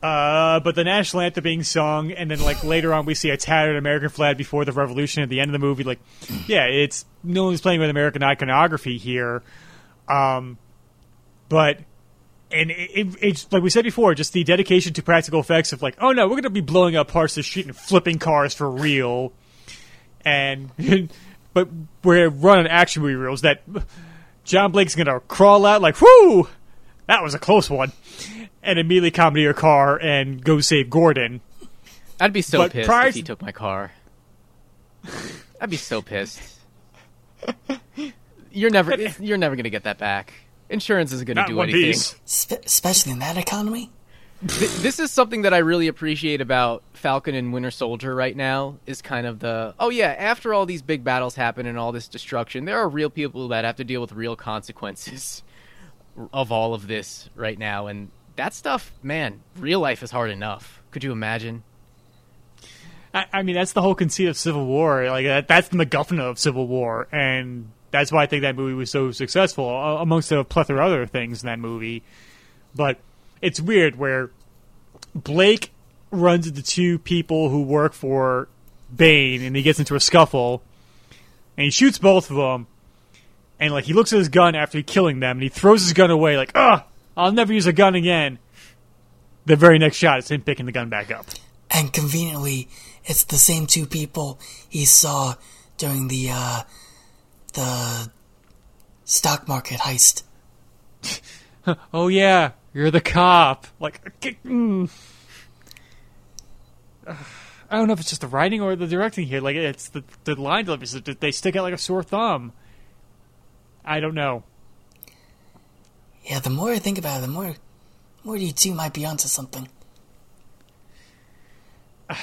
S1: Uh, but the national anthem being sung, and then like later on, we see a tattered American flag before the revolution at the end of the movie. Like, yeah, it's no one's playing with American iconography here. Um, but and it, it, it's like we said before, just the dedication to practical effects of like, oh no, we're to be blowing up parts of the street and flipping cars for real, and [laughs] but we're running action movie reels that John Blake's going to crawl out like, whoo, that was a close one, and immediately come to your car and go save Gordon.
S3: I'd be so
S1: But
S3: pissed
S1: prior
S3: if he took my car. [laughs] I'd be so pissed. [laughs] You're never you're never gonna get that back. Insurance isn't gonna
S1: Not
S3: do
S1: one
S3: anything.
S1: piece.
S2: Spe- especially in that economy.
S3: Th- this is something that I really appreciate about Falcon and Winter Soldier right now is kind of the oh yeah, after all these big battles happen and all this destruction, there are real people that have to deal with real consequences [laughs] of all of this right now and that stuff, man, real life is hard enough. Could you imagine?
S1: I, I mean, that's the whole conceit of Civil War. Like that, that's the MacGuffin of Civil War, and that's why I think that movie was so successful, amongst a plethora of other things in that movie. But it's weird where Blake runs into two people who work for Bane, and he gets into a scuffle, and he shoots both of them. And like he looks at his gun after killing them, and he throws his gun away, like, "Ugh, I'll never use a gun again." The very next shot is him picking the gun back up.
S2: And conveniently, it's the same two people he saw during the uh, the stock market heist. [laughs]
S1: oh yeah, you're the cop. Like, mm. I don't know if it's just the writing or the directing here. Like, it's the the line delivery. They stick out like a sore thumb. I don't know.
S2: Yeah, the more I think about it, the more, more you two might be onto something. [sighs]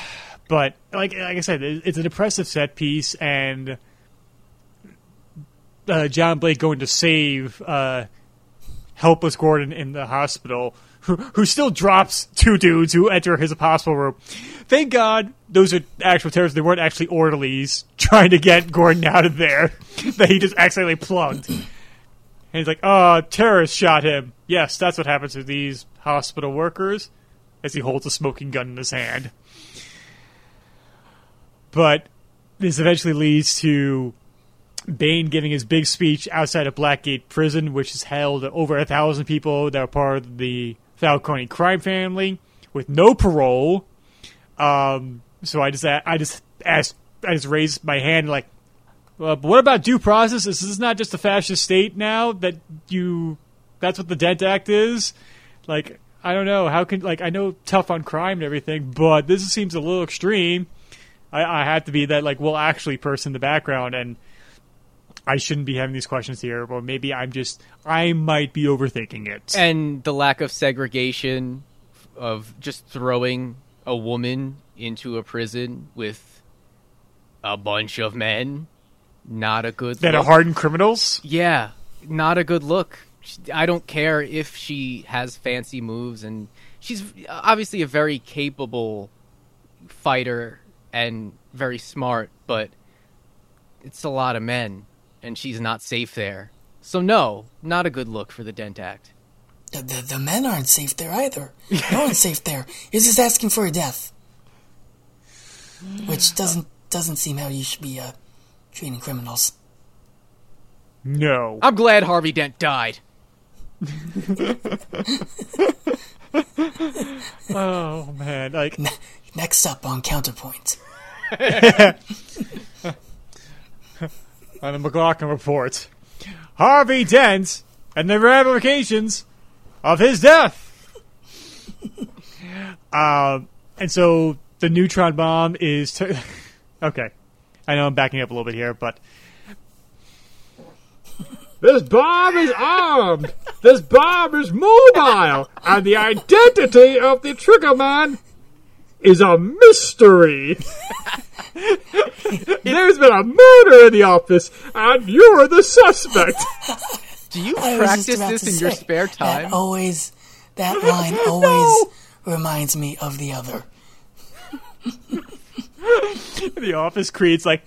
S1: But like like I said, it's an impressive set piece, and uh, John Blake going to save uh, helpless Gordon in the hospital, who who still drops two dudes who enter his hospital room. Thank God those are actual terrorists; they weren't actually orderlies [laughs] trying to get Gordon out of there. [laughs] that he just accidentally plugged. And he's like, "Oh, terrorists shot him." Yes, that's what happens to these hospital workers. As he holds a smoking gun in his hand. But this eventually leads to Bane giving his big speech outside of Blackgate Prison, which has held over a thousand people that are part of the Falcone crime family with no parole. Um, so I just I just asked I just raised my hand like, uh, but what about due process? Is this not just a fascist state now that you? That's what the Dent Act is. Like I don't know how can like I know tough on crime and everything, but this seems a little extreme. I, I have to be that like well actually person in the background and I shouldn't be having these questions here, but maybe I'm just I might be overthinking it.
S3: and the lack of segregation of just throwing a woman into a prison with a bunch of men not a good
S1: that
S3: look.
S1: are hardened criminals.
S3: yeah not a good look i don't care if she has fancy moves and she's obviously a very capable fighter and very smart but it's a lot of men and she's not safe there so no not a good look for the dent act
S2: The, the, the men aren't safe there either. No one's safe there. You're just asking for a death, which doesn't doesn't seem how you should be uh, treating criminals.
S1: No.
S3: i'm glad harvey dent died [laughs]
S1: Oh man, like
S2: Ne- next up on Counterpoint, [laughs]
S1: on the McLaughlin report, Harvey Dent and the ramifications of his death. [laughs] um, and so the neutron bomb is t- [laughs] okay. I know I'm backing up a little bit here, but this bomb is armed. This bomb is mobile, and the identity of the trigger man is a mystery. [laughs] [laughs] There's been a murder in the office, and you're the suspect. [laughs]
S3: do you
S2: I
S3: practice this
S2: to
S3: in your spare time
S2: That always, that [laughs] line always reminds me of the other.
S1: the office creates like,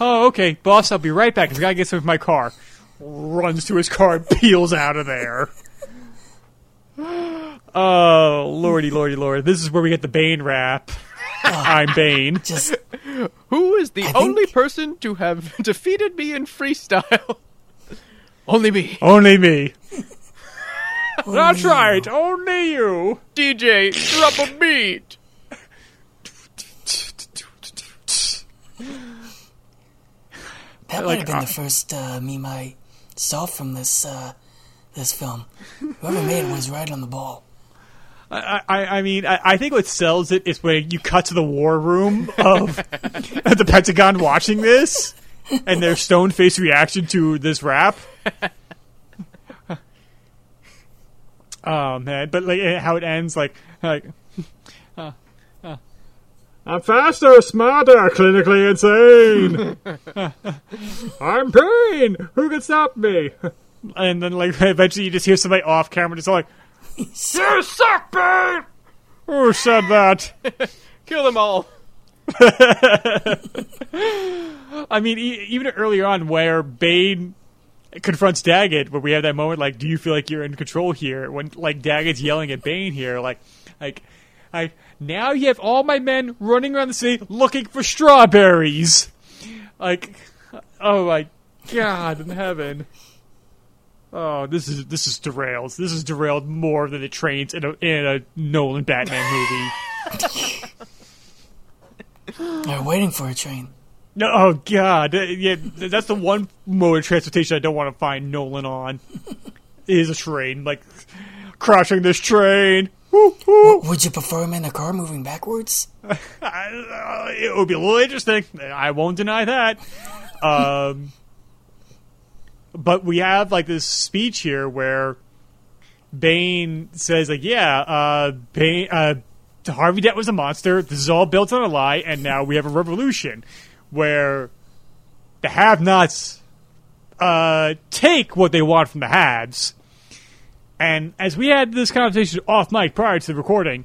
S1: oh, okay, boss, I'll be right back. I gotta get some of my car. Runs to his car and peels out of there. [gasps] Oh, lordy, lordy, lord. This is where we get the Bane rap. [laughs] I'm Bane.
S2: Just
S3: Who is the
S2: I
S3: only
S2: think-
S3: person to have [laughs] defeated me in freestyle? [laughs] Only me.
S1: Only me. That's right, only you.
S3: DJ, drop a beat.
S2: that
S1: Like,
S2: might have been
S1: uh,
S2: the first uh, meme I saw from this uh, this film. Whoever made it was right on the ball.
S1: I, I, I mean, I, I think what sells it is when you cut to the war room of [laughs] the Pentagon watching this and their stone faced reaction to this rap. oh man, but like eh, how it ends, like like. I'm faster, smarter, clinically insane. I'm pain. Who can stop me? And then, like, [laughs] eventually, you just hear somebody off camera just like, "You suck, Bane." Who said that? [laughs]
S3: Kill them all. [laughs]
S1: I mean, e- even earlier on, where Bane confronts Daggett, where we have that moment, like, "Do you feel like you're in control here?" When like Daggett's yelling at Bane here, like, like, I now you have all my men running around the city looking for strawberries. Like, oh my God in heaven. Oh, this is this is derailed. This is derailed more than it trains in a in a Nolan Batman movie. [laughs]
S2: They're waiting for a train.
S1: No, oh god, yeah, that's the one mode of transportation I don't want to find Nolan on. is a train, like crashing this train. Woo, woo.
S2: Would you prefer him in a car moving backwards? [laughs]
S1: It would be a little interesting. I won't deny that. Um, but we have like this speech here where Bane says, like, yeah, uh, Bane, uh, Harvey Dent was a monster. This is all built on a lie, and now we have a revolution where the have-nots uh, take what they want from the haves. And as we had this conversation off mic prior to the recording,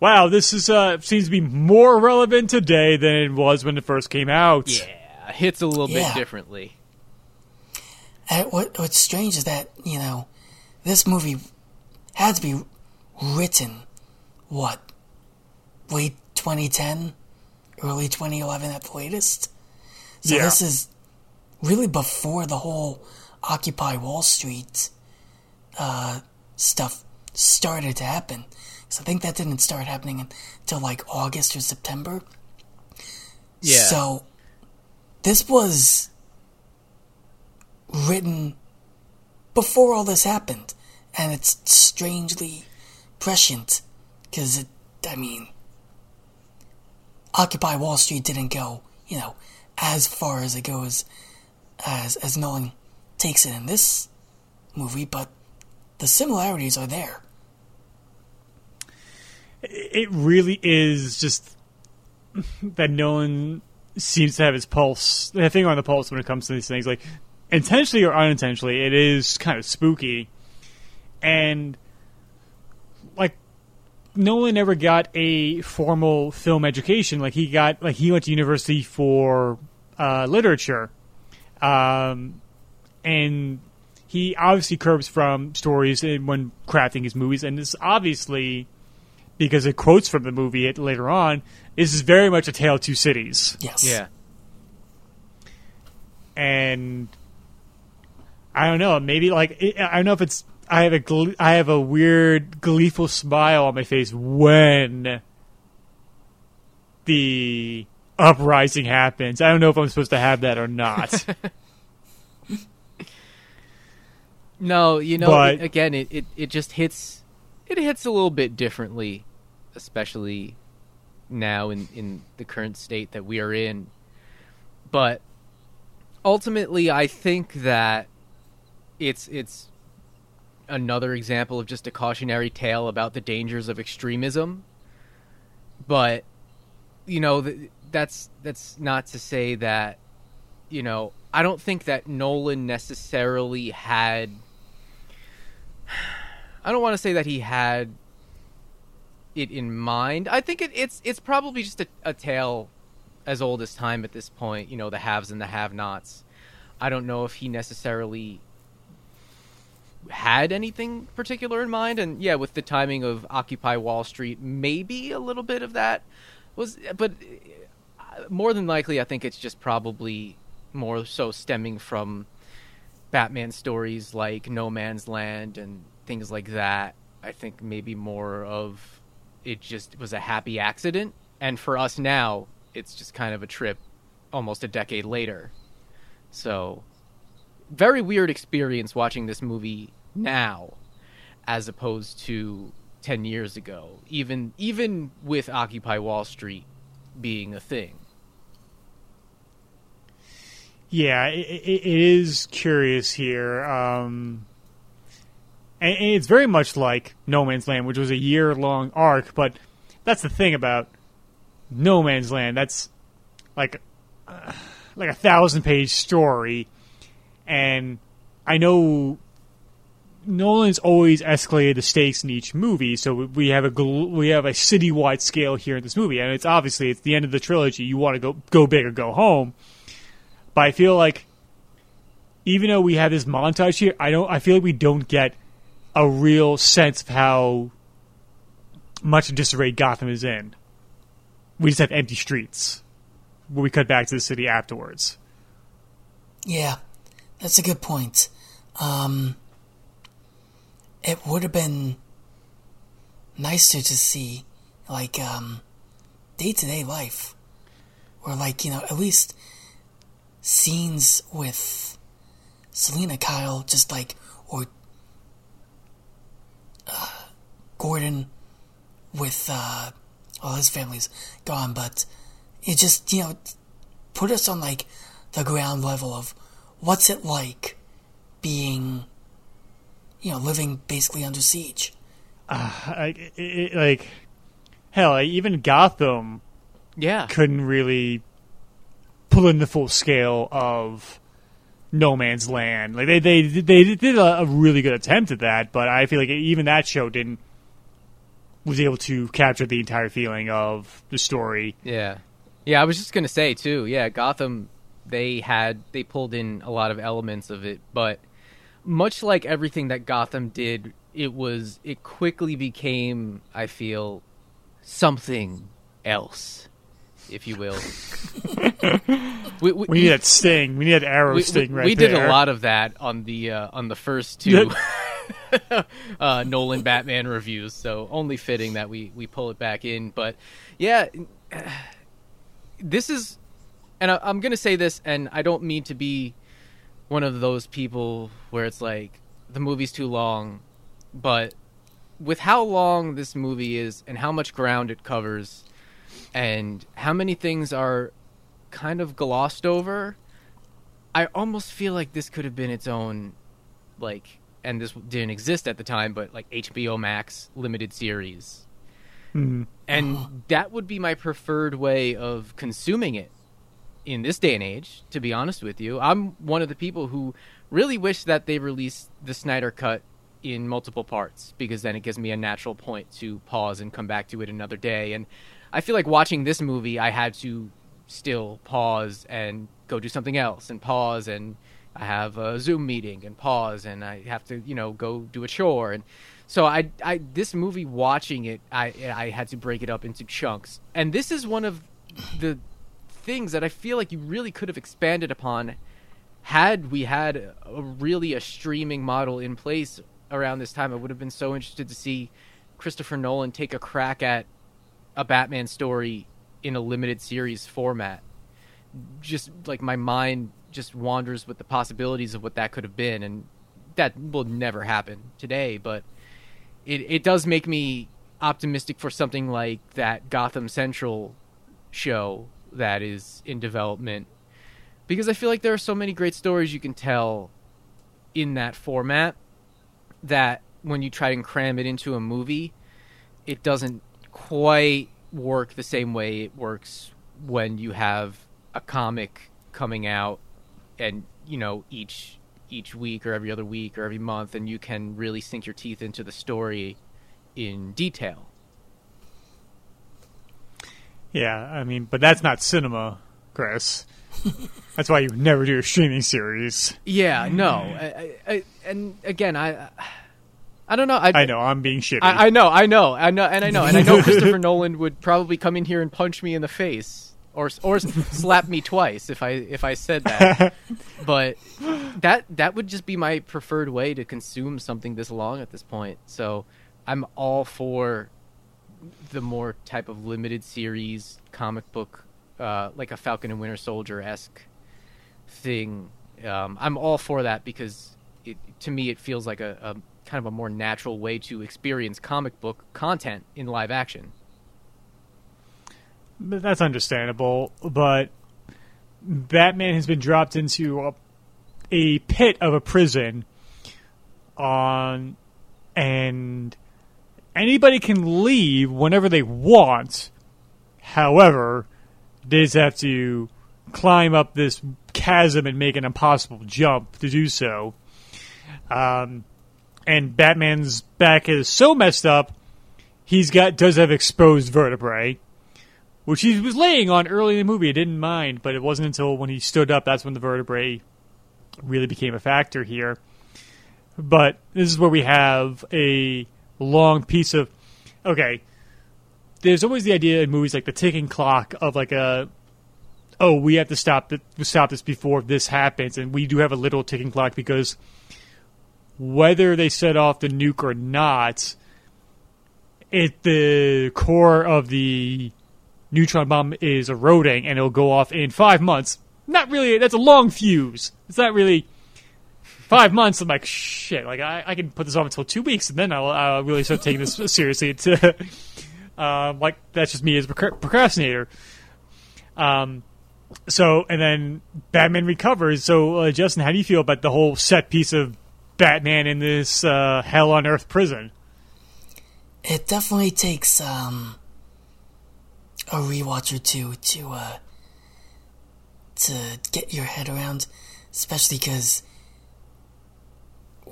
S1: wow, this is uh, seems to be more relevant today than it was when it first came out.
S3: Yeah, hits a little
S2: Yeah.
S3: bit differently.
S2: And what what's strange is that you know this movie had to be written what late 2010, early 2011 at the latest. So
S1: Yeah.
S2: this is really before the whole Occupy Wall Street uh, stuff started to happen. So I think that didn't start happening until like August or September.
S3: Yeah.
S2: So this was written before all this happened, and it's strangely prescient because it. I mean, Occupy Wall Street didn't go, you know, as far as it goes as as Nolan takes it in this movie, but the similarities are there.
S1: it really is just that Nolan seems to have his pulse, the thing on the pulse when it comes to these things. Like, intentionally or unintentionally, it is kind of spooky. And, like, Nolan never got a formal film education. Like, he got, like, he went to university for uh, literature. Um, and he obviously curbs from stories when crafting his movies, and this obviously because it quotes from the movie it, later on. This is very much a tale of two cities,
S2: Yes.
S3: Yeah.
S1: and I don't know. Maybe like I don't know if it's. I have a gl- I have a weird gleeful smile on my face when the uprising happens. I don't know if I'm supposed to have that or not. [laughs]
S3: No, you know,
S1: But-
S3: it- again, it, it, it just hits it hits a little bit differently, especially now in, in the current state that we are in. But ultimately, I think that it's it's another example of just a cautionary tale about the dangers of extremism. But you know, th- that's that's not to say that you know, I don't think that Nolan necessarily had. [sighs] I don't want to say that he had it in mind. I think it, it's it's probably just a, a tale as old as time at this point. You know, the haves and the have-nots. I don't know if he necessarily had anything particular in mind, and yeah, with the timing of Occupy Wall Street, maybe a little bit of that was, but uh, more than likely, I think it's just probably more so stemming from Batman stories like No Man's Land and things like that. I think maybe more of it just was a happy accident. And for us now, it's just kind of a trip almost a decade later. So, very weird experience watching this movie now as opposed to 10 years ago, even even with Occupy Wall Street being a thing.
S1: Yeah, it, it is curious here. Um, and, it's very much like No Man's Land, which was a year long arc, but that's the thing about No Man's Land. That's like uh, like a thousand page story, and I know Nolan's always escalated the stakes in each movie, so we have a gl- we have a citywide scale here in this movie, and it's obviously it's the end of the trilogy. You want to go go big or go home, but I feel like even though we have this montage here, I don't. I feel like we don't get a real sense of how much disarray Gotham is in. We just have empty streets. When we cut back to the city afterwards.
S2: Yeah, that's a good point. Um, it would have been nicer to see, like, um, day to day life. Or, like, you know, at least scenes with Selina Kyle, just like, or uh, Gordon with, uh, well, his family's gone, but it just, you know, put us on, like, the ground level of what's it like being, you know, living basically under siege.
S1: Uh, it, it, like, hell, even Gotham
S3: Yeah.
S1: couldn't really pull in the full scale of No Man's Land. Like they they they did a, a really good attempt at that, but I feel like even that show didn't was able to capture the entire feeling of the story.
S3: Yeah. Yeah, I was just going to say too. Yeah, Gotham they had they pulled in a lot of elements of it, but much like everything that Gotham did, it was it quickly became, I feel, something else, if you will. [laughs] we, we,
S1: We need that sting. We need that arrow
S3: we,
S1: sting
S3: we-
S1: right
S3: we
S1: there.
S3: did a lot of that on the uh, on the first two [laughs] uh, Nolan Batman reviews, so only fitting that we we pull it back in. But yeah, [sighs] this is, and I, I'm gonna say this, and I don't mean to be one of those people where it's like the movie's too long, but with how long this movie is and how much ground it covers, and how many things are kind of glossed over. I almost feel like this could have been its own, like, and this didn't exist at the time, but like HBO Max limited series.
S1: Mhm.
S3: And [gasps] that would be my preferred way of consuming it in this day and age, to be honest with you. I'm one of the people who really wish that they released the Snyder Cut in multiple parts because then it gives me a natural point to pause and come back to it another day. And I feel like watching this movie, I had to still pause and go do something else and pause and I have a Zoom meeting and pause and I have to, you know, go do a chore and so I I this movie watching it I I had to break it up into chunks. And this is one of the things that I feel like you really could have expanded upon had we had a, really a streaming model in place around this time. I would have been so interested to see Christopher Nolan take a crack at a Batman story in a limited series format. Just like my mind just wanders with the possibilities of what that could have been, and that will never happen today. But it it does make me optimistic for something like that Gotham Central show that is in development because I feel like there are so many great stories you can tell in that format that when you try and cram it into a movie, it doesn't quite work the same way it works when you have a comic coming out and you know each each week or every other week or every month and you can really sink your teeth into the story in detail.
S1: Yeah, I mean, but that's not cinema, Chris. [laughs] that's why you would never do a streaming series.
S3: Yeah, mm. no, I, I, I, and again, I, I don't know. I,
S1: I know I'm being shitty.
S3: I, I know, I know, I know, and I know, and I know [laughs] Christopher Nolan would probably come in here and punch me in the face, or or [laughs] slap me twice if I if I said that. but that that would just be my preferred way to consume something this long at this point. So I'm all for the more type of limited series comic book, uh, like a Falcon and Winter Soldier esque thing. Um, I'm all for that because it, to me it feels like a, a kind of a more natural way to experience comic book content in live action.
S1: That's understandable, but Batman has been dropped into a, a pit of a prison on and anybody can leave whenever they want. However, they just have to climb up this chasm and make an impossible jump to do so. Um, and Batman's back is so messed up, he's got does have exposed vertebrae, which he was laying on early in the movie. I didn't mind, but it wasn't until when he stood up that's when the vertebrae really became a factor here. But this is where we have a long piece of okay. There's always the idea in movies like the ticking clock of like a oh we have to stop the, stop this before this happens, and we do have a little ticking clock because whether they set off the nuke or not, it the core of the neutron bomb is eroding and it'll go off in five months. Not really. That's a long fuse. It's not really five months. I'm like shit. Like I, I can put this off until two weeks and then I'll, I'll really start taking this [laughs] seriously. To [laughs] um, like that's just me as a procrastinator. Um, so and then Batman recovers. So uh, Justin, how do you feel about the whole set piece of Batman in this uh, hell on earth prison.
S2: It definitely takes um, a rewatch or two to uh, to get your head around, especially because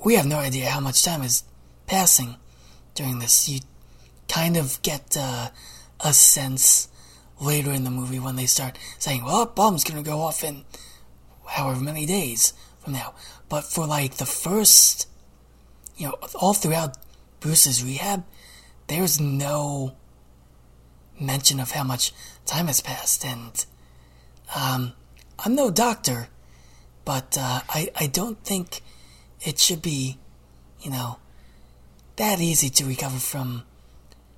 S2: we have no idea how much time is passing during this. You kind of get uh, a sense later in the movie when they start saying, "Well, bomb's gonna go off in however many days from now." But for like the first, you know, all throughout Bruce's rehab, there's no mention of how much time has passed. And um, I'm no doctor, but uh, I, I don't think it should be, you know, that easy to recover from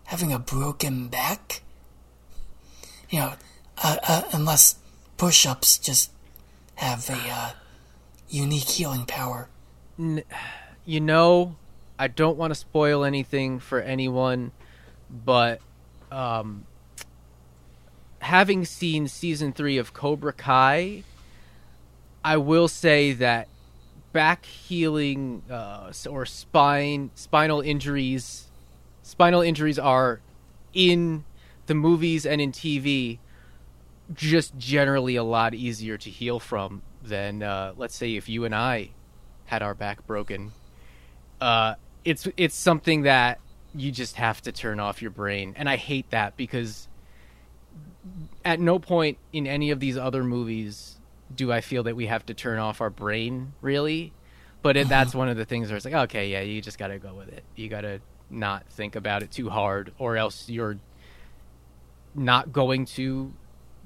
S2: having a broken back. You know, uh, uh, unless push ups just have a uh, unique healing power.
S3: You know, I don't want to spoil anything for anyone, but um, having seen season three of Cobra Kai, I will say that back healing uh, or spine spinal injuries, spinal injuries are in the movies and in TV just generally a lot easier to heal from than uh, let's say if you and I had our back broken. Uh, it's it's something that you just have to turn off your brain, and I hate that because at no point in any of these other movies do I feel that we have to turn off our brain really. But it, that's one of the things where it's like, okay, yeah, you just got to go with it. You got to not think about it too hard, or else you're not going to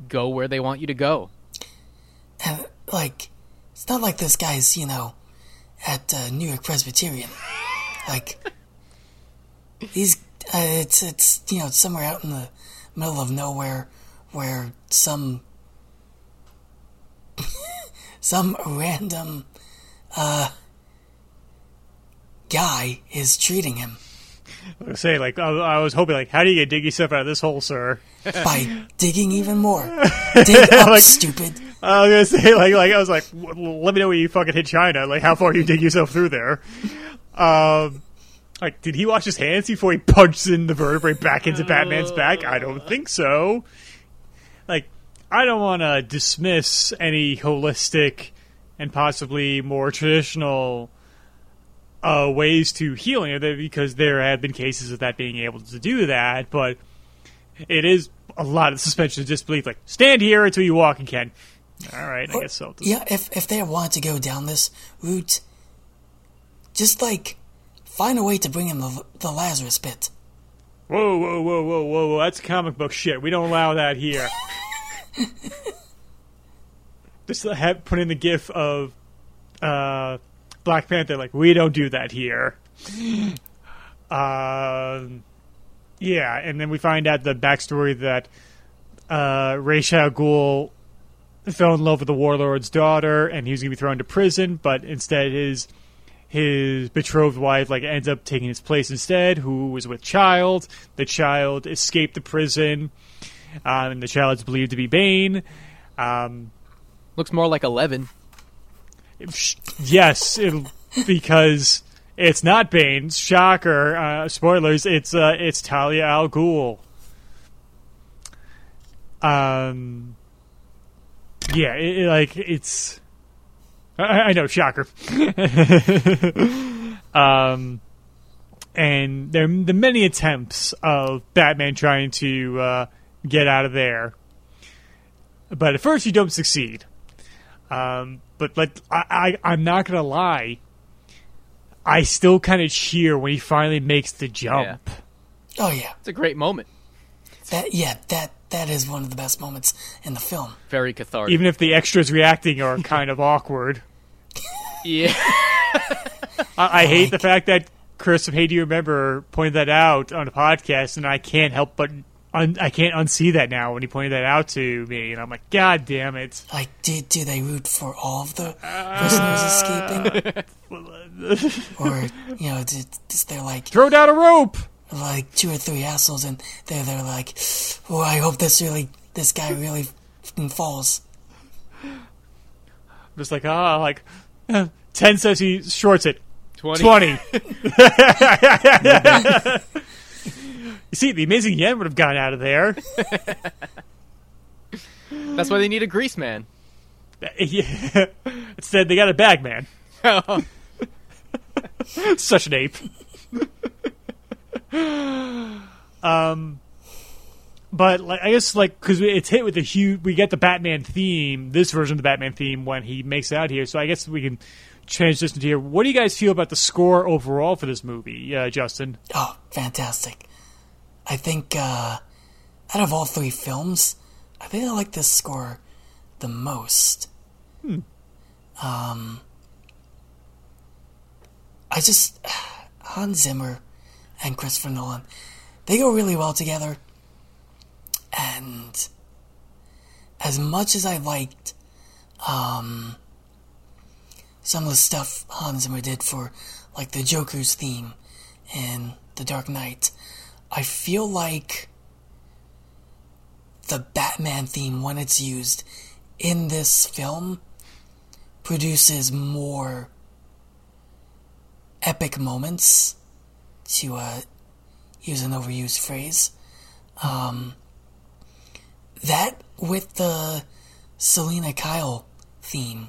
S3: go where they want you to go.
S2: Like, it's not like this guy's, you know, at uh, New York Presbyterian. Like, he's uh, it's it's you know somewhere out in the middle of nowhere where some some random uh guy is treating him.
S1: I was say like I was hoping like how do you get dig yourself out of this hole, sir? [laughs]
S2: By digging even more. [laughs] Dig up, like, stupid.
S1: I was gonna say like like I was like, let me know when you fucking hit China. Like how far you dig yourself through there. Um, like did he wash his hands before he punches in the vertebrae back into Batman's back? I don't think so. I don't want to dismiss any holistic and possibly more traditional uh, ways to healing because there have been cases of that being able to do that, but it is a lot of suspension of disbelief. Like, stand here until you walk again. All right, I guess so.
S2: Yeah, if if they want to go down this route, just like find a way to bring in the the Lazarus bit.
S1: Whoa, whoa, whoa, whoa, whoa, whoa! That's comic book shit. We don't allow that here. [laughs] [laughs] Just have put in the gif of uh, Black Panther. Like, we don't do that here. [gasps] Um, yeah, and then we find out the backstory that uh, Ra's al Ghul fell in love with the warlord's daughter, and he was going to be thrown to prison, but instead his his betrothed wife like ends up taking his place instead, who was with child. The child escaped the prison, um, and the child is believed to be Bane. Um,
S3: Looks more like Eleven.
S1: yes, it'll, because it's not Bane. Shocker! Uh, spoilers. It's uh, it's Talia al Ghul. Um, yeah, it, it, like it's. I, I know, shocker. [laughs] um, and there the many attempts of Batman trying to uh, get out of there, but at first you don't succeed. Um, but like I, I, I'm not gonna lie, I still kind of cheer when he finally makes the jump.
S2: Oh yeah,
S3: It's a great moment.
S2: that yeah that that is one of the best moments in the film.
S3: Very cathartic.
S1: Even if the extras reacting are [laughs] kind of awkward.
S3: yeah.
S1: I, I hate the fact that Chris from Hey Do You Remember pointed that out on a podcast, and I can't help but un- I can't unsee that now when he pointed that out to me, and I'm like, God damn it!
S2: Like, did do they root for all of the prisoners escaping, [laughs] or you know, did, did they're like
S1: throw down a rope?
S2: Like two or three assholes, and they're they're like, oh, I hope this really this guy really falls.
S1: I'm just like ah, oh, like ten says he shorts it.
S3: 20.
S1: 20. [laughs] [laughs] see, the amazing Yen would have gotten out of there.
S3: That's why they need a grease man. [laughs]
S1: Yeah. Instead, they got a bag man. Oh. [laughs] Such an ape. um, but like, I guess like because it's hit with a huge, we get the Batman theme, this version of the Batman theme when he makes it out here. So I guess we can transition to here. What do you guys feel about the score overall for this movie, uh, Justin?
S2: Oh, fantastic! I think uh, out of all three films, I think I like this score the most. Um, I just [sighs] Hans Zimmer and Christopher Nolan, they go really well together. And as much as I liked um, some of the stuff Hans Zimmer did for like the Joker's theme in The Dark Knight, I feel like the Batman theme, when it's used in this film, produces more epic moments, to uh, use an overused phrase. Um, that with the Selina Kyle theme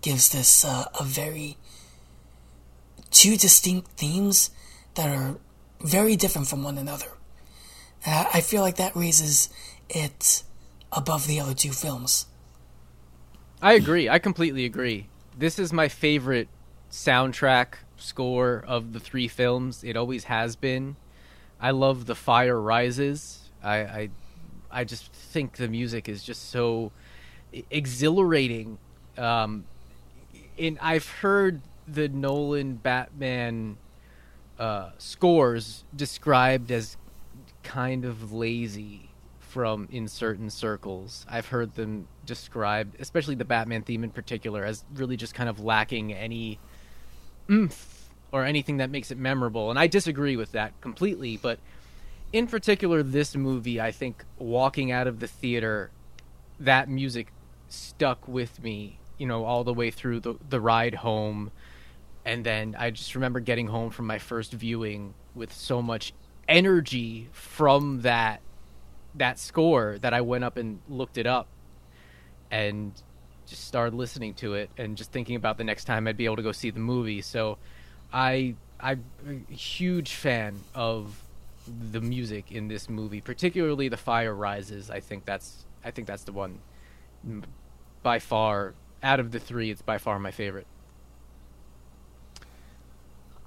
S2: gives this uh, a very two distinct themes that are very different from one another. And I, feel like that raises it above the other two films.
S3: I agree. I completely agree. This is my favorite soundtrack score of the three films. It always has been. I love The Fire Rises. I I, I just think the music is just so exhilarating. Um, and I've heard the Nolan Batman uh, scores described as kind of lazy from in certain circles. I've heard them described, especially the Batman theme in particular, as really just kind of lacking any oomph or anything that makes it memorable. And I disagree with that completely. But in particular, this movie, I think walking out of the theater, that music stuck with me, you know, all the way through the, the ride home. And then I just remember getting home from my first viewing with so much energy from that that score that I went up and looked it up and just started listening to it and just thinking about the next time I'd be able to go see the movie. So I I'm a huge fan of the music in this movie, particularly "The Fire Rises." I think that's I think that's the one by far out of the three. It's by far my favorite.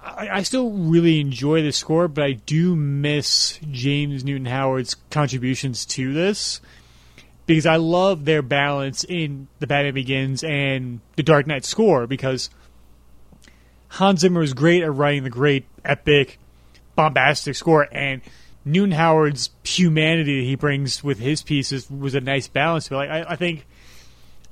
S1: I, I still really enjoy the score, but I do miss James Newton Howard's contributions to this because I love their balance in The Batman Begins and The Dark Knight score because Hans Zimmer is great at writing the great, epic, bombastic score, and Newton Howard's humanity that he brings with his pieces was a nice balance. But like, I, I think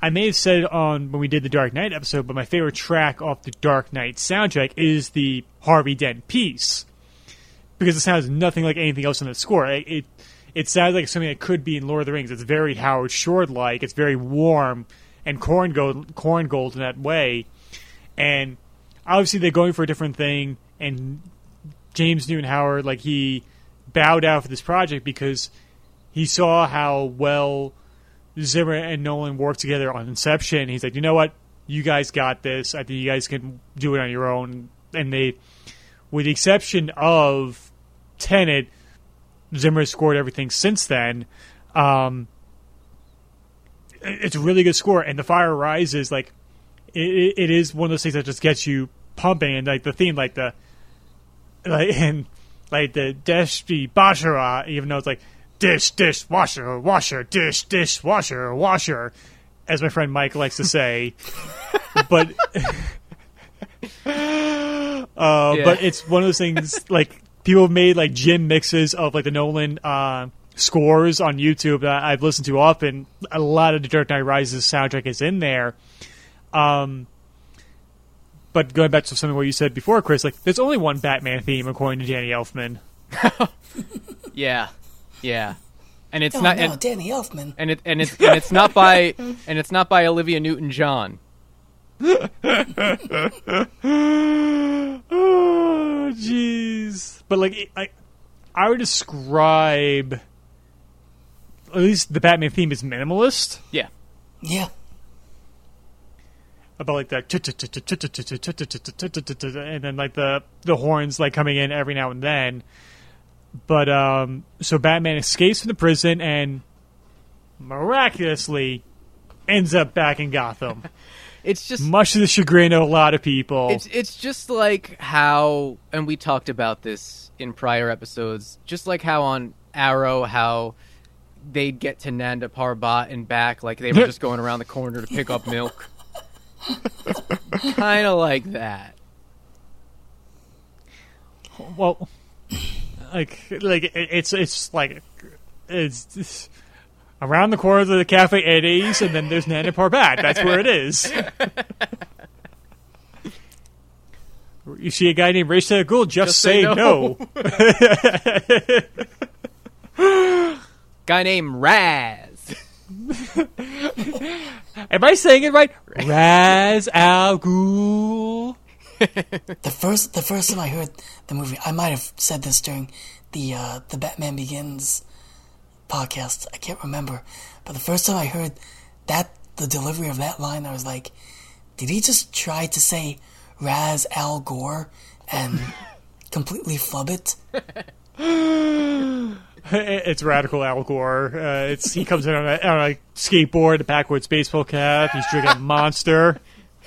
S1: I may have said it on when we did the Dark Knight episode, but my favorite track off the Dark Knight soundtrack is the Harvey Dent piece because it sounds nothing like anything else in the score. It, it it sounds like something that could be in Lord of the Rings. It's very Howard Shore like. It's very warm and Korngold, corn gold in that way. And obviously they're going for a different thing. And James Newton Howard, like he bowed out for this project because he saw how well Zimmer and Nolan worked together on Inception. He's like, you know what, you guys got this. I think you guys can do it on your own. And they, with the exception of Tenet, Zimmer scored everything since then. Um, it's a really good score, and the fire rises like it, it is one of those things that just gets you pumping, and like the theme, like the like [laughs] and like the Deshi Basara, even though it's like dish dish washer washer dish dish washer washer, as my friend Mike likes to say, [laughs] but. Uh,
S3: Yeah.
S1: But it's one of those things like people have made like gym mixes of like the Nolan uh, scores on YouTube that I've listened to often. A lot of the Dark Knight Rises soundtrack is in there. Um, but going back to something what you said before, Chris, like there's only one Batman theme according to Danny Elfman. [laughs]
S3: Yeah, yeah, and it's
S2: No,
S3: not
S2: no,
S3: and,
S2: Danny Elfman.
S3: and it and it's and it's not by and it's not by Olivia Newton John. [laughs]
S1: oh, jeez. But like, I, I would describe at least the Batman theme is minimalist.
S3: Yeah,
S2: Yeah.
S1: about like that and then like the the horns like coming in every now and then but um so batman escapes from the prison and miraculously ends up back in gotham [laughs]
S3: it's just
S1: much to the chagrin of a lot of people
S3: It's it's just like how, and we talked about this in prior episodes. Just like how on Arrow, how they'd get to Nanda Parbat and back, like they were just going around the corner to pick up milk. [laughs] kind of like that.
S1: well like like it's it's like it's, it's around the corner of the cafe Eddie's and then there's Nanda Parbat that's where it is [laughs] you see a guy named al Ghul just,
S3: Just
S1: say,
S3: say
S1: no.
S3: no. Guy named Raz. [laughs]
S1: am I saying it right Raz Al Ghul [laughs]
S2: The first the first time I heard the movie, I might have said this during the uh, the Batman Begins podcast. I can't remember, but the first time I heard that the delivery of that line, I was like, did he just try to say Raz Al Gore and [laughs] completely flub it? [laughs]
S1: it's radical Al Gore uh, it's he comes in on a, on a skateboard a backwoods baseball cap he's drinking a monster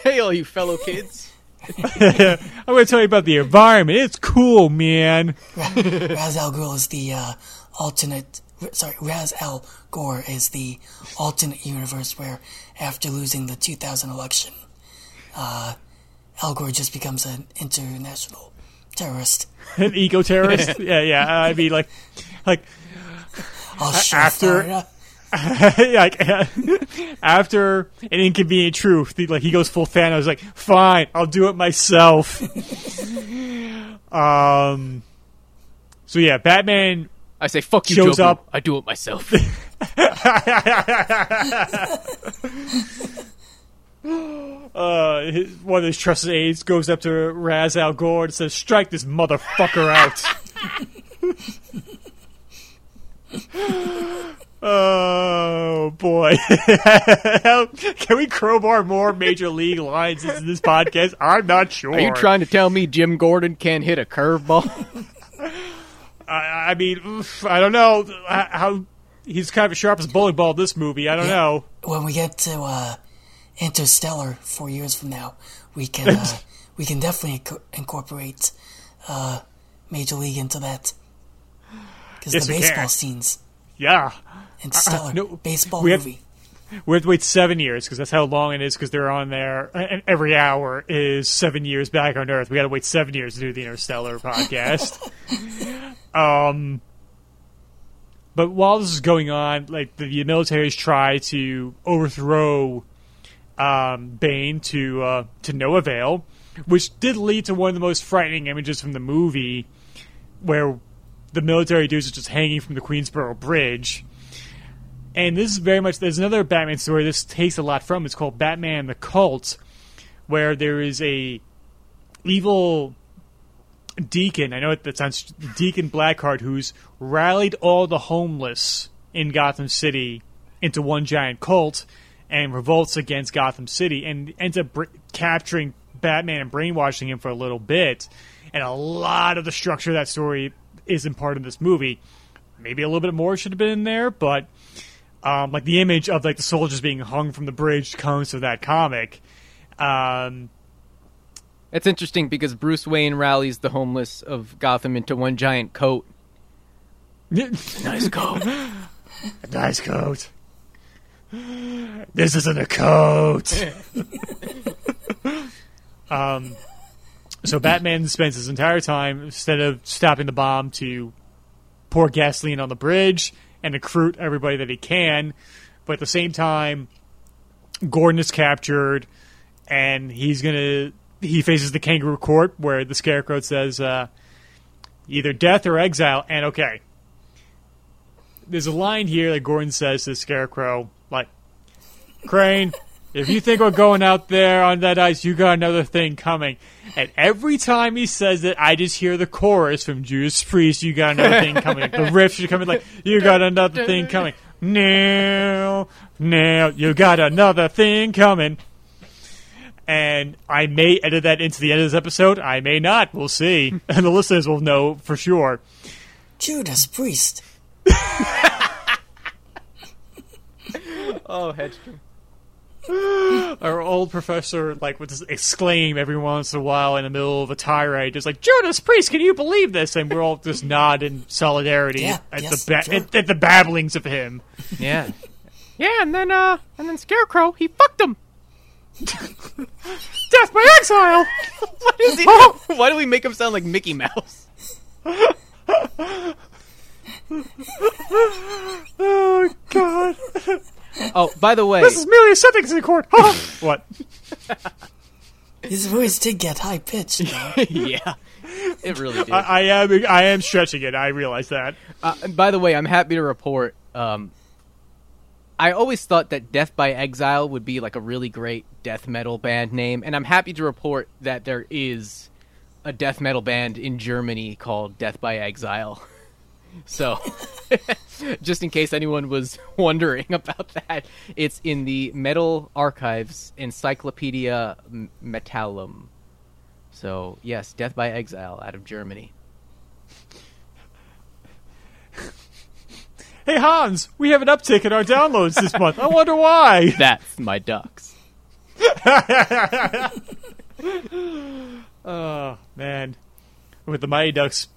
S3: Hey, all you fellow kids. [laughs]
S1: I'm going to tell you about the environment. It's cool, man. [laughs]
S2: Raz Al Ghul is the uh, alternate. Sorry, Raz Al Gore is the alternate universe where, after losing the 2000 election, uh, Al Gore just becomes an international terrorist.
S1: An eco terrorist. [laughs] yeah, yeah. I mean, like, like,
S2: I'll
S1: after-
S2: Florida. [laughs]
S1: like [laughs] after an inconvenient truth, he, like he goes full Thanos. Like, fine, I'll do it myself. [laughs] um. So yeah, Batman.
S3: I say, fuck you,
S1: Shows
S3: Joker.
S1: up.
S3: I do it myself.
S1: Uh, his, one of his trusted aides goes up to Raz Al Gore and says, "Strike this motherfucker out." Oh boy! [laughs] Can we crowbar more major league lines into this podcast? I'm not sure.
S3: Are you trying to tell me Jim Gordon can't hit a curveball? [laughs]
S1: I, I mean, oof, I don't know how he's kind of as sharp as a bowling ball. This movie, I don't
S2: Yeah.
S1: know.
S2: When we get to uh, Interstellar four years from now, we can uh, we can definitely inco- incorporate uh, Major League into that because
S1: Yes,
S2: the baseball
S1: can.
S2: scenes.
S1: Yeah,
S2: Interstellar
S1: no,
S2: baseball
S1: we have-
S2: movie.
S1: we have to wait seven years because that's how long it is. Because they're on there, and every hour is seven years back on Earth. We got to wait seven years to do the Interstellar podcast. [laughs] um, but while this is going on, like the militaries try to overthrow um, Bane to uh, to no avail, which did lead to one of the most frightening images from the movie, where the military dudes are just hanging from the Queensboro Bridge. And this is very much there's another Batman story this takes a lot from. It's called Batman the Cult, where there is a evil deacon. I know it that sounds Deacon Blackheart, who's rallied all the homeless in Gotham City into one giant cult and revolts against Gotham City and ends up br- capturing Batman and brainwashing him for a little bit. And a lot of the structure of that story isn't part of this movie. Maybe a little bit more should have been in there, but um, like the image of like the soldiers being hung from the bridge comes from that comic. Um,
S3: It's interesting because Bruce Wayne rallies the homeless of Gotham into one giant coat. [laughs] Nice coat. [laughs]
S1: Nice coat. This isn't a coat. [laughs] um, so Batman spends his entire time instead of stopping the bomb to pour gasoline on the bridge and recruit everybody that he can, but at the same time, Gordon is captured, and he's gonna he faces the kangaroo court where the scarecrow says uh, either death or exile. And okay, there's a line here that Gordon says to the Scarecrow, like, Crane, if you think we're going out there on that ice, you got another thing coming. And every time he says it, I just hear the chorus from Judas Priest, you got another thing coming. the [laughs] riffs are coming like, you got another thing coming. Now, now, you got another thing coming. And I may edit that into the end of this episode. I may not. We'll see. [laughs] And the listeners will know for sure.
S2: Judas Priest. [laughs]
S3: Oh, Hedstrom. [laughs]
S1: our old professor like would just exclaim every once in a while in the middle of a tirade, just like Judas Priest, can you believe this? And we're all just nod in solidarity
S2: Yeah,
S1: at
S2: yes,
S1: the ba-
S2: sure.
S1: at, at the babblings of him.
S3: Yeah. [laughs] Yeah, and then uh and then Scarecrow, he fucked him. [laughs]
S1: Death by exile.
S3: What is he? Why do we make him sound like Mickey Mouse?
S1: oh God,
S3: Oh, by the way,
S1: this is merely a sentencing court. [laughs] what?
S2: His voice did get high pitched. [laughs]
S3: yeah. It really did.
S1: I, I am I am stretching it. I realize that.
S3: Uh, and by the way, I'm happy to report. Um, I always thought that Death by Exile would be like a really great death metal band name, and I'm happy to report that there is a death metal band in Germany called Death by Exile. So, [laughs] just in case anyone was [laughs] wondering about that, it's in the Metal Archives Encyclopedia Metallum. So, yes, Death by Exile out of Germany. [laughs]
S1: Hey Hans, we have an uptick in our downloads this month. I wonder why.
S3: That's my ducks.
S1: Oh man, with the Mighty Ducks,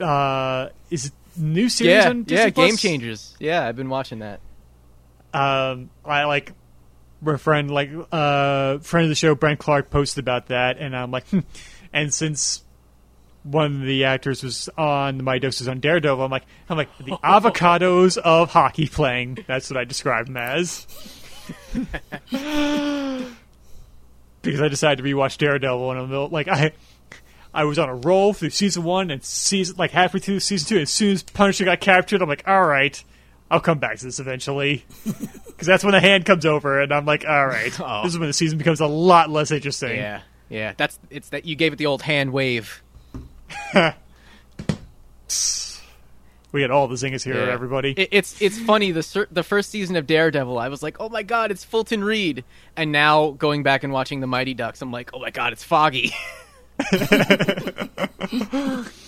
S1: uh, is it new series
S3: yeah,
S1: on Disney
S3: yeah,
S1: Plus?
S3: Game Changers. Yeah, I've been watching that.
S1: Um, I like my friend, like uh, friend of the show, Brent Clark posted about that, and I'm like, hmm. and since one of the actors was on my doses on Daredevil, I'm like, I'm like the [laughs] avocados of hockey playing. That's what I describe them as. [laughs] [laughs] because I decided to rewatch Daredevil and I'm like I I was on a roll through season one and season like halfway through season two. As soon as Punisher got captured, I'm like, all right, I'll come back to this eventually. [laughs] Because that's when the hand comes over, and I'm like, all right, [laughs]
S3: Oh.
S1: this is when the season becomes a lot less interesting.
S3: Yeah, yeah. That's it's that you gave it the old hand wave. [laughs]
S1: We get all the zingers here,
S3: Yeah.
S1: everybody.
S3: It, it's it's funny the cer- the first season of Daredevil. I was like, oh my god, it's Fulton Reed, and now going back and watching the Mighty Ducks, I'm like, oh my god, it's Foggy. [laughs]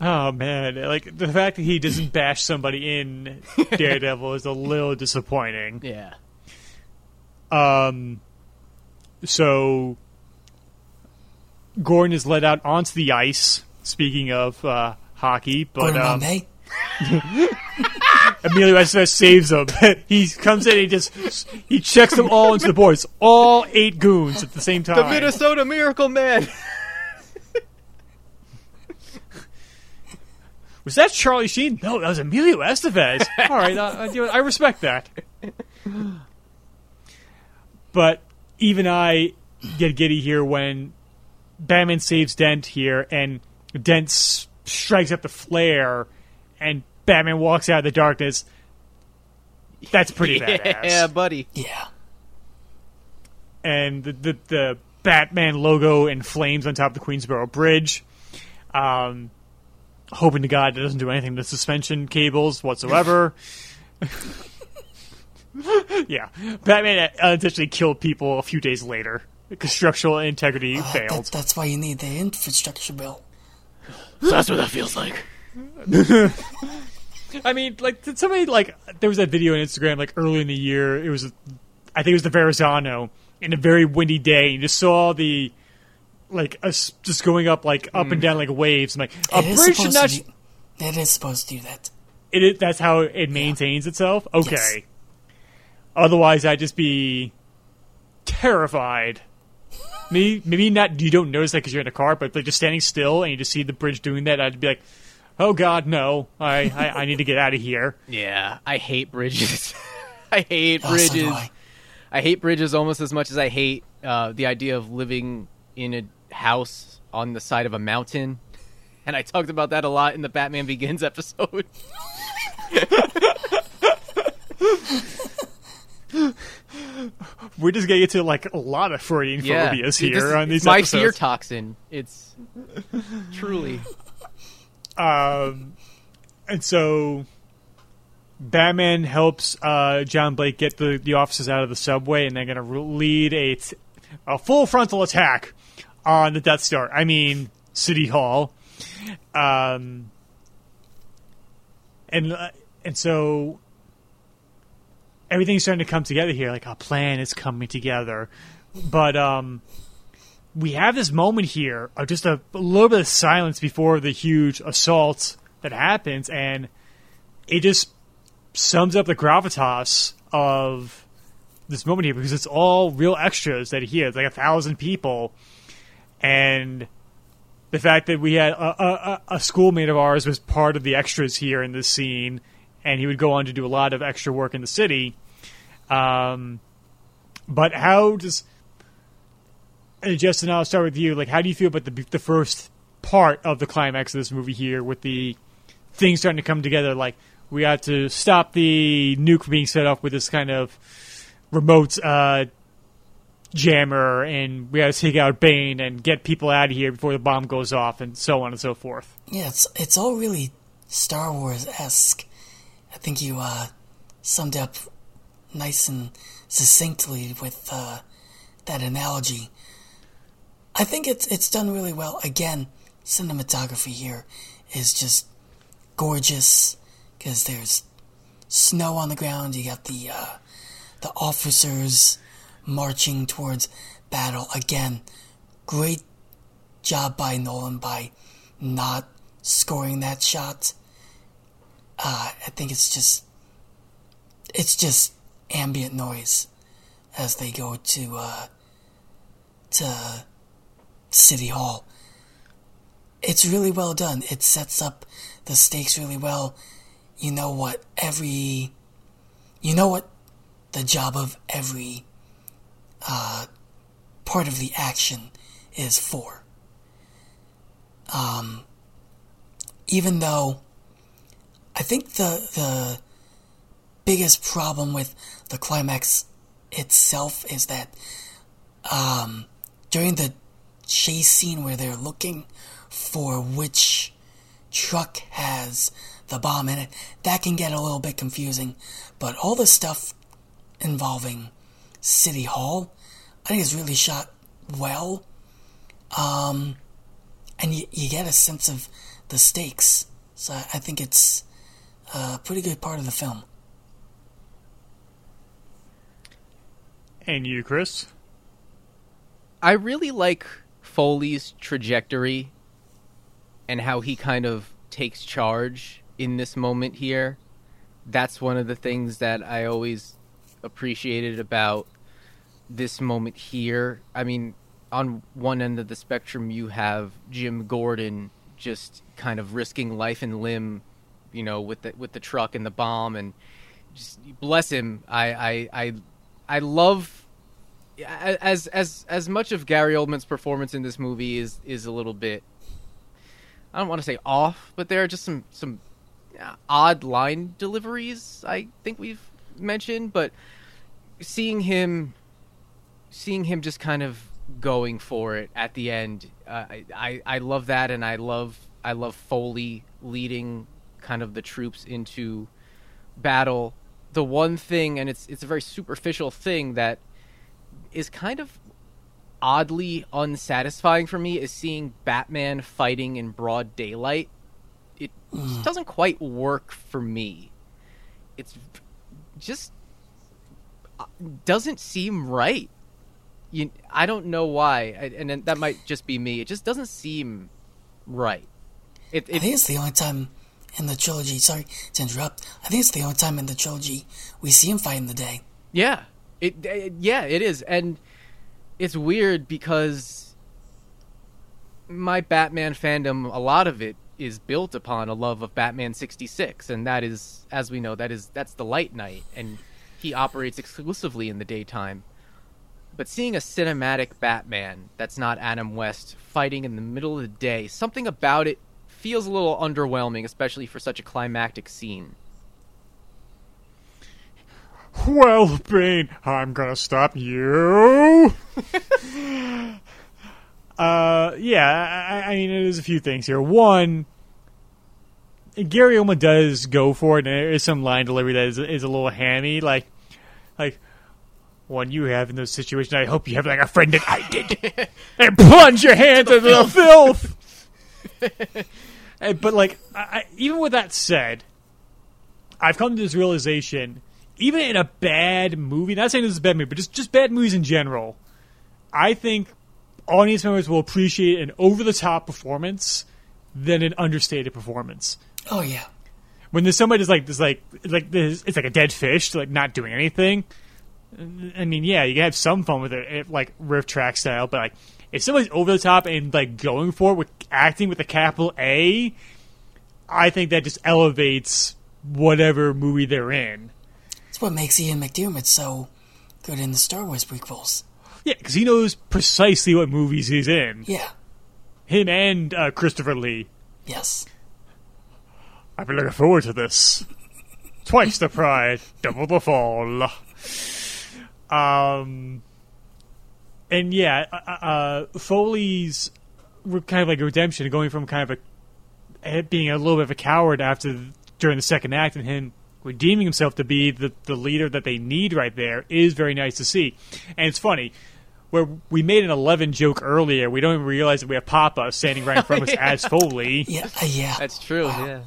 S1: Oh man, like the fact that he doesn't [clears throat] bash somebody in Daredevil is a little disappointing.
S3: Yeah.
S1: Um, so Gordon is led out onto the ice. Speaking of uh, hockey, but
S2: Gordon
S1: um,
S2: Bombay. [laughs]
S1: Emilio Estevez saves them. [laughs] he comes in, and he just he checks them all into the boards, all eight goons at the same time.
S3: The Minnesota Miracle Man.
S1: Was that Charlie Sheen? No, that was Emilio Estevez. [laughs] All right, I, I, I respect that. But even I get giddy here when Batman saves Dent here, and Dent strikes up the flare, and Batman walks out of the darkness. That's pretty [laughs] badass.
S3: yeah, buddy.
S2: Yeah.
S1: and the, the the Batman logo in flames on top of the Queensboro Bridge. Um, hoping to God it doesn't do anything to suspension cables whatsoever. [laughs] yeah, Batman unintentionally killed people a few days later because structural integrity
S2: Uh,
S1: failed.
S2: that, that's why you need the infrastructure bill.
S3: So that's what that feels like. [laughs]
S1: I mean, like, did somebody like there was that video on Instagram like early in the year. It was, I think it was the Verrazano in a very windy day. You just saw the like us just going up like up and down like waves. I'm like, a
S2: It is
S1: bridge should
S2: supposed
S1: not.
S2: to do, it is supposed to do that.
S1: It is, that's how it maintains itself. Okay.
S2: Yes.
S1: Otherwise, I'd just be terrified. [laughs] maybe, maybe not. You don't notice that because you're in a car, but like just standing still and you just see the bridge doing that, I'd be like, "Oh God, no! I I, I need to get out of here." [laughs]
S3: Yeah, I hate bridges. [laughs] I hate
S2: Oh, so
S3: bridges.
S2: I.
S3: I hate bridges almost as much as I hate uh, the idea of living in a house on the side of a mountain. And I talked about that a lot in the Batman Begins episode.
S1: We're just getting into like a lot of Freudian
S3: yeah,
S1: phobias
S3: This
S1: on these
S3: my
S1: episodes.
S3: fear toxin. It's truly
S1: Um, and so Batman helps uh, John Blake get the, the officers out of the subway, and they're going to lead a, t- a full frontal attack on the Death Star. I mean, City Hall. Um, and uh, and so everything's starting to come together here. Like a plan is coming together, but um, we have this moment here of just a, a little bit of silence before the huge assault that happens, and it just sums up the gravitas of this moment here because it's all real extras that he has, like a thousand people, and the fact that we had a, a, a schoolmate of ours was part of the extras here in this scene, and he would go on to do a lot of extra work in the city. Um, but how does and Justin, I'll start with you. Like, how do you feel about the the first part of the climax of this movie here, with the things starting to come together? Like, we have to stop the nuke being set off with this kind of remote uh, jammer, and we have to take out Bane and get people out of here before the bomb goes off, and so on and so forth.
S2: Yeah, it's it's all really Star Wars esque. I think you uh, summed up nice and succinctly with uh, that analogy. I think it's it's done really well. Again, cinematography here is just gorgeous because there's snow on the ground. You got the uh, the officers marching towards battle. Again, great job by Nolan by not scoring that shot. Uh, I think it's just it's just ambient noise as they go to uh, to City Hall. It's really well done. It sets up the stakes really well. You know what every you know what the job of every uh, part of the action is for. Um, even though I think the the biggest problem with the climax itself is that um, during the chase scene where they're looking for which truck has the bomb in it, that can get a little bit confusing. But all the stuff involving City Hall, I think it's really shot well. Um, and you, you get a sense of the stakes. So I, I think it's a pretty good part of the film.
S1: And you, Chris?
S3: I really like Foley's trajectory and how he kind of takes charge in this moment here. That's one of the things that I always appreciated about this moment here. I mean, on one end of the spectrum, you have Jim Gordon just kind of risking life and limb, you know, with the with the truck and the bomb, and just bless him. I I I, I love as as as much of Gary Oldman's performance in this movie is is a little bit I don't want to say off, but there are just some some uh, odd line deliveries I think we've mentioned, but seeing him seeing him just kind of going for it at the end, uh, I, I I love that, and I love I love Foley leading kind of the troops into battle. The one thing, and it's it's a very superficial thing that is kind of oddly unsatisfying for me is seeing Batman fighting in broad daylight. It just doesn't quite work for me. It's just uh, doesn't seem right. You, I don't know why, and that might just be me. It just doesn't seem right.
S2: It, it, I think it's the only time in the trilogy. Sorry to interrupt. I think it's the only time in the trilogy we see him fight in the day.
S3: Yeah, it, it yeah, it is, and it's weird because my Batman fandom, a lot of it is built upon a love of Batman 66 and that is as we know that is that's the light knight and he operates exclusively in the daytime. But seeing a cinematic Batman that's not Adam West fighting in the middle of the day, something about it feels a little underwhelming, especially for such a climactic scene.
S1: Well, Bane, I'm gonna stop you. [laughs] uh, yeah, I, I, mean, there's a few things here. One, Gary Oldman does go for it, and there is some line delivery that is, is a little hammy, like, like one you have in those situations. I hope you have like a friend that I did, [laughs] and plunge your hands into the filth. but like, I, even with that said, I've come to this realization even in a bad movie, not saying this is a bad movie, but just, just bad movies in general, I think audience members will appreciate an over the top performance than an understated performance.
S2: Oh yeah.
S1: When there's somebody that's like this like like this it's like a dead fish, like not doing anything. I mean, yeah, you can have some fun with it, like riff track style, but like if somebody's over the top and like going for it with acting with a capital A, I think that just elevates whatever movie they're in.
S2: It's what makes Ian McDiarmid so good in the Star Wars prequels.
S1: Yeah, because he knows precisely what movies he's in.
S2: Yeah.
S1: Him and uh, Christopher Lee.
S2: Yes.
S1: I've been looking forward to this. Twice the pride, double the fall. Um, and yeah, uh, uh, Foley's kind of like a redemption, going from kind of a being a little bit of a coward after during the second act, and him redeeming himself to be the, the leader that they need right there is very nice to see. And it's funny, where we made an 11 joke earlier, we don't even realize that we have Papa standing right in front of us [laughs] as Foley.
S2: Yeah, uh, yeah.
S3: That's true,
S2: wow.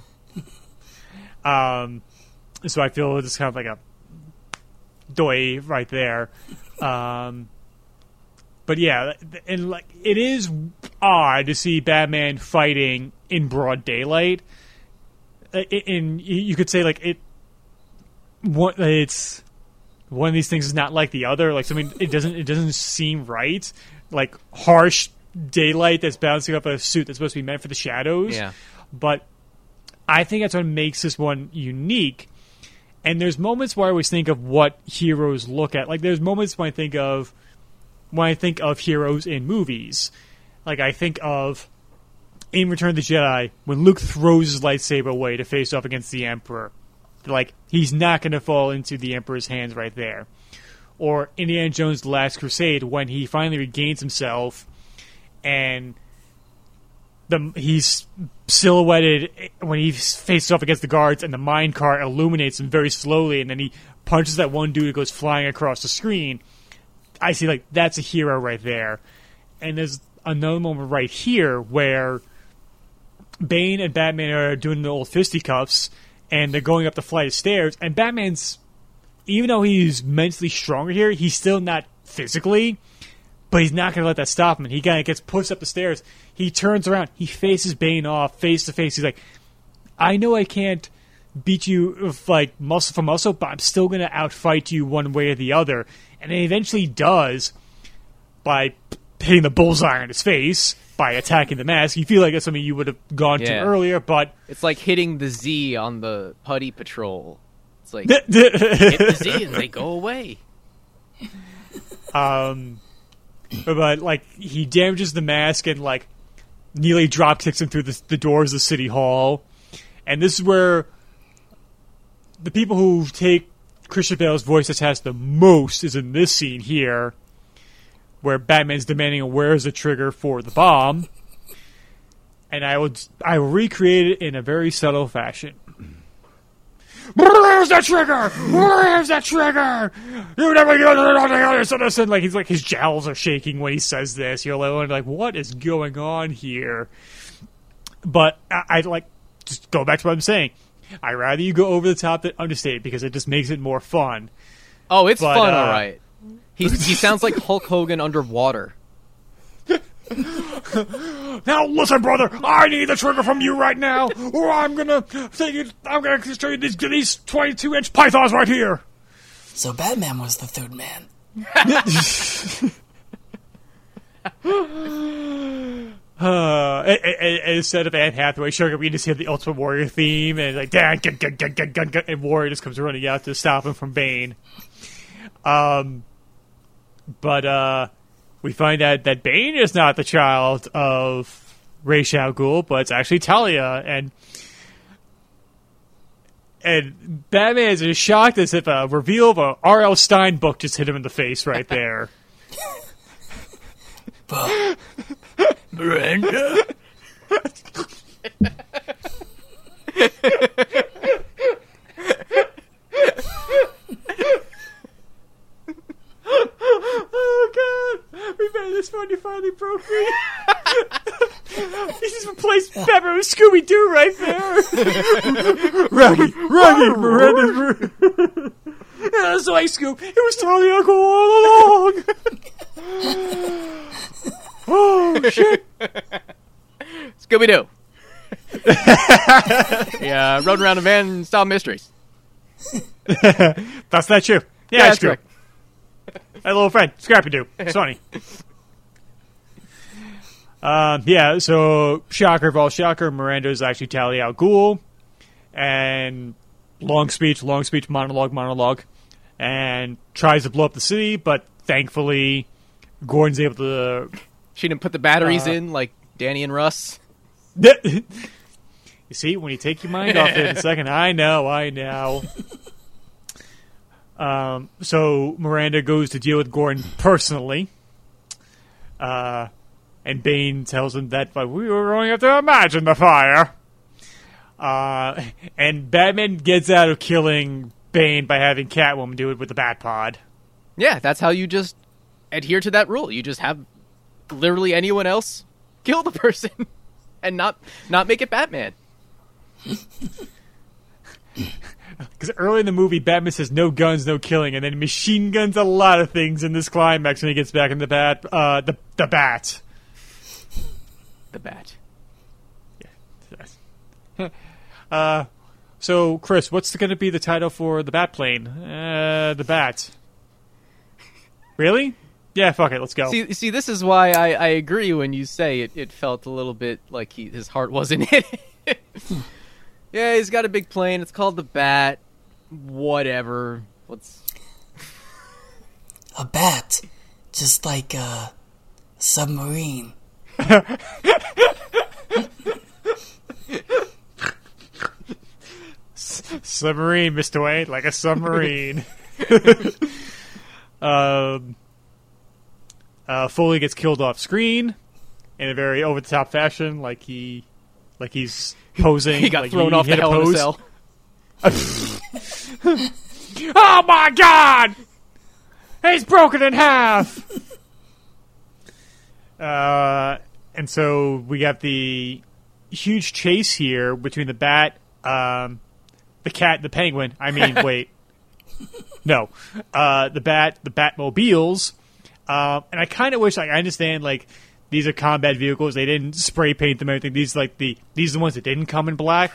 S3: yeah.
S1: um, so I feel it's kind of like a doy right there. Um, but yeah, and like it is odd to see Batman fighting in broad daylight. And you could say like it what it's one of these things is not like the other. Like something it doesn't it doesn't seem right. Like harsh daylight that's bouncing up a suit that's supposed to be meant for the shadows.
S3: Yeah.
S1: But I think that's what makes this one unique. And there's moments where I always think of what heroes look at. Like there's moments when I think of when I think of heroes in movies. Like I think of in Return of the Jedi when Luke throws his lightsaber away to face off against the Emperor like he's not going to fall into the Emperor's hands right there. Or Indiana Jones: The Last Crusade when he finally regains himself and the he's silhouetted when he faces off against the guards and the mine cart illuminates him very slowly and then he punches that one dude that goes flying across the screen. I see like that's a hero right there. And there's another moment right here where Bane and Batman are doing the old fisticuffs, and they're going up the flight of stairs. And Batman's, even though he's mentally stronger here, he's still not physically. But he's not going to let that stop him. And he kind of gets pushed up the stairs. He turns around. He faces Bane off face to face. He's like, "I know I can't beat you with, like muscle for muscle, but I'm still going to outfight you one way or the other." And he eventually does by hitting the bullseye on his face by attacking the mask. You feel like that's something you would have gone to earlier, but
S3: It's like hitting the Z on the putty patrol. It's like [laughs] hit the Z and they go away. [laughs]
S1: um, [coughs] but like he damages the mask and like nearly drop kicks him through the, the doors of City Hall, and this is where the people who take Christian Bale's voice attached the most is in this scene here, where Batman's demanding where's the trigger for the bomb, and I would I recreate it in a very subtle fashion. Where's the trigger? Where's the trigger? You never get it on the other side. of the- Like he's like his jowls are shaking when he says this. You're like, like what is going on here? But I, I like just go back to what I'm saying. I rather you go over the top than understate because it just makes it more fun.
S3: Oh, it's
S1: But,
S3: fun,
S1: uh,
S3: all right. He he sounds like Hulk Hogan underwater. [laughs]
S1: Now listen, brother, I need the trigger from you right now, or I'm gonna take it. I'm gonna show you these these 22 inch pythons right here.
S2: So Batman was the third man.
S1: Uh, a- a- a- instead of Anne Hathaway showing up, we just hear the Ultimate Warrior theme, and like, "Dad, gun, gun, gun, gun, gun, gun," and Warrior just comes running out to stop him from Bane. Um, but uh, we find out that Bane is not the child of Ra's al Ghul, but it's actually Talia, and and Batman is as shocked as if a reveal of a R.L. Stine book just hit him in the face right there. [laughs]
S3: Miranda.
S1: Oh god, we made this one. You finally broke me. he just replaced Pepper with Scooby Doo right [laughs] there. Raggy, Raggy, Miranda. yeah, that's right, Scoop. It was totally Uncle all along. [laughs] oh shit!
S3: Scooby Doo. yeah, rode around a van and solved mysteries. [laughs]
S1: That's not you. Yeah,
S3: Yeah, that's
S1: Scoop.
S3: correct.
S1: My little friend, Scrappy Doo. Sonny. Um, yeah, so shocker of all shocker, Miranda is actually Talia al Ghul. And long speech, long speech, monologue, monologue. And tries to blow up the city, but thankfully Gordon's able to
S3: She didn't put the batteries
S1: Uh,
S3: in like Danny and Russ. [laughs]
S1: you see, when you take your mind off it in a [laughs] second, I know, I know. [laughs] Um, so Miranda goes to deal with Gordon personally. Uh, and Bane tells him that but we were going to have to imagine the fire. Uh, and Batman gets out of killing Bane by having Catwoman do it with the Batpod.
S3: Yeah, that's how you just adhere to that rule. You just have literally anyone else kill the [laughs] person and not not make it Batman. [laughs]
S1: Because early in the movie, Batman says no guns, no killing, and then machine guns a lot of things in this climax when he gets back in the bat, uh, the the bat.
S3: The bat. [laughs]
S1: Uh, so Chris, what's going to be the title for the bat plane? Uh, the bat. Really? Yeah, fuck it, let's go.
S3: See, see, this is why I, I agree when you say it. It felt a little bit like he his heart wasn't [laughs] in it. yeah, he's got a big plane. It's called the Bat. Whatever. What's
S2: a bat, just like a submarine.
S1: Submarine, Mister Wayne, like a submarine. [laughs] um, uh, Foley gets killed off screen in a very over the top fashion, like he, like he's posing. [laughs]
S3: he got
S1: like
S3: thrown
S1: he
S3: off the hell in a cell? [laughs]
S1: Oh my god! He's broken in half! uh, and so we got the huge chase here between the bat, um, the cat, the penguin. I mean, [laughs] wait, no, uh, the bat, the Batmobiles, um, and I kind of wish like I understand like these are combat vehicles. They didn't spray paint them or anything. These like the these are the ones that didn't come in black.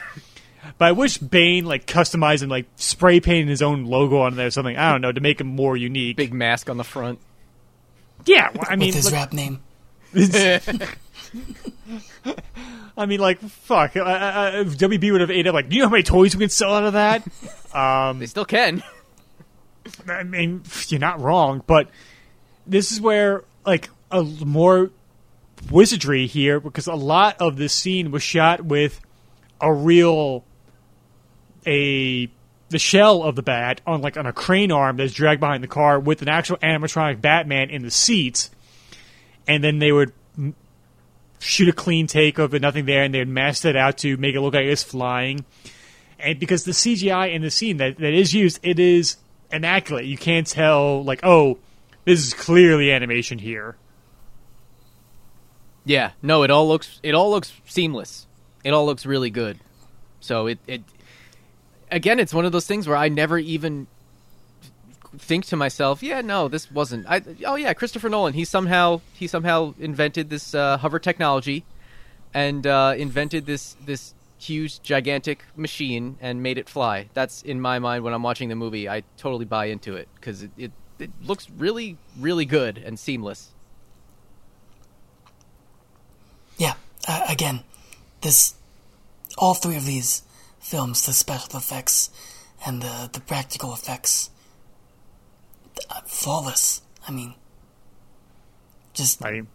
S1: But I wish Bane like customized and like spray painted his own logo on there or something. I don't know to make him more unique.
S3: Big mask on the front.
S1: Yeah, well, I mean,
S2: with his
S1: look-
S2: rap name. [laughs] [laughs]
S1: I mean, like, fuck. Uh, uh, if WB would have ate up, like, do you know how many toys we can sell out of that? [laughs]
S3: Um, They still can.
S1: I mean, you're not wrong, but this is where, like, a more wizardry here, because a lot of this scene was shot with a real, a, the shell of the bat on, like, on a crane arm that's dragged behind the car with an actual animatronic Batman in the seats, and then they would shoot a clean take of it, nothing there, and they'd mask it out to make it look like it's flying. And because the CGI in the scene that, that is used, it is immaculate. You can't tell, like, oh, this is clearly animation here.
S3: Yeah, no, it all looks it all looks seamless. It all looks really good. So it it again, it's one of those things where I never even think to myself, yeah, no, this wasn't. I oh yeah, Christopher Nolan. He somehow he somehow invented this uh, hover technology and uh, invented this this huge gigantic machine and made it fly. That's in my mind when I'm watching the movie. I totally buy into it because it, it it looks really really good and seamless.
S2: Yeah, uh, again, this, all three of these films, the special effects and the, the practical effects, flawless. I mean, just,
S1: I mean,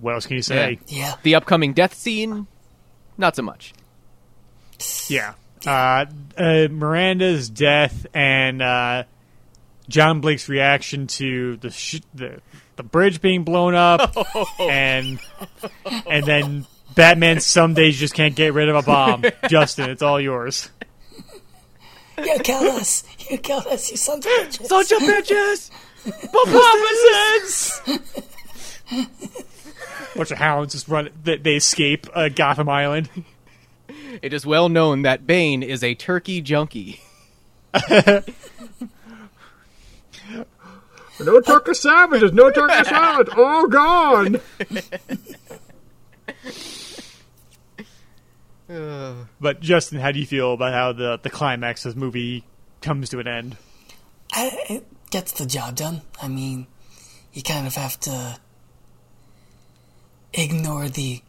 S1: what else can you say?
S2: yeah,
S3: The upcoming death scene, not so much.
S1: Yeah. Uh, uh, Miranda's death and uh, John Blake's reaction to the sh- the the bridge being blown up, [laughs] and and then Batman some days just can't get rid of a bomb. [laughs] Justin, it's all yours.
S2: You killed us, you killed us, you sons of bitches.
S3: Such a bitches! [laughs]
S1: Bunch of hounds just run. They, they escape uh, Gotham Island.
S3: It is well known that Bane is a turkey junkie. [laughs]
S1: No Turkish savages. No turkey savages. All gone. [laughs] But Justin, how do you feel about how the the climax of the movie comes to an end?
S2: I, it gets the job done. I mean, you kind of have to ignore the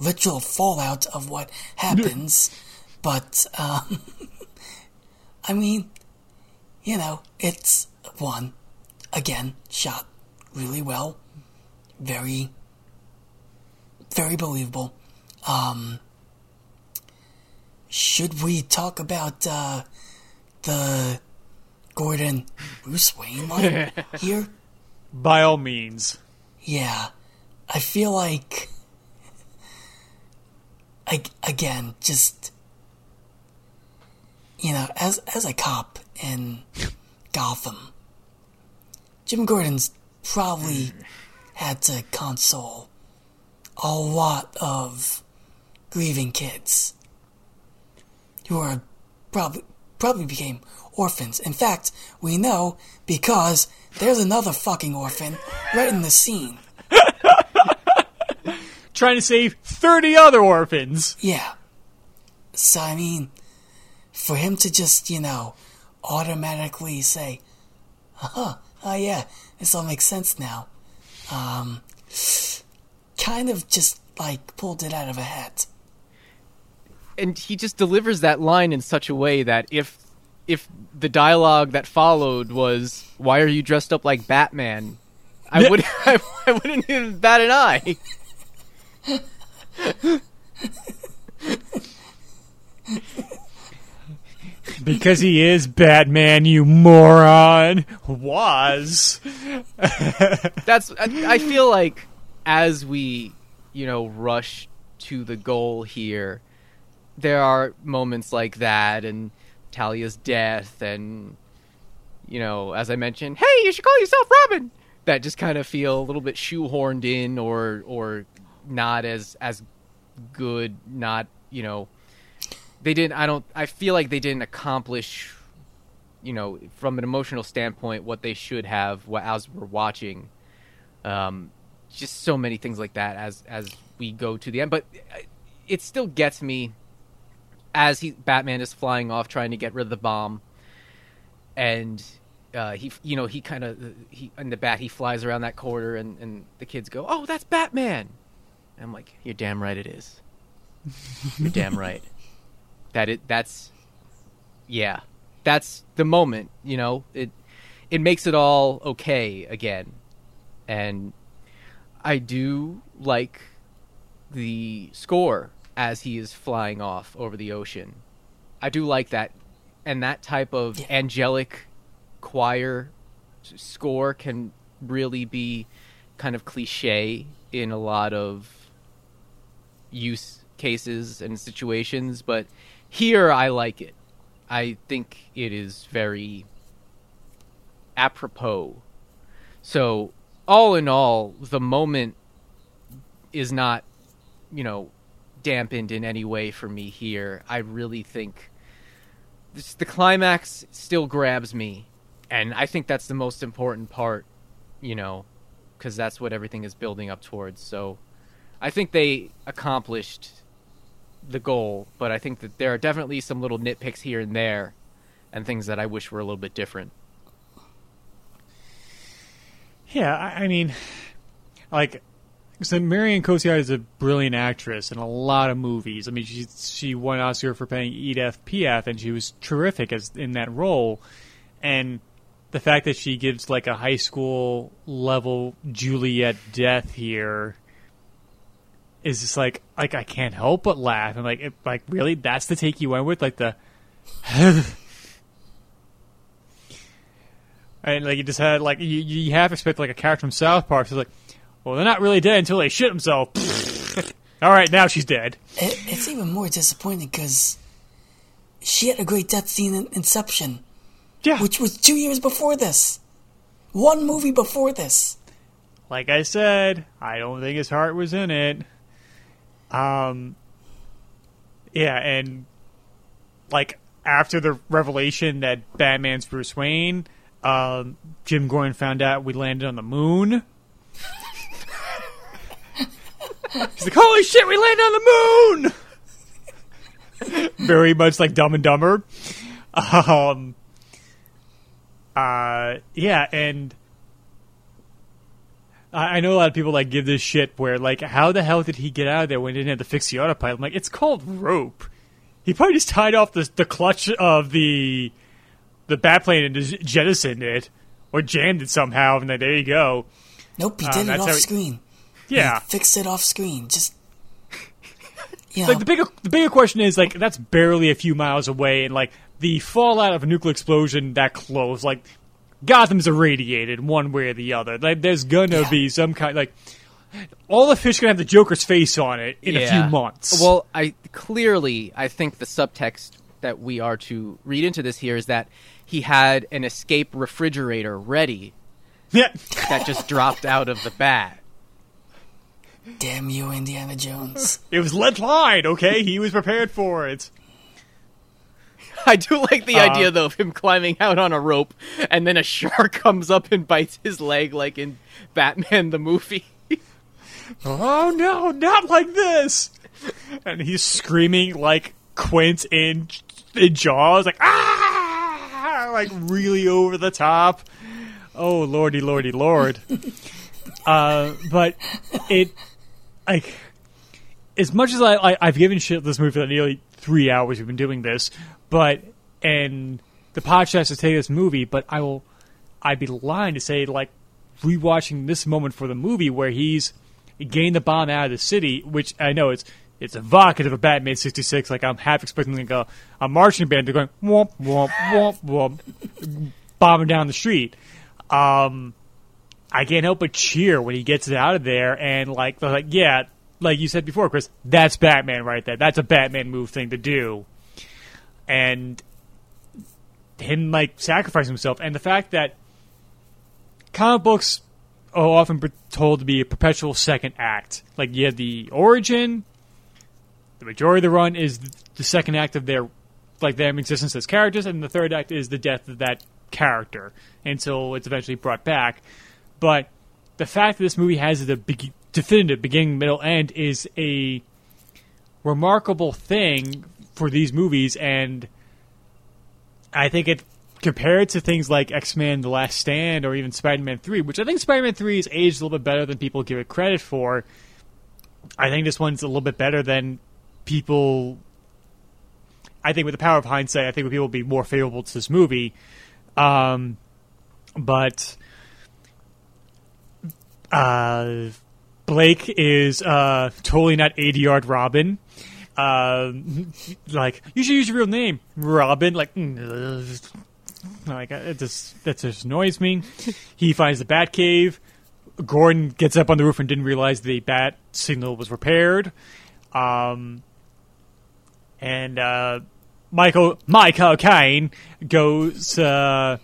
S2: literal fallout of what [laughs] happens, but um, [laughs] I mean, you know, it's one again shot really well, very, very believable. Um, should we talk about uh, the Gordon Bruce Wayne line [laughs] here?
S1: By all means.
S2: Yeah, I feel like, I, again, just you know, as as a cop in Gotham, Jim Gordon's probably had to console a lot of grieving kids who are probably probably became orphans. In fact, we know because there's another fucking orphan right in the scene. [laughs]
S1: Trying to save 30 other orphans.
S2: Yeah. So I mean, for him to just, you know, automatically say, "Uh-huh, oh yeah, this all makes sense now," um, kind of just like pulled it out of a hat.
S3: And he just delivers that line in such a way that if if the dialogue that followed was "Why are you dressed up like Batman?" I would [laughs] I, I wouldn't even bat an eye.
S1: Because he is Batman, you moron. Was. [laughs]
S3: That's I, I feel like as we you know rush to the goal here, there are moments like that and Talia's death and you know as I mentioned, hey, you should call yourself Robin. That just kind of feel a little bit shoehorned in or or not as as good, not you know, they didn't. I don't. I feel like they didn't accomplish, you know, from an emotional standpoint, what they should have. As we're watching, um, just so many things like that as as we go to the end. But it still gets me as he Batman is flying off trying to get rid of the bomb, and uh, he you know he kind of he in the bat he flies around that corner and and the kids go oh that's Batman, and I'm like you're damn right it is, you're damn right, [laughs] that it that's yeah. That's the moment you know? It it makes it all okay again, and I do like the score as he is flying off over the ocean. I do like that, and that type of
S2: Yeah.
S3: angelic choir score can really be kind of cliche in a lot of use cases and situations, but here I like it. I think it is very apropos. So, all in all, the moment is not, you know, dampened in any way for me here. I really think this, the climax still grabs me, and I think that's the most important part, you know, because that's what everything is building up towards. So, I think they accomplished the goal, but I think that there are definitely some little nitpicks here and there, and things that I wish were a little bit different.
S1: Yeah, I, I mean, like, so Marion Cotillard is a brilliant actress in a lot of movies. I mean, she she won Oscar for playing Edith Piaf, and she was terrific as in that role. And the fact that she gives like a high school level Juliet death here is just like like I can't help but laugh. And like it, like really, that's the take you went with, like the. [laughs] And like you just had like you, you have to expect like a character from South Park who's like, well, they're not really dead until they shit themselves. [laughs] All right, now she's dead.
S2: It, it's even more disappointing because she had a great death scene in Inception,
S1: Yeah,
S2: which was two years before this. One movie before this.
S1: like I said, I don't think his heart was in it. Um, yeah, and like after the revelation that Batman's Bruce Wayne, um, Jim Gordon found out we landed on the moon. He's like, "Holy shit, we landed on the moon!" Very much like Dumb and Dumber. Um, uh, yeah, and I I know a lot of people like give this shit where like, how the hell did he get out of there when he didn't have to fix the autopilot? I'm like, it's called rope. He probably just tied off the the clutch of the the bat plane and just jettisoned it or jammed it somehow, and then there you go.
S2: Nope, he
S1: Um,
S2: did it off
S1: he-
S2: screen.
S1: Yeah,
S2: fix it off screen. Just [laughs] you know,
S1: like the bigger the bigger question is like that's barely a few miles away, and like the fallout of a nuclear explosion that close, like Gotham's irradiated one way or the other. Like there's gonna
S2: Yeah.
S1: be some kind like all the fish gonna have the Joker's face on it in a few months.
S3: Well, I clearly I think the subtext that we are to read into this here is that he had an escape refrigerator ready
S1: yeah,
S3: that just dropped out of the bat.
S2: Damn you, Indiana Jones. [laughs]
S1: it was lead line. Okay, he was prepared for it.
S3: I do like the
S1: Uh,
S3: idea though of him climbing out on a rope and then a shark [laughs] comes up and bites his leg like in Batman the movie.
S1: Oh no, not like this! And he's screaming like Quint in, in Jaws, like ah, like really over the top. Oh lordy, lordy, lord! [laughs] uh, but it, like, as much as I, I I've given shit this movie for nearly three hours we've been doing this, but and the podcast to take this movie, but I will, I'd be lying to say like rewatching this moment for the movie where he's getting the bomb out of the city, which I know it's it's evocative of Batman sixty six. Like I'm half expecting like a, a marching band to going womp womp womp womp, bombing down the street. Um, I can't help but cheer when he gets it out of there, and like like yeah, like you said before, Chris, that's Batman right there. That's a Batman move thing to do, and him like sacrificing himself, and the fact that comic books are often told to be a perpetual second act. Like you have the origin, The majority of the run is the second act of their like their existence as characters, and the third act is the death of that character until it's eventually brought back. But the fact that this movie has the be- definitive beginning, middle, end is a remarkable thing for these movies, and I think it compared to things like X Men: The Last Stand or even Spider Man Three, which I think Spider Man Three is aged a little bit better than people give it credit for. I think this one's a little bit better than people. I think with the power of hindsight, I think people will be more favorable to this movie. Um, but uh, Blake is uh, totally not 80 yard Robin. Um, like you should use your real name, Robin. Like, mm, like it just that just annoys me. he finds the Bat Cave. Gordon gets up on the roof and didn't realize the bat signal was repaired. Um, and uh, Michael Michael Caine goes uh,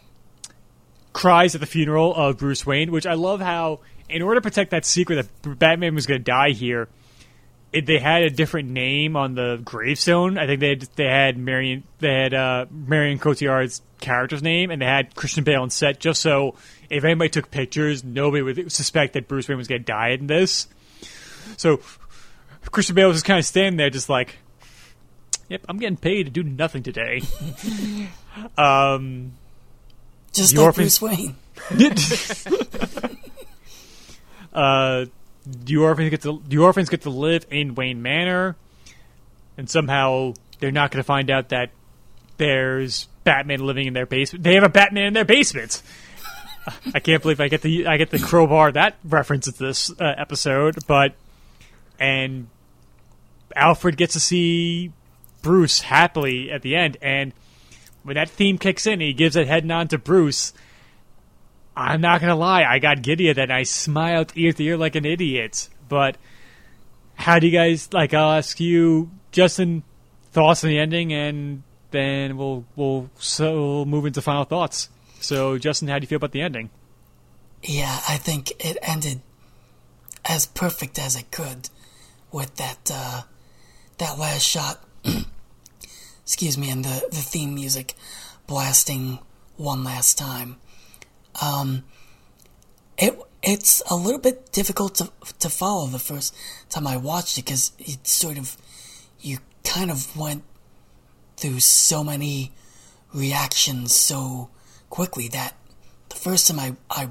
S1: cries at the funeral of Bruce Wayne, which I love how in order to protect that secret that Batman was going to die here, it, they had a different name on the gravestone. I think they had, they had Marion they had uh, Marion Cotillard's character's name, and they had Christian Bale on set just so if anybody took pictures, nobody would suspect that Bruce Wayne was going to die in this. So Christian Bale was just kind of standing there, just like, "Yep, I'm getting paid to do nothing today." [laughs] um,
S2: Just like Bruce Wayne. [laughs] [laughs]
S1: uh, the orphans get to the orphans get to live in Wayne Manor, and somehow they're not going to find out that there's Batman living in their basement. They have a Batman in their basement. [laughs] I can't believe I get the I get the crowbar that references this uh, episode, but and Alfred gets to see Bruce happily at the end, and when that theme kicks in, he gives a head nod to Bruce. I'm not gonna lie, I got giddy at that. And I smiled ear to ear like an idiot. But how do you guys like? I'll ask you, Justin, thoughts on the ending, and then we'll we'll so we'll move into final thoughts. So, Justin, how do you feel about the ending?
S2: Yeah, I think it ended as perfect as it could with that uh, that last shot. [clears throat] excuse me, and the the theme music blasting one last time. Um, it it's a little bit difficult to to follow the first time I watched it because it sort of you kind of went through so many reactions so quickly that the first time I I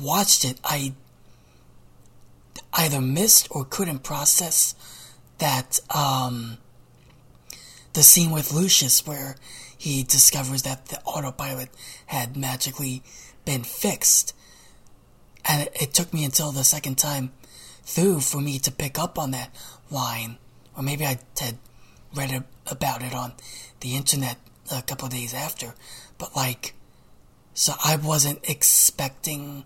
S2: watched it, I either missed or couldn't process that um, the scene with Lucius where he discovers that the autopilot had magically been fixed. And it, took me until the second time through for me to pick up on that line. Or maybe I had read about it on the internet a couple days after. But, like, so I wasn't expecting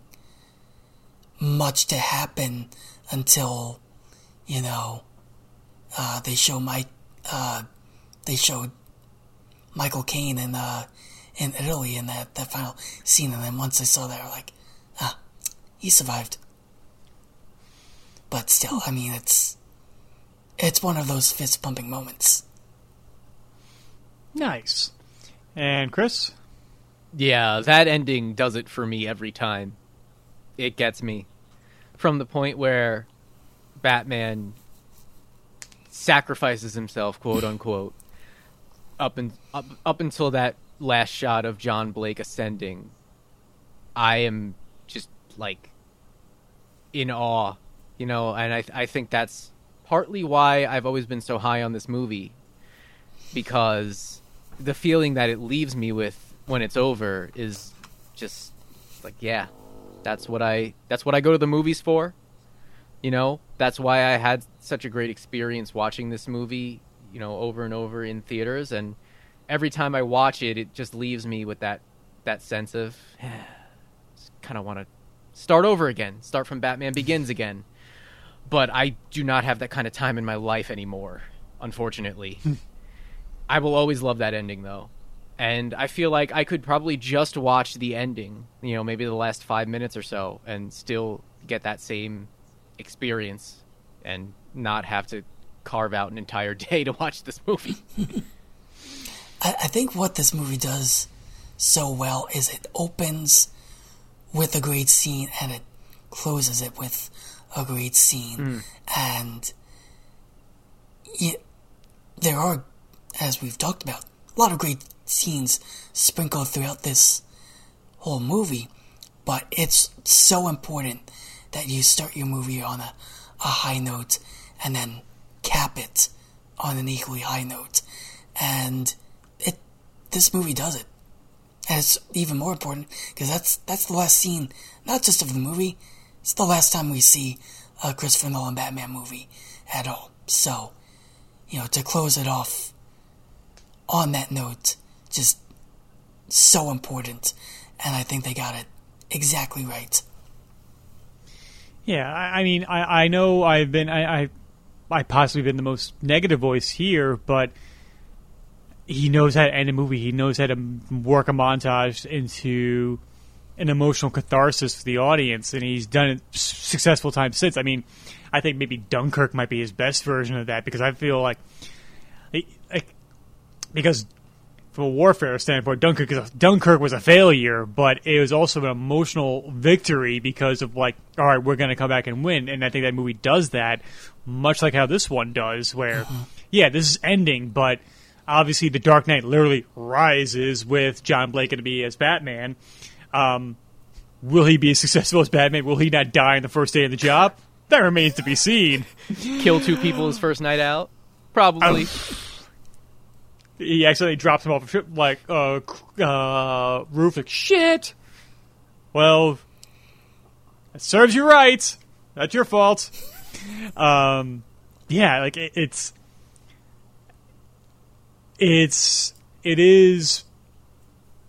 S2: much to happen until, you know, uh, they show my, uh, they showed Michael Caine and uh, in Italy in that, that final scene. And then once I saw that, I was like, ah, he survived. But still, I mean, it's, it's one of those fist pumping moments.
S1: Nice. And Chris,
S3: Yeah, that ending does it for me every time. It gets me. From the point where Batman sacrifices himself, quote unquote, up and up, up until that last shot of John Blake ascending. I am just like in awe, you know, and I I think that's partly why I've always been so high on this movie because the feeling that it leaves me with when it's over is just like yeah that's what i that's what i go to the movies for you know that's why i had such a great experience watching this movie you know over and over in theaters and every time i watch it it just leaves me with that that sense of kind of want to start over again start from batman begins again but i do not have that kind of time in my life anymore unfortunately [laughs] I will always love that ending though. And I feel like I could probably just watch the ending, you know, maybe the last 5 minutes or so and still get that same experience and not have to carve out an entire [laughs] day to watch this movie. [laughs]
S2: I, I think what this movie does so well is it opens with a great scene and it closes it with a great scene. Hmm. And it, there are, as we've talked about, a lot of great scenes sprinkled throughout this whole movie. But it's so important that you start your movie on a, a high note and then cap it on an equally high note. And this movie does it. And it's even more important because that's that's the last scene, not just of the movie. It's the last time we see a Christopher Nolan Batman movie at all. So, you know, to close it off on that note, just so important. And I think they got it exactly right.
S1: Yeah, I, I mean, I, I know I've been, I, I, I possibly been the most negative voice here, but he knows how to end a movie. He knows how to work a montage into an emotional catharsis for the audience, and he's done it successful times since. I mean, I think maybe Dunkirk might be his best version of that because I feel like, like because from a warfare standpoint, Dunkirk is a, Dunkirk was a failure, but it was also an emotional victory because of like, all right, we're going to come back and win, and I think that movie does that, much like how this one does, where, mm-hmm. yeah, this is ending, but obviously the Dark Knight literally rises with John Blake going to be as Batman. Um, will he be as [laughs] successful as Batman? Will he not die on the first day of the job? That remains to be seen. [laughs]
S3: Kill two people his first night out? Probably.
S1: he accidentally drops him off a ship, like uh, uh, roof. Like shit. Well, it serves you right. That's your fault. Um, yeah, like it, it's it's it is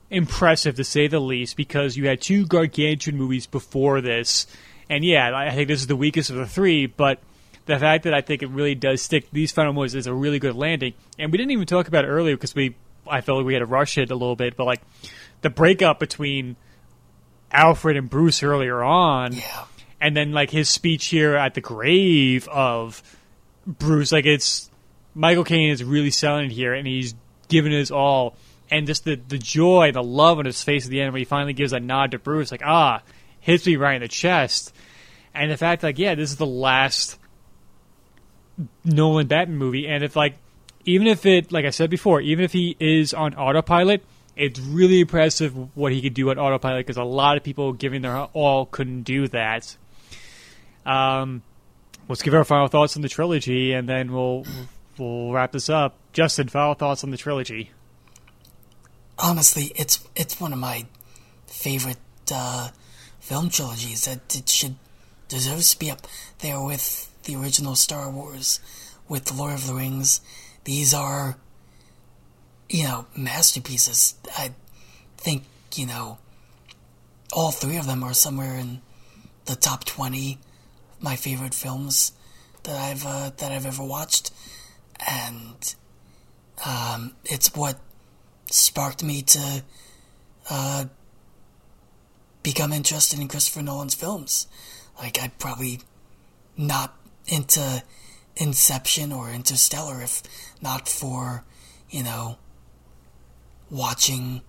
S1: impressive to say the least because you had two gargantuan movies before this, and yeah, I think this is the weakest of the three, but the fact that I think it really does stick these final movies is a really good landing. And we didn't even talk about it earlier because we I felt like we had to rush it a little bit, but like the breakup between Alfred and Bruce earlier on,
S2: Yeah.
S1: and then like his speech here at the grave of Bruce, like it's Michael Caine is really selling it here, and he's giving his all, and just the the joy, the love on his face at the end when he finally gives a nod to Bruce, like ah, hits me right in the chest, and the fact like yeah, this is the last Nolan Batman movie, and if like even if it like I said before, even if he is on autopilot. It's really impressive what he could do on autopilot because a lot of people giving their all couldn't do that. Um, let's give our final thoughts on the trilogy, and then we'll we'll wrap this up. Justin, final thoughts on the trilogy.
S2: honestly, it's it's one of my favorite uh, film trilogies. That it should deserves to be up there with the original Star Wars, with the Lord of the Rings. These are, you know, masterpieces. I think you know, all three of them are somewhere in the top twenty my favorite films that I've uh, that I've ever watched, and um, it's what sparked me to uh, become interested in Christopher Nolan's films. Like I'd probably not into Inception or Interstellar if not for, you know, watching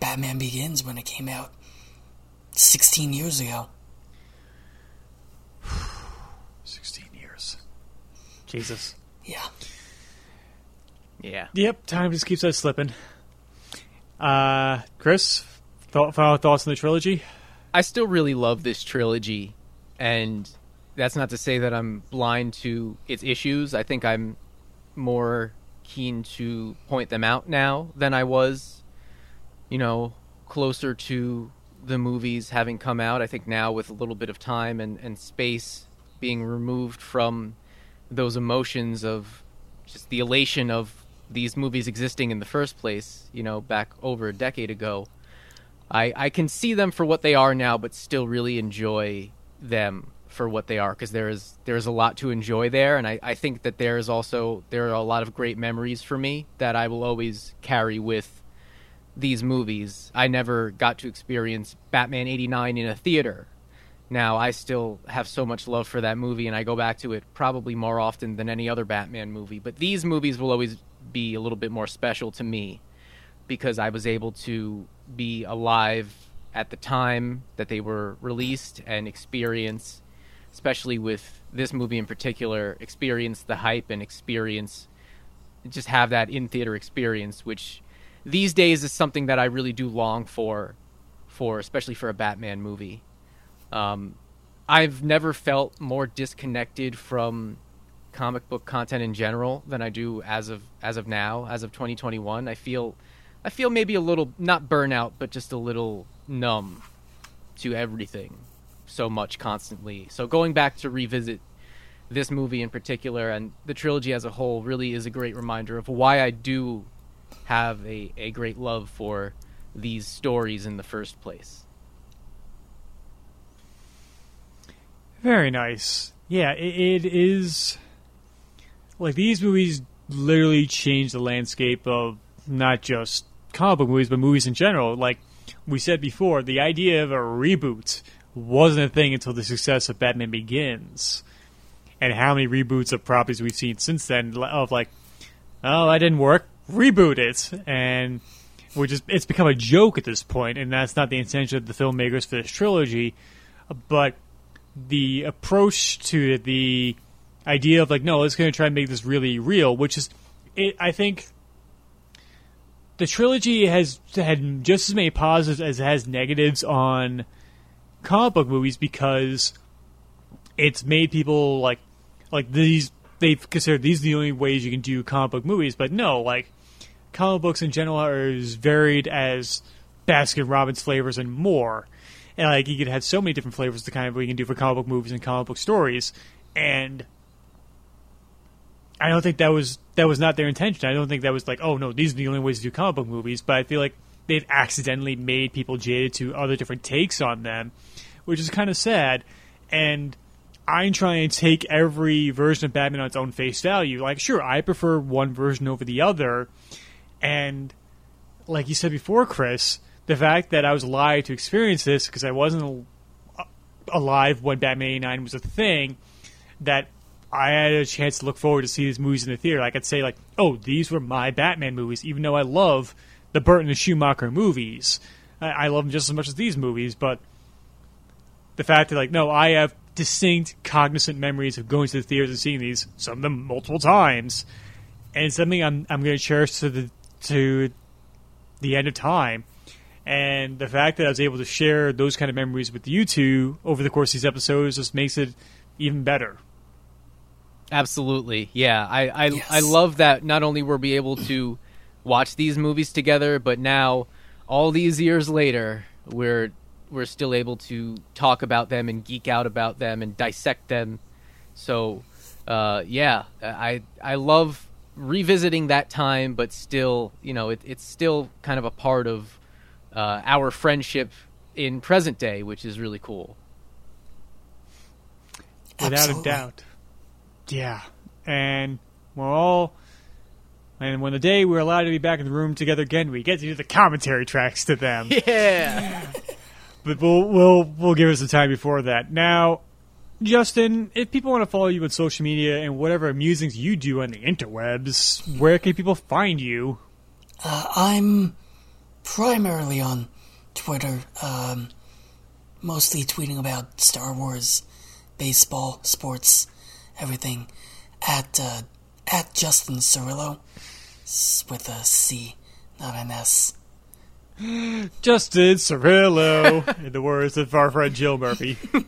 S2: Batman Begins when it came out 16 years ago. [sighs]
S1: Sixteen years. Jesus.
S2: Yeah.
S3: Yeah.
S1: Yep, time just keeps us slipping. Uh, Chris, th- final thoughts on the trilogy?
S3: I still really love this trilogy, and that's not to say that I'm blind to its issues. I think I'm more keen to point them out now than I was, you know, closer to the movies having come out. I think now, with a little bit of time and, and space being removed from those emotions of just the elation of these movies existing in the first place, you know, back over a decade ago. I, I can see them for what they are now, but still really enjoy them for what they are because there is there is a lot to enjoy there, and I, I think that there is also there are a lot of great memories for me that I will always carry with these movies. I never got to experience Batman '89 in a theater, now I still have so much love for that movie and I go back to it probably more often than any other Batman movie. But these movies will always be a little bit more special to me because I was able to be alive at the time that they were released and experience, especially with this movie in particular, experience the hype and experience, just have that in theater experience, which these days is something that I really do long for, for especially for a Batman movie. Um, I've never felt more disconnected from comic book content in general than I do as of as of now, as of 2021. I feel I feel maybe a little not burnout, but just a little numb to everything so much constantly. So going back to revisit this movie in particular and the trilogy as a whole really is a great reminder of why I do have a, a great love for these stories in the first place.
S1: Very nice. Yeah, it, it is like these movies literally change the landscape of not just comic book movies, but movies in general. Like we said before, the idea of a reboot wasn't a thing until the success of Batman Begins. And how many reboots of properties we've seen since then of like, oh, that didn't work, reboot it. And we're just, it's become a joke at this point, and that's not the intention of the filmmakers for this trilogy. But the approach to the idea of like, no, let's going to try and make this really real, which is, it, I think, the trilogy has had just as many positives as it has negatives on comic book movies because it's made people like, like these. They've considered these the only ways you can do comic book movies, but no, like comic books in general are as varied as Baskin Robbins flavors and more and like you could have so many different flavors the kind of what you can do for comic book movies and comic book stories and I don't think that was that was not their intention. I don't think that was like, oh no, these are the only ways to do comic book movies. But I feel like they've accidentally made people jaded to other different takes on them, which is kind of sad. And I'm trying to take every version of Batman on its own face value. Like, sure, I prefer one version over the other, and like you said before, Chris, the fact that I was alive to experience this because I wasn't alive when Batman 89 was a thing, that I had a chance to look forward to see these movies in the theater. I could say like, oh, these were my Batman movies, even though I love the Burton and Schumacher movies. I, I love them just as much as these movies, but the fact that like, no, I have distinct, cognizant memories of going to the theaters and seeing these, some of them multiple times, and it's something I'm I'm going to cherish to the to the end of time. And the fact that I was able to share those kind of memories with you two over the course of these episodes just makes it even better.
S3: Absolutely, yeah. I I,
S2: Yes.
S3: I love that. Not only were we able to watch these movies together, but now, all these years later, we're we're still able to talk about them and geek out about them and dissect them. So, uh, yeah, I I love revisiting that time, but still, you know, it, it's still kind of a part of uh, our friendship in present day, which is really cool.
S1: without
S2: Absolutely.
S1: a doubt. Yeah, and we're all, and when the day we're allowed to be back in the room together again, we get to do the commentary tracks to them. [laughs]
S3: Yeah.
S1: but we'll we'll we'll give us some time before that. Now, Justin, if people want to follow you on social media and whatever musings you do on the interwebs, where can people find you?
S2: Uh, I'm primarily on Twitter, um, mostly tweeting about Star Wars, baseball, sports, everything. At uh, at Justin Cirillo, with a C, not an S. [gasps]
S1: Justin Cirillo, [laughs] in the words of our friend Jill Murphy. [laughs]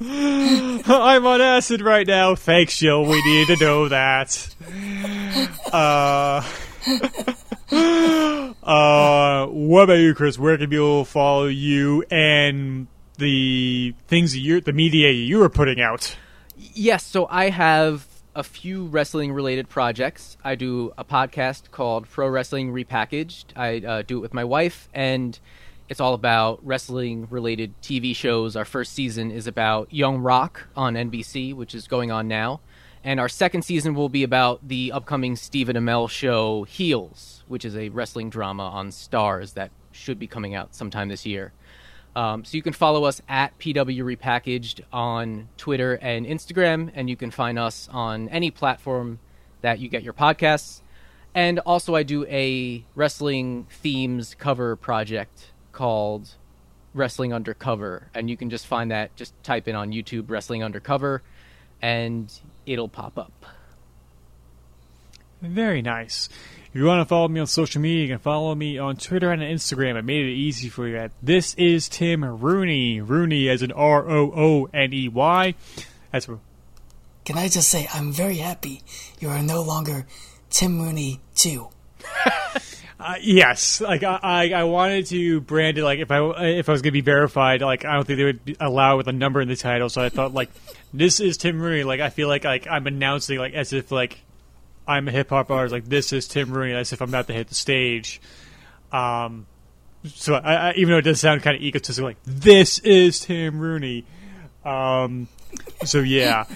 S1: I'm on acid right now. Thanks, Jill. We need to know that. [laughs] Uh, uh, what about you, Chris? Where can people follow you and the things that you, the media you are putting out?
S3: Yes, so I have a few wrestling related projects. I do a podcast called Pro Wrestling Repackaged. I uh, do it with my wife, and it's all about wrestling related TV shows. Our first season is about Young Rock on NBC, which is going on now. And our second season will be about the upcoming Stephen Amell show Heels, which is a wrestling drama on Starz that should be coming out sometime this year. Um, so you can follow us at PW Repackaged on Twitter and Instagram, and you can find us on any platform that you get your podcasts. And also, I do a wrestling themes cover project called Wrestling Undercover, and you can just find that. Just type in on YouTube Wrestling Undercover, and it'll pop up.
S1: Very nice. If you want to follow me on social media, you can follow me on Twitter and Instagram. I made it easy for you. This is Tim Rooney. Rooney as an R O O N E Y. That's
S2: Can I just say I'm very happy you are no longer Tim Rooney too. [laughs]
S1: Uh, yes, like I, I, I wanted to brand it like if I if I was gonna be verified, like I don't think they would be, allow with a number in the title. So I thought like this is Tim Rooney. Like I feel like like I'm announcing like as if like I'm a hip hop artist. Like this is Tim Rooney. As if I'm about to hit the stage. Um, so I, I, even though it does sound kind of egotistical, like this is Tim Rooney. Um, so yeah. [laughs]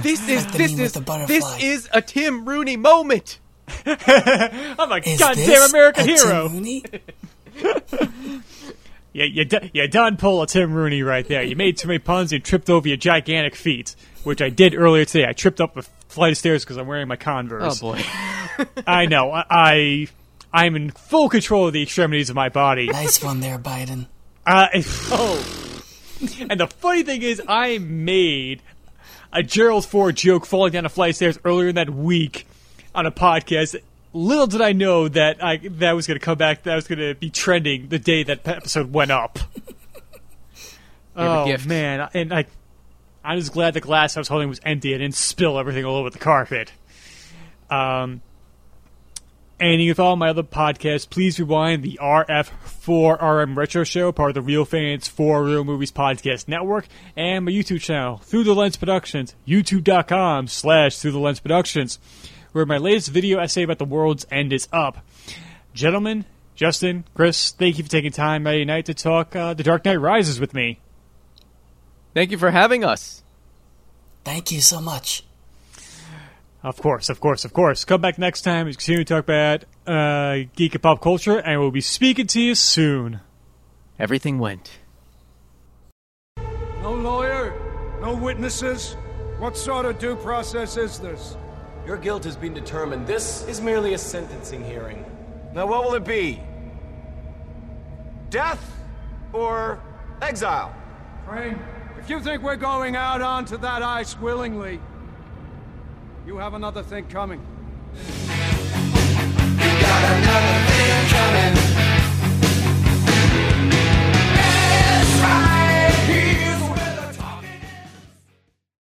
S3: This is this is this is a Tim Rooney moment. [laughs]
S1: I'm a
S2: Is
S1: goddamn American
S2: a
S1: hero.
S2: Tim Rooney? [laughs]
S1: Yeah, you, d- you done pull a Tim Rooney right there. You made too many puns and tripped over your gigantic feet, which I did earlier today. I tripped up a flight of stairs because I'm wearing my Converse.
S3: Oh boy. [laughs]
S1: I know. I, I I'm in full control of the extremities of my body.
S2: Nice one there, Biden.
S1: Uh, [laughs] oh. And the funny thing is, I made a Gerald Ford joke falling down a flight of stairs earlier in that week on a podcast. Little did I know that I that was going to come back. That was going to be trending the day that episode went up. oh man! And I, I was glad the glass I was holding was empty. I didn't spill everything all over the carpet. Um, and you can follow my other podcast, Please Rewind, the RF4RM Retro Show, part of the Real Fans for Real Movies Podcast Network, and my YouTube channel, Through the Lens Productions, youtube.com slash Through the Lens Productions, where my latest video essay about the world's end is up. Gentlemen, Justin, Chris, thank you for taking time out of night to talk uh, The Dark Knight Rises with me.
S3: Thank you for having us.
S2: Thank you so much.
S1: Of course, of course, of course. Come back next time as we continue to talk about uh, geek and pop culture, and we'll be speaking to you soon.
S3: Everything went.
S4: No lawyer? No witnesses? What sort of due process is this?
S5: Your guilt has been determined. This is merely a sentencing hearing. Now, what will it be? Death or exile?
S4: Crane, if you think we're going out onto that ice willingly, you have another thing coming.
S6: Right